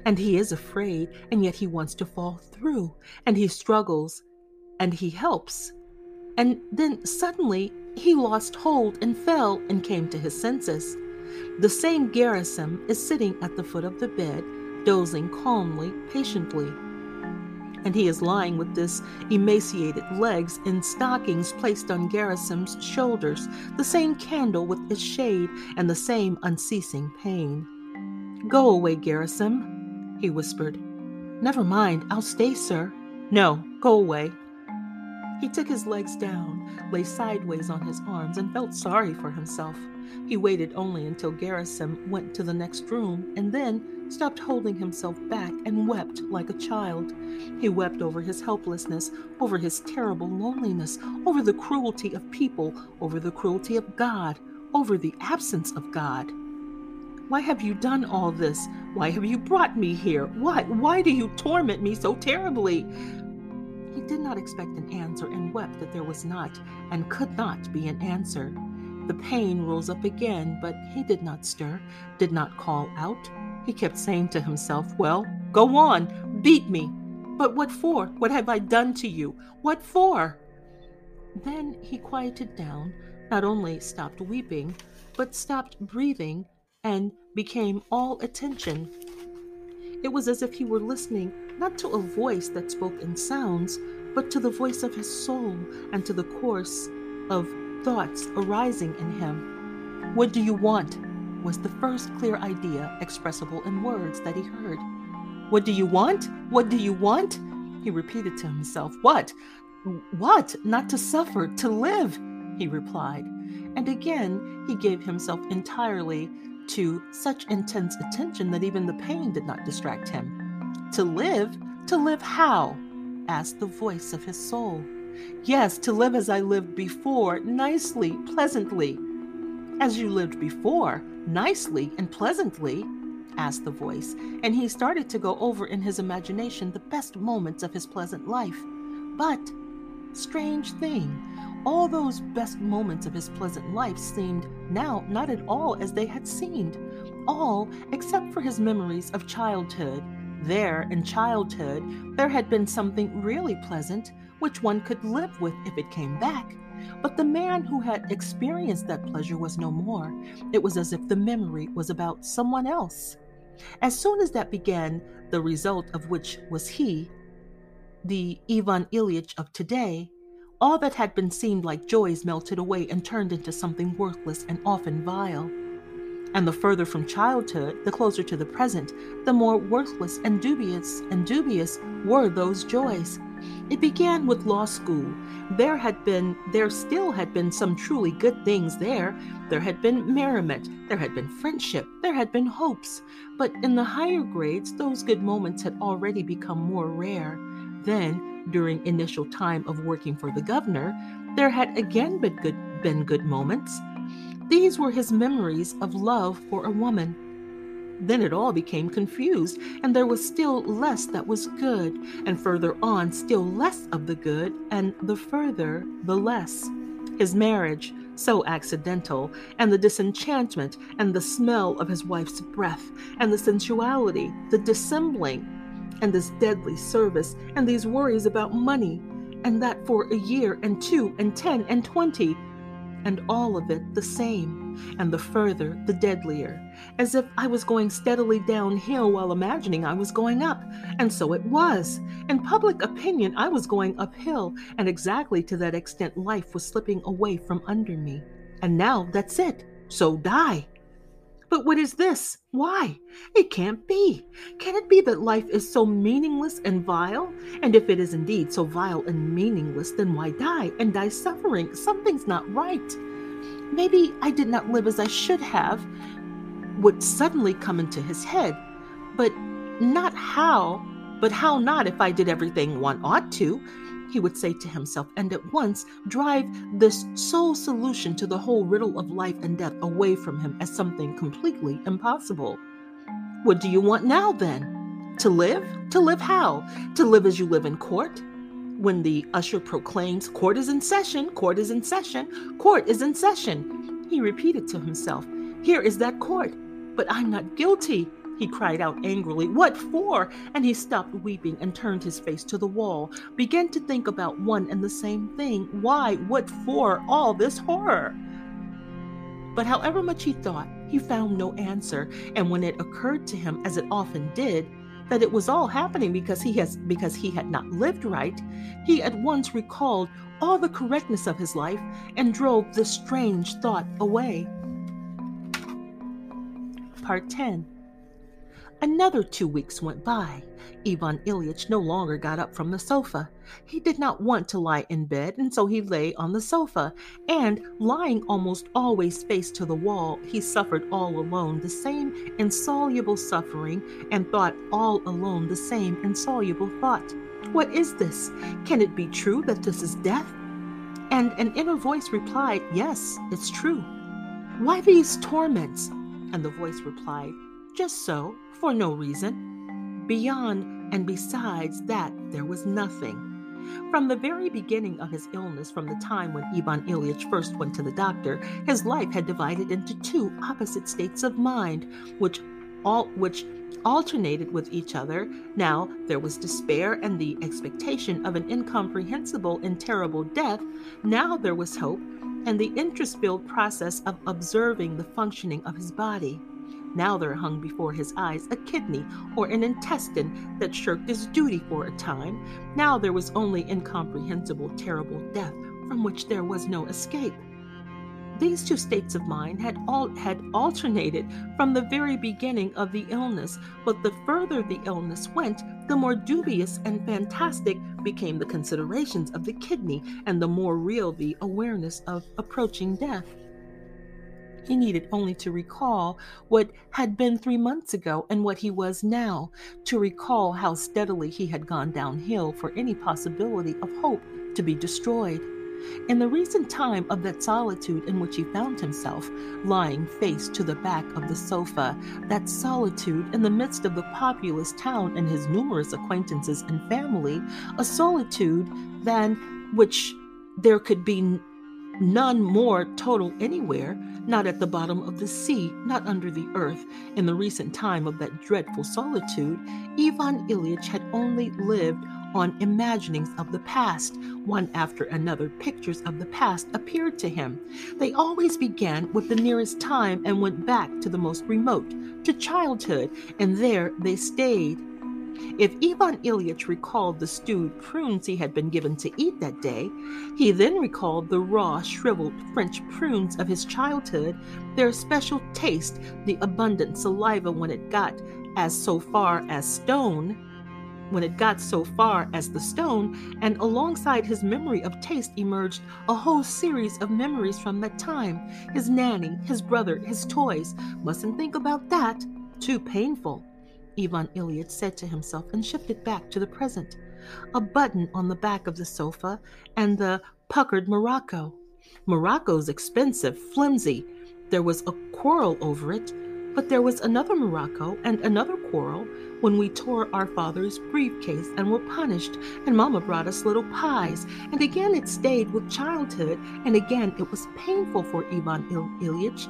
Speaker 1: And he is afraid, and yet he wants to fall through, and he struggles, and he helps. And then suddenly he lost hold and fell and came to his senses. The same Gerasim is sitting at the foot of the bed, dozing calmly, patiently. And he is lying with his emaciated legs in stockings placed on Gerasim's shoulders, the same candle with its shade, and the same unceasing pain. Go away, Gerasim, he whispered. Never mind, I'll stay, sir. No, go away. He took his legs down, lay sideways on his arms, and felt sorry for himself. He waited only until Gerasim went to the next room and then stopped holding himself back and wept like a child. He wept over his helplessness, over his terrible loneliness, over the cruelty of people, over the cruelty of God, over the absence of God. Why have you done all this? Why have you brought me here? Why? Why do you torment me so terribly? He did not expect an answer and wept that there was not and could not be an answer. The pain rose up again, but he did not stir, did not call out. He kept saying to himself, Well, go on, beat me. But what for? What have I done to you? What for? Then he quieted down, not only stopped weeping, but stopped breathing and became all attention. It was as if he were listening not to a voice that spoke in sounds, but to the voice of his soul and to the course of thoughts arising in him. What do you want? was the first clear idea expressible in words that he heard. What do you want? What do you want? He repeated to himself. What? What? Not to suffer, to live, he replied. And again he gave himself entirely to such intense attention that even the pain did not distract him. To live? To live how? asked the voice of his soul. Yes, to live as I lived before, nicely, pleasantly. As you lived before, nicely and pleasantly? asked the voice, and he started to go over in his imagination the best moments of his pleasant life. But, strange thing, all those best moments of his pleasant life seemed now not at all as they had seemed. All except for his memories of childhood. There, in childhood, there had been something really pleasant which one could live with if it came back. But the man who had experienced that pleasure was no more. It was as if the memory was about someone else. As soon as that began, the result of which was he, the Ivan Ilyich of today, all that had been seemed like joys melted away and turned into something worthless and often vile. And the further from childhood, the closer to the present, the more worthless and dubious and dubious were those joys. It began with law school. There had been, there still had been some truly good things there. There had been merriment, there had been friendship, there had been hopes. But in the higher grades, those good moments had already become more rare. Then, during initial time of working for the governor, there had again been good, been good moments. These were his memories of love for a woman then it all became confused, and there was still less that was good, and further on, still less of the good, and the further, the less. His marriage, so accidental, and the disenchantment, and the smell of his wife's breath, and the sensuality, the dissembling, and this deadly service, and these worries about money, and that for a year, and two, and ten, and twenty, and all of it the same and the further, the deadlier, as if I was going steadily downhill while imagining I was going up. And so it was. In public opinion, I was going uphill, and exactly to that extent, life was slipping away from under me. And now that's it. So die. But what is this? Why? It can't be. Can it be that life is so meaningless and vile? And if it is indeed so vile and meaningless, then why die and die suffering? Something's not right. Maybe I did not live as I should have, would suddenly come into his head. But not how, but how not if I did everything one ought to, he would say to himself, and at once drive this sole solution to the whole riddle of life and death away from him as something completely impossible. What do you want now, then? To live? To live how? To live as you live in court? when the usher proclaims, Court is in session, court is in session, court is in session. He repeated to himself, Here is that court, but I'm not guilty. He cried out angrily, What for? And he stopped weeping and turned his face to the wall, began to think about one and the same thing. Why? What for? All this horror. But however much he thought, he found no answer, and when it occurred to him, as it often did, that it was all happening because he has because he had not lived right, he at once recalled all the correctness of his life and drove the strange thought away. Part 10 Another two weeks went by. Ivan Ilyich no longer got up from the sofa. He did not want to lie in bed, and so he lay on the sofa. And, lying almost always face to the wall, he suffered all alone the same insoluble suffering, and thought all alone the same insoluble thought. What is this? Can it be true that this is death? And an inner voice replied, Yes, it's true. Why these torments? And the voice replied, Just so for no reason. Beyond and besides that, there was nothing. From the very beginning of his illness, from the time when Ivan Ilyich first went to the doctor, his life had divided into two opposite states of mind, which all which alternated with each other. Now there was despair and the expectation of an incomprehensible and terrible death. Now there was hope and the interest filled process of observing the functioning of his body. Now there hung before his eyes a kidney or an intestine that shirked its duty for a time. Now there was only incomprehensible, terrible death from which there was no escape. these two states of mind had all had alternated from the very beginning of the illness, but the further the illness went, the more dubious and fantastic became the considerations of the kidney, and the more real the awareness of approaching death. He needed only to recall what had been three months ago and what he was now, to recall how steadily he had gone downhill for any possibility of hope to be destroyed. In the recent time of that solitude in which he found himself, lying face to the back of the sofa, that solitude in the midst of the populous town and his numerous acquaintances and family, a solitude than which there could be none more total anywhere, not at the bottom of the sea, not under the earth. In the recent time of that dreadful solitude, Ivan Ilyich had only lived on imaginings of the past. One after another, pictures of the past appeared to him. They always began with the nearest time and went back to the most remote, to childhood, and there they stayed. If Ivan Ilyich recalled the stewed prunes he had been given to eat that day, he then recalled the raw, shriveled French prunes of his childhood, their special taste, the abundant saliva when it got as so far as stone, when it got so far as the stone, and alongside his memory of taste emerged a whole series of memories from that time his nanny, his brother, his toys. Mustn't think about that. Too painful. Ivan Ilyich said to himself and shifted back to the present. A button on the back of the sofa and the puckered morocco. Morocco's expensive, flimsy. There was a quarrel over it, but there was another morocco and another quarrel when we tore our father's briefcase and were punished, and Mama brought us little pies. And again it stayed with childhood, and again it was painful for Ivan Il- Ilyich,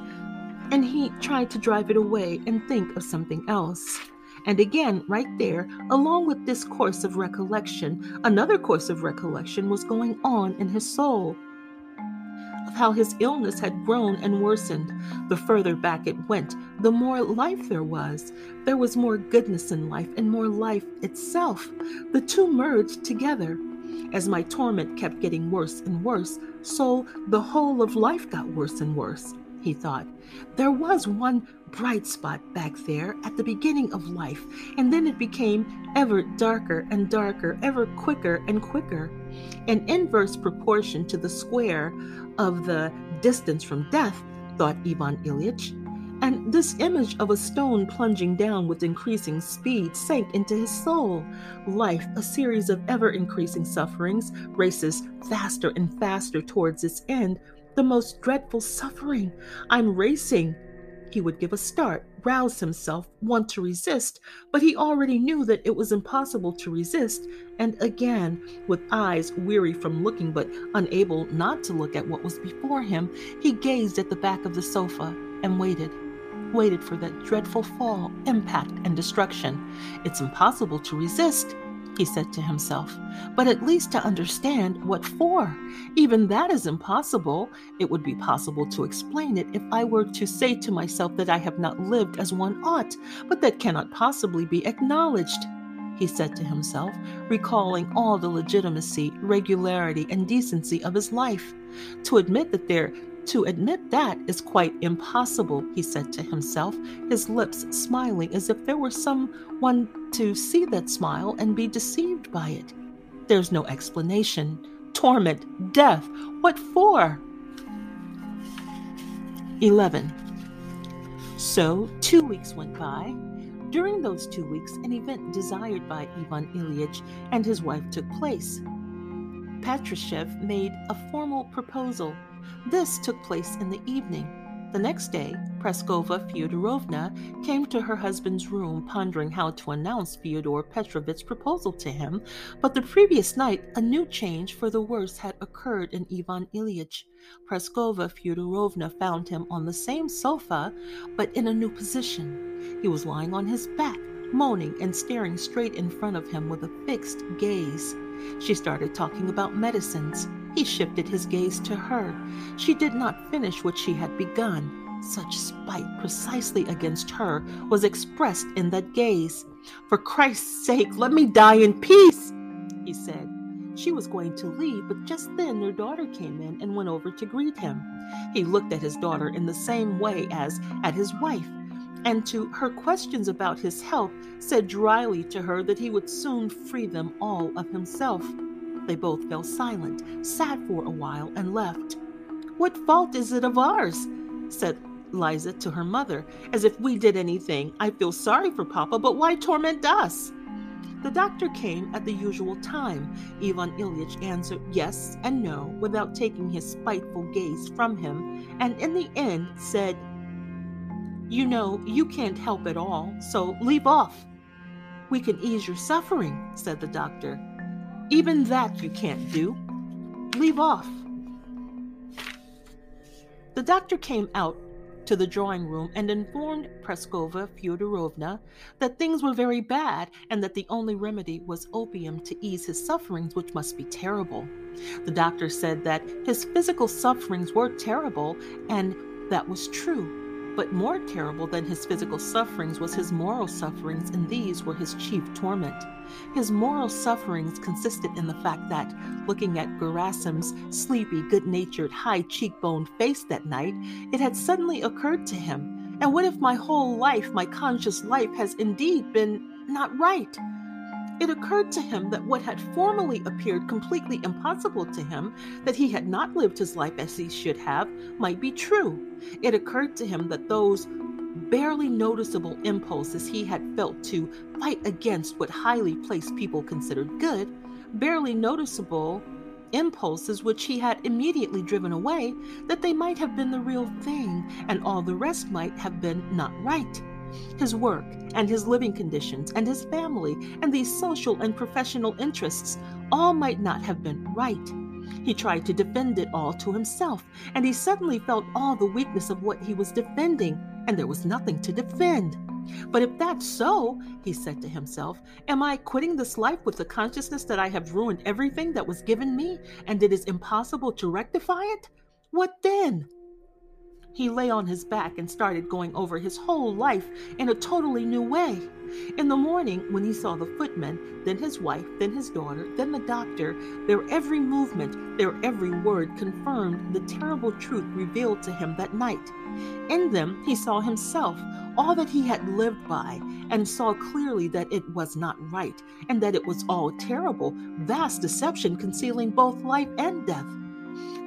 Speaker 1: and he tried to drive it away and think of something else. And again, right there, along with this course of recollection, another course of recollection was going on in his soul of how his illness had grown and worsened. The further back it went, the more life there was. There was more goodness in life and more life itself. The two merged together. As my torment kept getting worse and worse, so the whole of life got worse and worse, he thought. There was one bright spot back there at the beginning of life, and then it became ever darker and darker, ever quicker and quicker. An inverse proportion to the square of the distance from death, thought Ivan Ilyich. And this image of a stone plunging down with increasing speed sank into his soul. Life, a series of ever increasing sufferings, races faster and faster towards its end. The most dreadful suffering. I'm racing he would give a start, rouse himself, want to resist, but he already knew that it was impossible to resist, and again, with eyes weary from looking but unable not to look at what was before him, he gazed at the back of the sofa and waited. Waited for that dreadful fall, impact, and destruction. It's impossible to resist he said to himself, but at least to understand what for. Even that is impossible. It would be possible to explain it if I were to say to myself that I have not lived as one ought, but that cannot possibly be acknowledged. He said to himself, recalling all the legitimacy, regularity, and decency of his life. To admit that there to admit that is quite impossible, he said to himself, his lips smiling as if there were someone to see that smile and be deceived by it. There's no explanation. Torment, death, what for? 11. So, two weeks went by. During those two weeks, an event desired by Ivan Ilyich and his wife took place. Petrishchev made a formal proposal this took place in the evening. The next day, Praskovya Fyodorovna came to her husband's room pondering how to announce Fyodor Petrovich's proposal to him, but the previous night a new change for the worse had occurred in Ivan Ilyich. Praskovya Fyodorovna found him on the same sofa, but in a new position. He was lying on his back, moaning and staring straight in front of him with a fixed gaze. She started talking about medicines. He shifted his gaze to her. She did not finish what she had begun. Such spite precisely against her was expressed in that gaze. For Christ's sake, let me die in peace, he said. She was going to leave, but just then their daughter came in and went over to greet him. He looked at his daughter in the same way as at his wife, and to her questions about his health, said dryly to her that he would soon free them all of himself. They both fell silent, sat for a while, and left. What fault is it of ours? said Liza to her mother, as if we did anything. I feel sorry for Papa, but why torment us? The doctor came at the usual time. Ivan Ilyich answered yes and no without taking his spiteful gaze from him, and in the end said, You know, you can't help at all, so leave off. We can ease your suffering, said the doctor. Even that you can't do. Leave off. The doctor came out to the drawing room and informed Praskovya Fyodorovna that things were very bad and that the only remedy was opium to ease his sufferings, which must be terrible. The doctor said that his physical sufferings were terrible, and that was true. But more terrible than his physical sufferings was his moral sufferings, and these were his chief torment. His moral sufferings consisted in the fact that, looking at Gerasim's sleepy, good natured, high cheekboned face that night, it had suddenly occurred to him and what if my whole life, my conscious life, has indeed been not right? It occurred to him that what had formerly appeared completely impossible to him, that he had not lived his life as he should have, might be true. It occurred to him that those barely noticeable impulses he had felt to fight against what highly placed people considered good, barely noticeable impulses which he had immediately driven away, that they might have been the real thing, and all the rest might have been not right his work and his living conditions and his family and these social and professional interests all might not have been right. He tried to defend it all to himself, and he suddenly felt all the weakness of what he was defending, and there was nothing to defend. But if that's so, he said to himself, am I quitting this life with the consciousness that I have ruined everything that was given me, and it is impossible to rectify it? What then? He lay on his back and started going over his whole life in a totally new way. In the morning, when he saw the footman, then his wife, then his daughter, then the doctor, their every movement, their every word confirmed the terrible truth revealed to him that night. In them, he saw himself, all that he had lived by, and saw clearly that it was not right, and that it was all terrible, vast deception concealing both life and death.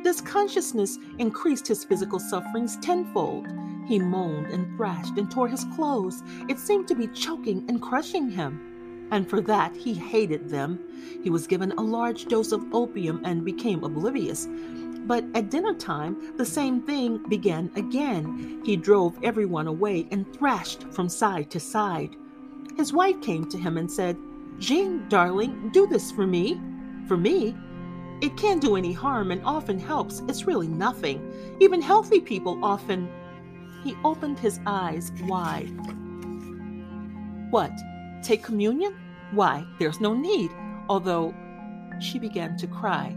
Speaker 1: This consciousness increased his physical sufferings tenfold. He moaned and thrashed and tore his clothes. It seemed to be choking and crushing him. And for that, he hated them. He was given a large dose of opium and became oblivious. But at dinner time, the same thing began again. He drove everyone away and thrashed from side to side. His wife came to him and said, Jean, darling, do this for me. For me? It can't do any harm and often helps. It's really nothing. Even healthy people often. He opened his eyes wide. What? Take communion? Why, there's no need. Although she began to cry.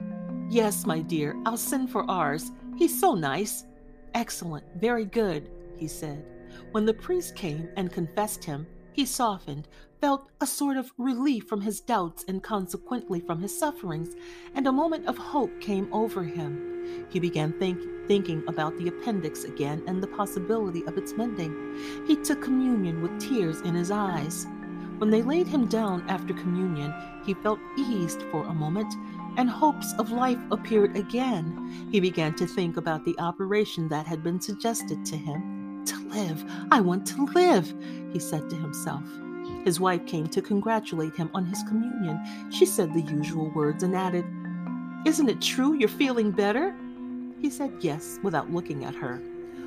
Speaker 1: Yes, my dear, I'll send for ours. He's so nice. Excellent, very good, he said. When the priest came and confessed him, he softened, felt a sort of relief from his doubts and consequently from his sufferings, and a moment of hope came over him. He began think, thinking about the appendix again and the possibility of its mending. He took communion with tears in his eyes. When they laid him down after communion, he felt eased for a moment, and hopes of life appeared again. He began to think about the operation that had been suggested to him to live. I want to live, he said to himself. His wife came to congratulate him on his communion. She said the usual words and added, Isn't it true you're feeling better? He said yes without looking at her.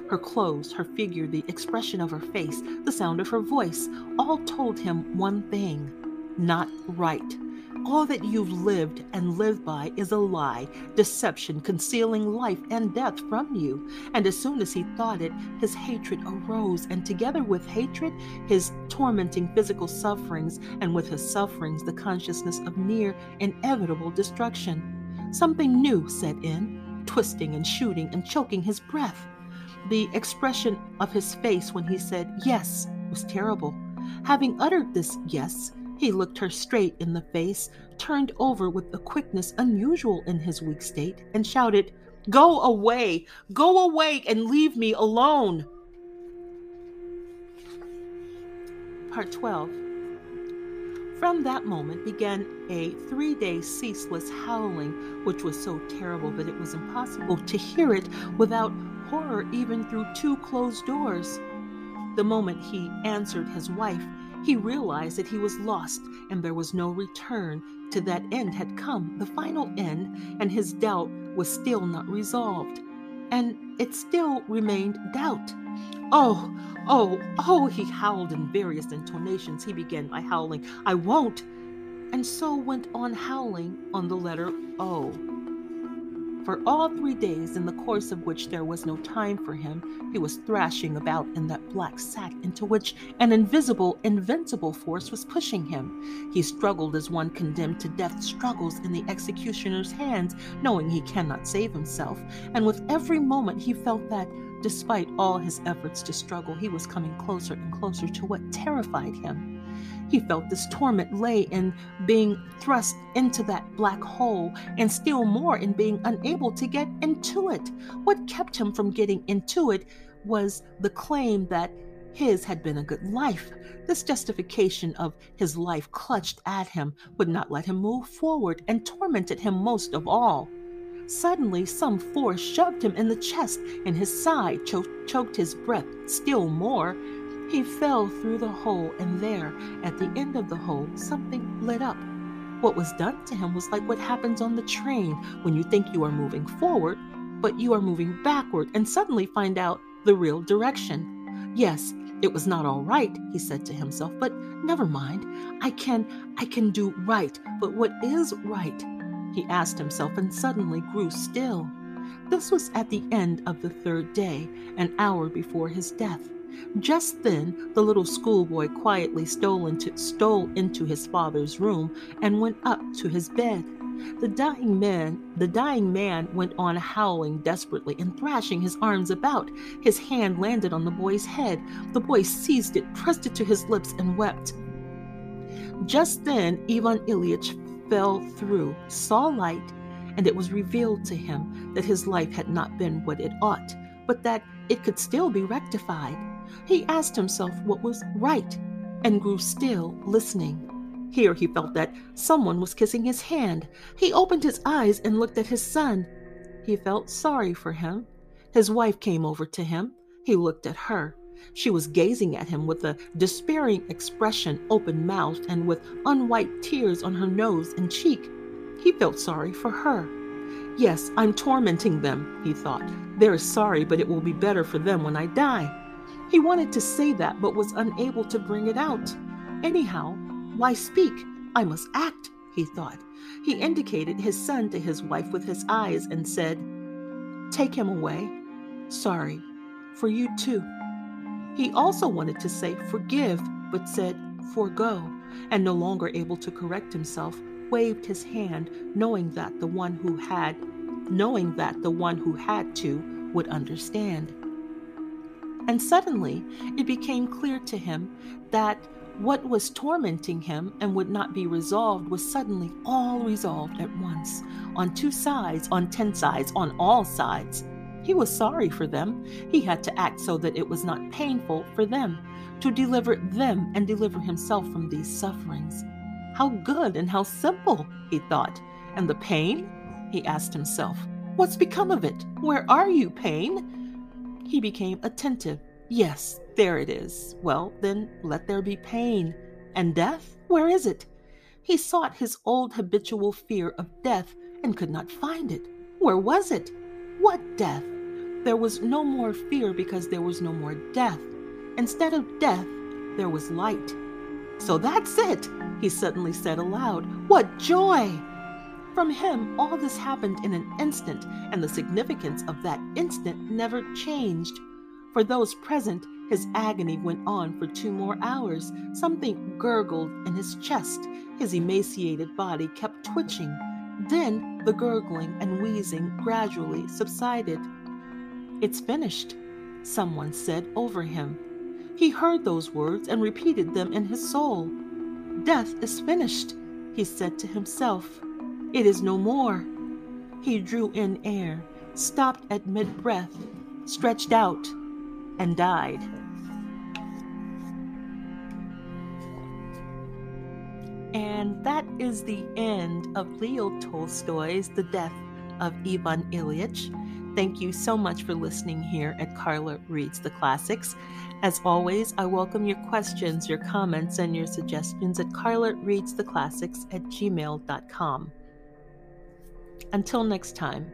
Speaker 1: Her clothes, her figure, the expression of her face, the sound of her voice, all told him one thing not right. All that you've lived and lived by is a lie, deception, concealing life and death from you. And as soon as he thought it, his hatred arose, and together with hatred, his tormenting physical sufferings, and with his sufferings, the consciousness of near, inevitable destruction. Something new set in, twisting and shooting and choking his breath. The expression of his face when he said yes was terrible. Having uttered this yes, he looked her straight in the face, turned over with a quickness unusual in his weak state, and shouted, Go away. Go away and leave me alone. Part 12. From that moment began a three day ceaseless howling, which was so terrible that it was impossible to hear it without horror even through two closed doors. The moment he answered his wife, he realized that he was lost and there was no return to that end had come, the final end, and his doubt was still not resolved. And it still remained doubt. Oh, oh, oh, he howled in various intonations. He began by howling, I won't, and so went on howling on the letter O. For all three days, in the course of which there was no time for him, he was thrashing about in that black sack into which an invisible, invincible force was pushing him. He struggled as one condemned to death struggles in the executioner's hands, knowing he cannot save himself, and with every moment he felt that, despite all his efforts to struggle, he was coming closer and closer to what terrified him. He felt this torment lay in being thrust into that black hole, and still more in being unable to get into it. What kept him from getting into it was the claim that his had been a good life. This justification of his life clutched at him, would not let him move forward, and tormented him most of all. Suddenly, some force shoved him in the chest, and his side cho- choked his breath still more. He fell through the hole, and there, at the end of the hole, something lit up. What was done to him was like what happens on the train when you think you are moving forward, but you are moving backward and suddenly find out the real direction. Yes, it was not all right, he said to himself, but never mind. I can I can do right, but what is right? He asked himself and suddenly grew still. This was at the end of the third day, an hour before his death. Just then, the little schoolboy quietly stole into, stole into his father's room and went up to his bed. The dying man, the dying man went on howling desperately and thrashing his arms about. His hand landed on the boy's head. The boy seized it, pressed it to his lips, and wept. Just then, Ivan Ilyich fell through, saw light, and it was revealed to him that his life had not been what it ought, but that it could still be rectified. He asked himself what was right and grew still, listening. Here he felt that someone was kissing his hand. He opened his eyes and looked at his son. He felt sorry for him. His wife came over to him. He looked at her. She was gazing at him with a despairing expression, open mouthed, and with unwiped tears on her nose and cheek. He felt sorry for her. Yes, I'm tormenting them, he thought. They're sorry, but it will be better for them when I die. He wanted to say that, but was unable to bring it out. Anyhow, why speak? I must act, he thought. He indicated his son to his wife with his eyes and said, Take him away. Sorry. For you too. He also wanted to say forgive, but said forego, and no longer able to correct himself, waved his hand, knowing that the one who had, knowing that the one who had to would understand. And suddenly it became clear to him that what was tormenting him and would not be resolved was suddenly all resolved at once, on two sides, on ten sides, on all sides. He was sorry for them. He had to act so that it was not painful for them, to deliver them and deliver himself from these sufferings. How good and how simple, he thought. And the pain? He asked himself. What's become of it? Where are you, pain? He became attentive. Yes, there it is. Well, then let there be pain. And death? Where is it? He sought his old habitual fear of death and could not find it. Where was it? What death? There was no more fear because there was no more death. Instead of death, there was light. So that's it, he suddenly said aloud. What joy! From him, all this happened in an instant, and the significance of that instant never changed. For those present, his agony went on for two more hours. Something gurgled in his chest. His emaciated body kept twitching. Then the gurgling and wheezing gradually subsided. It's finished, someone said over him. He heard those words and repeated them in his soul. Death is finished, he said to himself. It is no more. He drew in air, stopped at mid breath, stretched out, and died. And that is the end of Leo Tolstoy's The Death of Ivan Ilyich. Thank you so much for listening here at Karla Reads the Classics. As always, I welcome your questions, your comments, and your suggestions at karlareadstheclassics at gmail.com. Until next time.